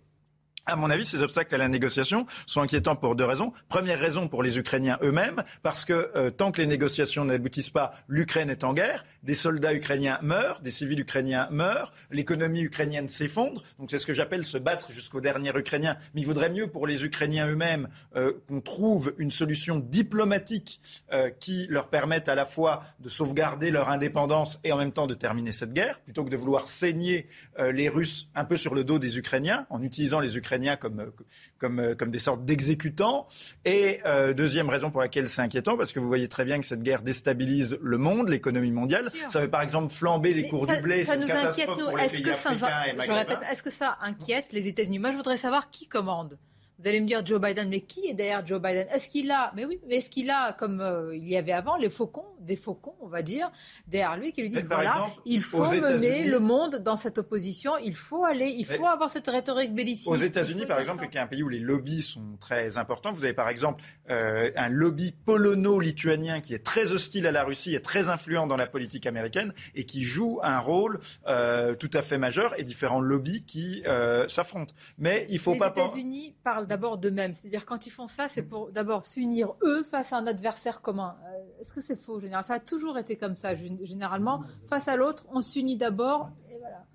à mon avis, ces obstacles à la négociation sont inquiétants pour deux raisons. Première raison pour les Ukrainiens eux-mêmes, parce que euh, tant que les négociations n'aboutissent pas, l'Ukraine est en guerre, des soldats ukrainiens meurent, des civils ukrainiens meurent, l'économie ukrainienne s'effondre. Donc c'est ce que j'appelle se battre jusqu'au dernier Ukrainien. Mais il vaudrait mieux pour les Ukrainiens eux-mêmes euh, qu'on trouve une solution diplomatique euh, qui leur permette à la fois de sauvegarder leur indépendance et en même temps de terminer cette guerre, plutôt que de vouloir saigner les Russes un peu sur le dos des Ukrainiens en utilisant les Ukrainiens comme, comme, comme des sortes d'exécutants. Et euh, deuxième raison pour laquelle c'est inquiétant, parce que vous voyez très bien que cette guerre déstabilise le monde, l'économie mondiale. Ça fait par exemple flamber les cours du blé. Ça nous inquiète, nous. Est-ce que, ça, je répète, est-ce que ça inquiète les États-Unis? Moi, je voudrais savoir qui commande. Vous allez me dire Joe Biden, mais qui est derrière Joe Biden? Est-ce qu'il a, mais oui, mais est-ce qu'il a, comme euh, il y avait avant, les faucons, des faucons, on va dire, derrière lui, qui lui disent voilà, il faut mener le monde dans cette opposition, il faut aller, il faut avoir cette rhétorique belliciste. Aux États-Unis, par exemple, qui est un pays où les lobbies sont très importants, vous avez par exemple euh, un lobby polono-lituanien qui est très hostile à la Russie et très influent dans la politique américaine et qui joue un rôle euh, tout à fait majeur et différents lobbies qui s'affrontent. Mais il faut les pas. Les États-Unis parlent d'abord d'eux-mêmes. C'est-à-dire quand ils font ça, c'est pour d'abord s'unir eux face à un adversaire commun. Euh, est-ce que c'est faux, général? Ça a toujours été comme ça. Généralement, face à l'autre, on s'unit d'abord et voilà.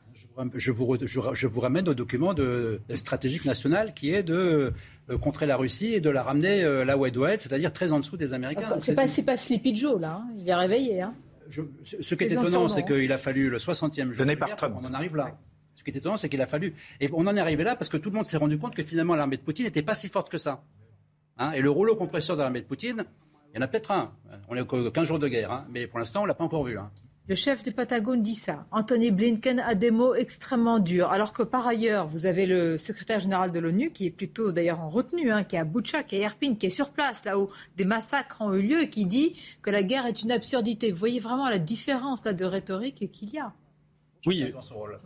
Je vous, je vous, ramène au document de, stratégique national qui est de euh, contrer la Russie et de la ramener euh, là où elle doit être, c'est-à-dire très en dessous des Américains. C'est pas, pas Sleepy Joe, là. Hein. Il est réveillé. Hein. ce qui est étonnant, c'est qu'il a fallu le 60e jour. Donné par Trump. On en arrive là. Ce qui est étonnant, c'est qu'il a fallu. Et on en est arrivé là parce que tout le monde s'est rendu compte que finalement l'armée de Poutine n'était pas si forte que ça. Hein, et le rouleau compresseur de l'armée de Poutine, il y en a peut-être un. On est aux 15 jours de guerre, hein, mais pour l'instant, on ne l'a pas encore vu. Hein. Le chef du Patagone dit ça. Anthony Blinken a des mots extrêmement durs, alors que par ailleurs, vous avez le secrétaire général de l'ONU, qui est plutôt d'ailleurs en retenue, qui est à Boucha, qui est à Erpin, qui est sur place, là où des massacres ont eu lieu, qui dit que la guerre est une absurdité. Vous voyez vraiment la différence de rhétorique qu'il y a. Oui,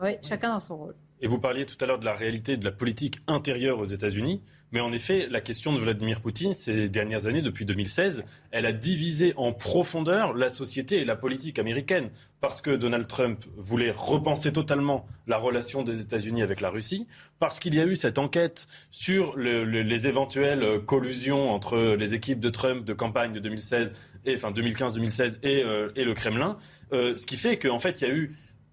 oui, chacun dans son rôle. Et vous parliez tout à l'heure de la réalité de la politique intérieure aux États-Unis. Mais en effet, la question de Vladimir Poutine, ces dernières années, depuis 2016, elle a divisé en profondeur la société et la politique américaine. Parce que Donald Trump voulait repenser totalement la relation des États-Unis avec la Russie, parce qu'il y a eu cette enquête sur les éventuelles collusions entre les équipes de Trump de campagne de 2016, et, enfin 2015-2016 et, euh, et, le Kremlin, euh, ce qui fait qu'en fait, il y a eu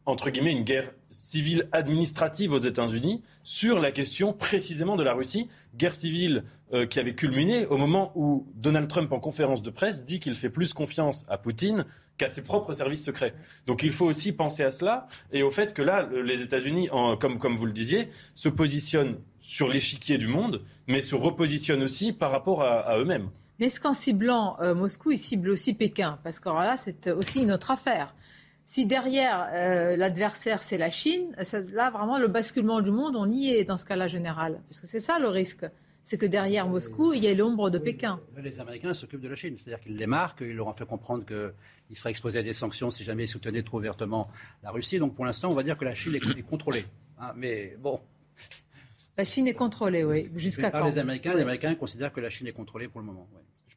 entre guillemets, une guerre civile administrative aux États-Unis sur la question précisément de la Russie, guerre civile euh, qui avait culminé au moment où Donald Trump, en conférence de presse, dit qu'il fait plus confiance à Poutine qu'à ses propres services secrets. Donc il faut aussi penser à cela et au fait que là, les États-Unis, comme, vous le disiez, se positionnent sur l'échiquier du monde, mais se repositionnent aussi par rapport à, eux-mêmes. Mais est-ce qu'en ciblant euh, Moscou, ils ciblent aussi Pékin? Parce que là, c'est aussi une autre affaire. Si derrière euh, l'adversaire c'est la Chine, là vraiment le basculement du monde, on y est dans ce cas-là général. Parce que c'est ça le risque. C'est que derrière Moscou, il y a l'ombre de Pékin. Les Américains s'occupent de la Chine, c'est-à-dire qu'ils les marquent, ils leur ont fait comprendre qu'ils seraient exposés à des sanctions si jamais ils soutenaient trop ouvertement la Russie. Donc pour l'instant, on va dire que la Chine est contrôlée. Hein, mais bon. La Chine est contrôlée, oui. Jusqu'à quand les Américains, les Américains considèrent que la Chine est contrôlée pour le moment.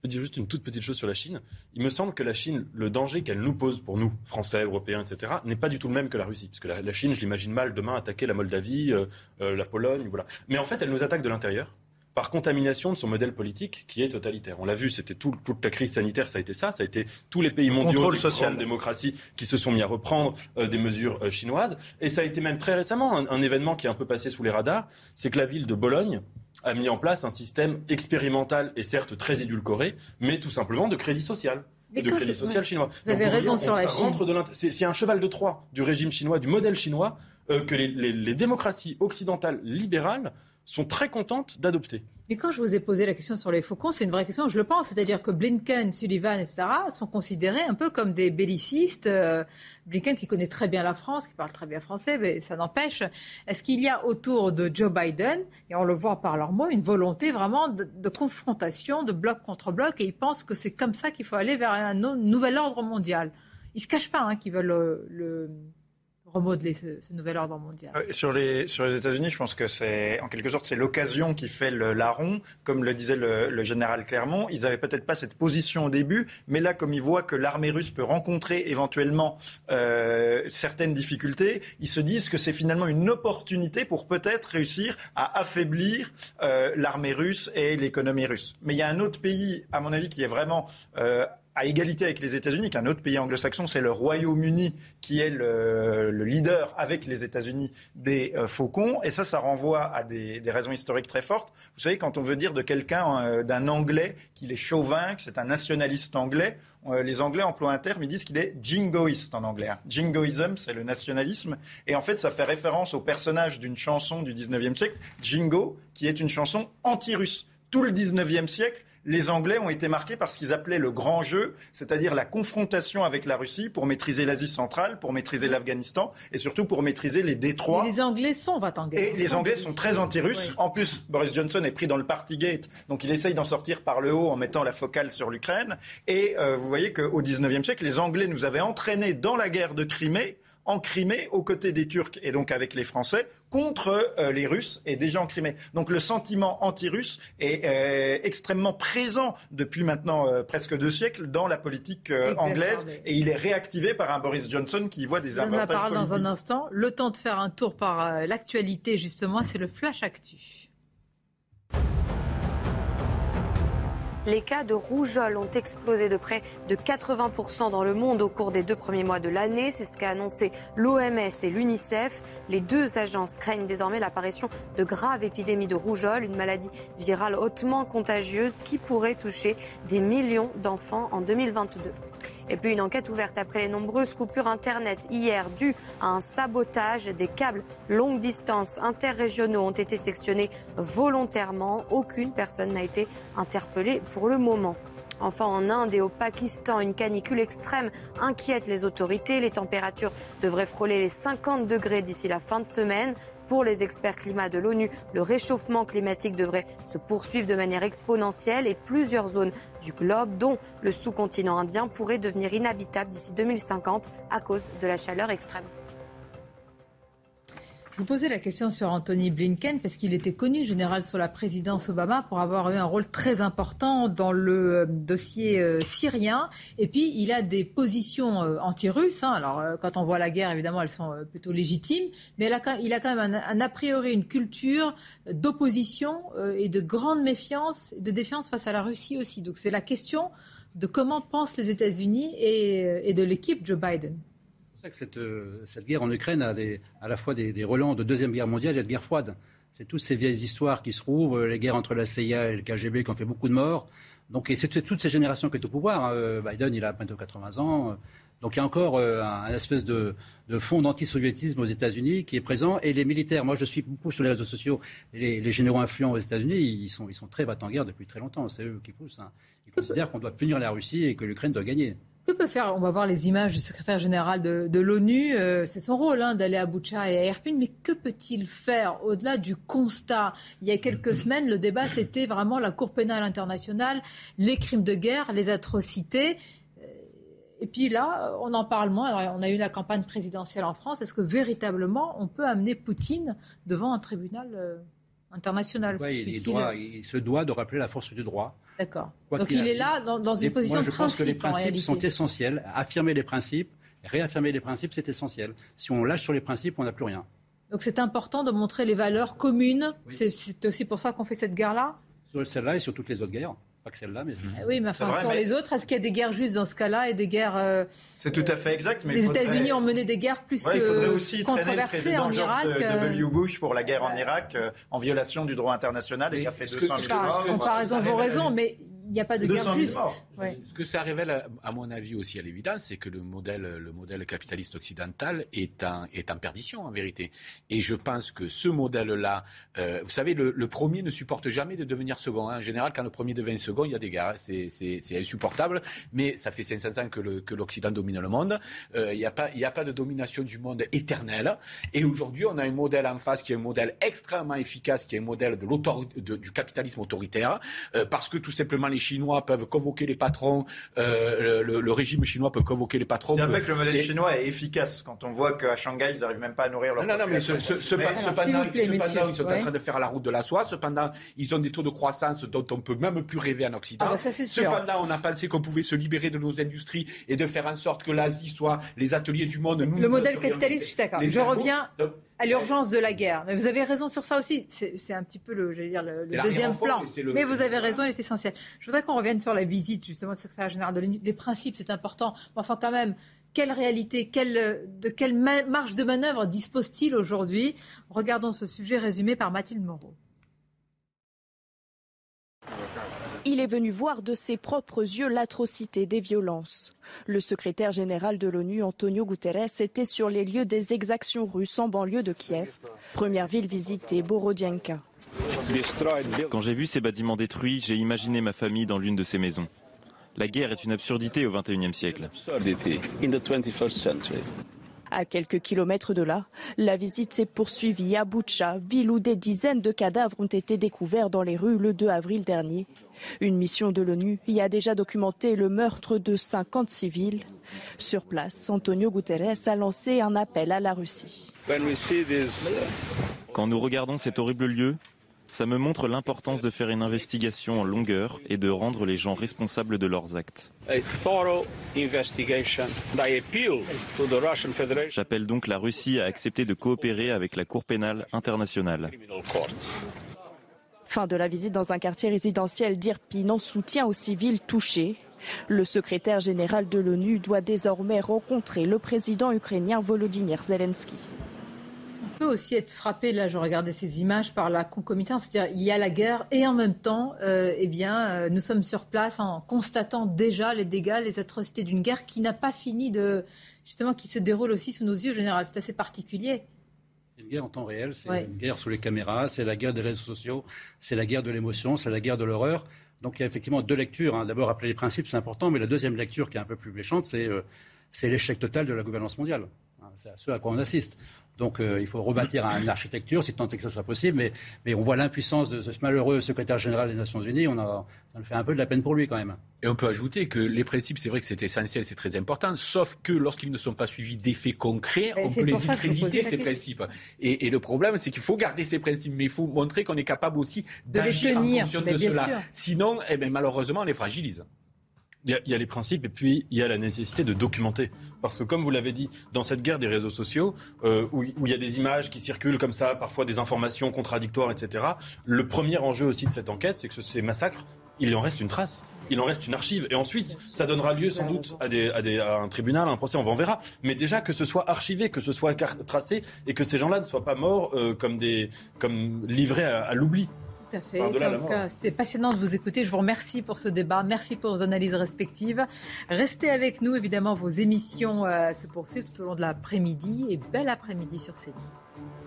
Peux dire juste une toute petite chose sur la Chine. Il me semble que la Chine, le danger qu'elle nous pose pour nous, Français, Européens, etc., n'est pas du tout le même que la Russie. Parce que la, Chine, je l'imagine mal demain attaquer la Moldavie, euh, euh, la Pologne, voilà. Mais en fait, elle nous attaque de l'intérieur. par contamination de son modèle politique qui est totalitaire. On l'a vu, c'était toute la crise sanitaire, ça a été ça, ça a été tous les pays mondiaux, Contrôle social. grandes démocraties qui se sont mis à reprendre euh, des mesures euh, chinoises. Et ça a été même très récemment un, un événement qui est un peu passé sous les radars, c'est que la ville de Bologne a mis en place un système expérimental et certes très édulcoré, mais tout simplement de crédit social. Et de crédit social ouais. chinois. Vous avez raison on- sur la Chine. C'est c'est un cheval de Troie du régime chinois, du modèle chinois, euh, que les, les- les démocraties occidentales libérales sont très contentes d'adopter. Mais quand je vous ai posé la question sur les faucons, c'est une vraie question, je le pense. C'est-à-dire que Blinken, Sullivan, etc., sont considérés un peu comme des bellicistes. Euh, Blinken qui connaît très bien la France, qui parle très bien français, mais ça n'empêche. Est-ce qu'il y a autour de Joe Biden, et on le voit par leurs mots, une volonté vraiment de, confrontation, de bloc contre bloc, et ils pensent que c'est comme ça qu'il faut aller vers un nou- nouvel ordre mondial? Ils ne se cachent pas hein, qu'ils veulent le, le remodeler ce, nouvel ordre mondial. Euh, Sur les, sur les États-Unis, je pense que c'est, en quelque sorte, c'est l'occasion qui fait le larron. Comme le disait le, le général Clermont, ils n'avaient peut-être pas cette position au début, mais là, comme ils voient que l'armée russe peut rencontrer éventuellement euh, certaines difficultés, ils se disent que c'est finalement une opportunité pour peut-être réussir à affaiblir euh, l'armée russe et l'économie russe. Mais il y a un autre pays, à mon avis, qui est vraiment euh, à égalité avec les États-Unis, qu'un autre pays anglo-saxon, c'est le Royaume-Uni, qui est le, le leader avec les États-Unis des euh, faucons. Et ça, ça renvoie à des, des raisons historiques très fortes. Vous savez, quand on veut dire de quelqu'un, euh, d'un Anglais, qu'il est chauvin, que c'est un nationaliste anglais, euh, les Anglais emploient un terme, ils disent qu'il est jingoïste en anglais. hein. Jingoism, c'est le nationalisme. Et en fait, ça fait référence au personnage d'une chanson du 19e siècle, Jingo, qui est une chanson anti-russe. Tout le 19e siècle, les Anglais ont été marqués par ce qu'ils appelaient le grand jeu, c'est-à-dire la confrontation avec la Russie pour maîtriser l'Asie centrale, pour maîtriser l'Afghanistan et surtout pour maîtriser les détroits. Mais les Anglais sont va-t-anglais. Et les Anglais sont très anti-russes. Oui. En plus, Boris Johnson est pris dans le Partygate, donc il essaye d'en sortir par le haut en mettant la focale sur l'Ukraine. Et euh, vous voyez qu'au XIXe siècle, les Anglais nous avaient entraînés dans la guerre de Crimée, en Crimée, aux côtés des Turcs et donc avec les Français, contre euh, les Russes et déjà en Crimée. Donc le sentiment anti-russe est euh, extrêmement présent depuis maintenant euh, presque deux siècles dans la politique anglaise et il est réactivé par un Boris Johnson qui y voit des Je donne la avantages parole dans un instant. Le temps de faire un tour par l'actualité, justement, c'est le Flash Actu. Les cas de rougeole ont explosé de près de 80% dans le monde au cours des deux premiers mois de l'année. C'est ce qu'a annoncé l'OMS et l'UNICEF. Les deux agences craignent désormais l'apparition de graves épidémies de rougeole, une maladie virale hautement contagieuse qui pourrait toucher des millions d'enfants en 2022. Et puis une enquête ouverte après les nombreuses coupures Internet hier dues à un sabotage. Des câbles longue distance interrégionaux ont été sectionnés volontairement. Aucune personne n'a été interpellée pour le moment. Enfin, en Inde et au Pakistan, une canicule extrême inquiète les autorités. Les températures devraient frôler les 50 degrés d'ici la fin de semaine. Pour les experts climat de l'ONU, le réchauffement climatique devrait se poursuivre de manière exponentielle et plusieurs zones du globe, dont le sous-continent indien, pourraient devenir inhabitables d'ici 2050 à cause de la chaleur extrême. Je vous posais la question sur Anthony Blinken parce qu'il était connu, général, sous la présidence Obama pour avoir eu un rôle très important dans le euh, dossier euh, syrien. Et puis, il a des positions euh, anti-russes. hein. Alors, quand on voit la guerre, évidemment, elles sont plutôt légitimes. Mais il a quand même un, a priori une culture d'opposition et de grande méfiance, de défiance face à la Russie aussi. Donc, c'est la question de comment pensent les États-Unis et de l'équipe Joe Biden. Ça que cette, euh, cette guerre en Ukraine a des- à la fois des, des relents de Deuxième Guerre mondiale et de guerre froide. C'est toutes ces vieilles histoires qui se trouvent, euh, les guerres entre la CIA et le KGB qui ont fait beaucoup de morts. Donc, et c'est toutes ces générations qui sont au pouvoir. hein. Euh, Biden, il a bientôt 80 ans. Donc il y a encore euh, un, un espèce de, de fond d'antisoviétisme aux États-Unis qui est présent. Et les militaires, moi je suis beaucoup sur les réseaux sociaux, les, les généraux influents aux États-Unis, ils sont, ils sont très battant en guerre depuis très longtemps. C'est eux qui poussent. hein. Ils considèrent qu'on doit punir la Russie et que l'Ukraine doit gagner. Que peut faire On va voir les images du secrétaire général de, l'ONU. Euh, c'est son rôle hein, d'aller à Boucha et à Irpin. Mais que peut-il faire au-delà du constat? Il y a quelques semaines, le débat, c'était vraiment la Cour pénale internationale, les crimes de guerre, les atrocités. Euh, Et puis là, on en parle moins. Alors, on a eu la campagne présidentielle en France. Est-ce que véritablement, on peut amener Poutine devant un tribunal euh, international Ouais, il, doit- se doit de rappeler la force du droit. D'accord. Donc il est là dans, dans une Et position moi, de je pense que les principe en principes sont essentiels. Affirmer les principes, réaffirmer les principes, c'est essentiel. Si on lâche sur les principes, on n'a plus rien. Donc c'est important de montrer les valeurs communes. C'est aussi pour ça qu'on fait cette guerre-là Sur celle-là et sur toutes les autres guerres. Pas que celle-là, mais. Eh oui, mais enfin, sur les autres, est-ce qu'il y a des guerres justes dans ce cas-là et des guerres. Euh, c'est tout à fait exact. Mais les États-Unis ont mené des guerres plus ouais, que aussi controversées en Irak. De, euh. W. Bush pour la guerre en Irak, euh, en violation du droit international et qui a fait 200 000 morts. Comparaison vaut raison, mais il n'y a pas de guerre juste. Ce que ça révèle, à mon avis aussi à l'évidence, c'est que le modèle, le modèle capitaliste occidental est en, est en perdition en vérité. Et je pense que ce modèle-là, euh, vous savez, le, le, premier ne supporte jamais de devenir second. Hein. En général, quand le premier devient second, il y a des guerres. C'est insupportable. Mais ça fait 500 ans que l'Occident que domine le monde. Euh, il n'y a, pas, a pas de domination du monde éternelle. Et aujourd'hui, on a un modèle en face qui est un modèle extrêmement efficace, qui est un modèle de du capitalisme autoritaire, euh, parce que tout simplement les Chinois peuvent convoquer les patrons, euh, le, régime chinois peut convoquer les patrons. C'est vrai que le modèle chinois est efficace quand on voit qu'à Shanghai, ils n'arrivent même pas à nourrir leur Non, non, mais cependant, ils sont en train de faire la route de la soie. Cependant, ils ont des taux de croissance dont on peut même plus rêver en Occident. Ah bah cependant, on a pensé qu'on pouvait se libérer de nos industries et de faire en sorte que l'Asie soit les ateliers du monde. le modèle capitaliste, je suis d'accord. Je reviens à l'urgence de la guerre. Mais vous avez raison sur ça aussi. C'est un petit peu le, dire, le, deuxième plan. mais vous avez raison, il est essentiel. Je voudrais qu'on revienne sur la visite, justement, du secrétaire général de l'ONU. Les principes, c'est important. Mais enfin, quand même, quelle réalité, quelle, de quelle marge de manœuvre dispose-t-il aujourd'hui? Regardons ce sujet résumé par Mathilde Moreau. Il est venu voir de ses propres yeux l'atrocité des violences. Le secrétaire général de l'ONU, Antonio Guterres, était sur les lieux des exactions russes en banlieue de Kiev, première ville visitée, Borodianka. Quand j'ai vu ces bâtiments détruits, j'ai imaginé ma famille dans l'une de ces maisons. La guerre est une absurdité au XXIe siècle. À quelques kilomètres de là, la visite s'est poursuivie à Boucha, ville où des dizaines de cadavres ont été découverts dans les rues le 2 avril dernier. Une mission de l'ONU y a déjà documenté le meurtre de 50 civils. Sur place, Antonio Guterres a lancé un appel à la Russie. Quand nous regardons cet horrible lieu, ça me montre l'importance de faire une investigation en longueur et de rendre les gens responsables de leurs actes. J'appelle donc la Russie à accepter de coopérer avec la Cour pénale internationale. Fin de la visite dans un quartier résidentiel d'Irpin en soutien aux civils touchés. Le secrétaire général de l'ONU doit désormais rencontrer le président ukrainien Volodymyr Zelensky aussi être frappé, là je regardais ces images, par la concomitance, c'est-à-dire il y a la guerre et en même temps, euh, eh bien, euh, nous sommes sur place en constatant déjà les dégâts, les atrocités d'une guerre qui n'a pas fini de, justement, qui se déroule aussi sous nos yeux, général. C'est assez particulier. C'est une guerre en temps réel, c'est une guerre sous les caméras, c'est la guerre des réseaux sociaux, c'est la guerre de l'émotion, c'est la guerre de l'horreur. Donc il y a effectivement deux lectures. Hein. D'abord, rappeler les principes, c'est important, mais la deuxième lecture qui est un peu plus méchante, c'est euh, l'échec total de la gouvernance mondiale. Hein, c'est à ce à quoi on assiste. Donc euh, il faut rebâtir une architecture, si tant est que ce soit possible, mais, mais on voit l'impuissance de ce malheureux secrétaire général des Nations Unies, on a, ça fait un peu de la peine pour lui quand même. Et on peut ajouter que les principes, c'est vrai que c'est essentiel, c'est très important, sauf que lorsqu'ils ne sont pas suivis d'effets concrets, on peut les discréditer, ces principes. Et, et, le problème, c'est qu'il faut garder ces principes, mais il faut montrer qu'on est capable aussi d'agir en fonction de cela. Sinon, eh bien, malheureusement, on les fragilise. Il y, a, les principes et puis il y a la nécessité de documenter. Parce que comme vous l'avez dit, dans cette guerre des réseaux sociaux, euh, où, il y a des images qui circulent comme ça, parfois des informations contradictoires, etc., le premier enjeu aussi de cette enquête, c'est que ces massacres, il en reste une trace, il en reste une archive. Et ensuite, ça donnera lieu sans doute à, un tribunal, à un procès, on en verra. Mais déjà que ce soit archivé, que ce soit tracé et que ces gens-là ne soient pas morts euh, comme, des, comme livrés à l'oubli. Tout à fait. C'était passionnant de vous écouter. Je vous remercie pour ce débat. Merci pour vos analyses respectives. Restez avec nous. Évidemment, vos émissions euh, se poursuivent tout au long de l'après-midi. Et bel après-midi sur CNews.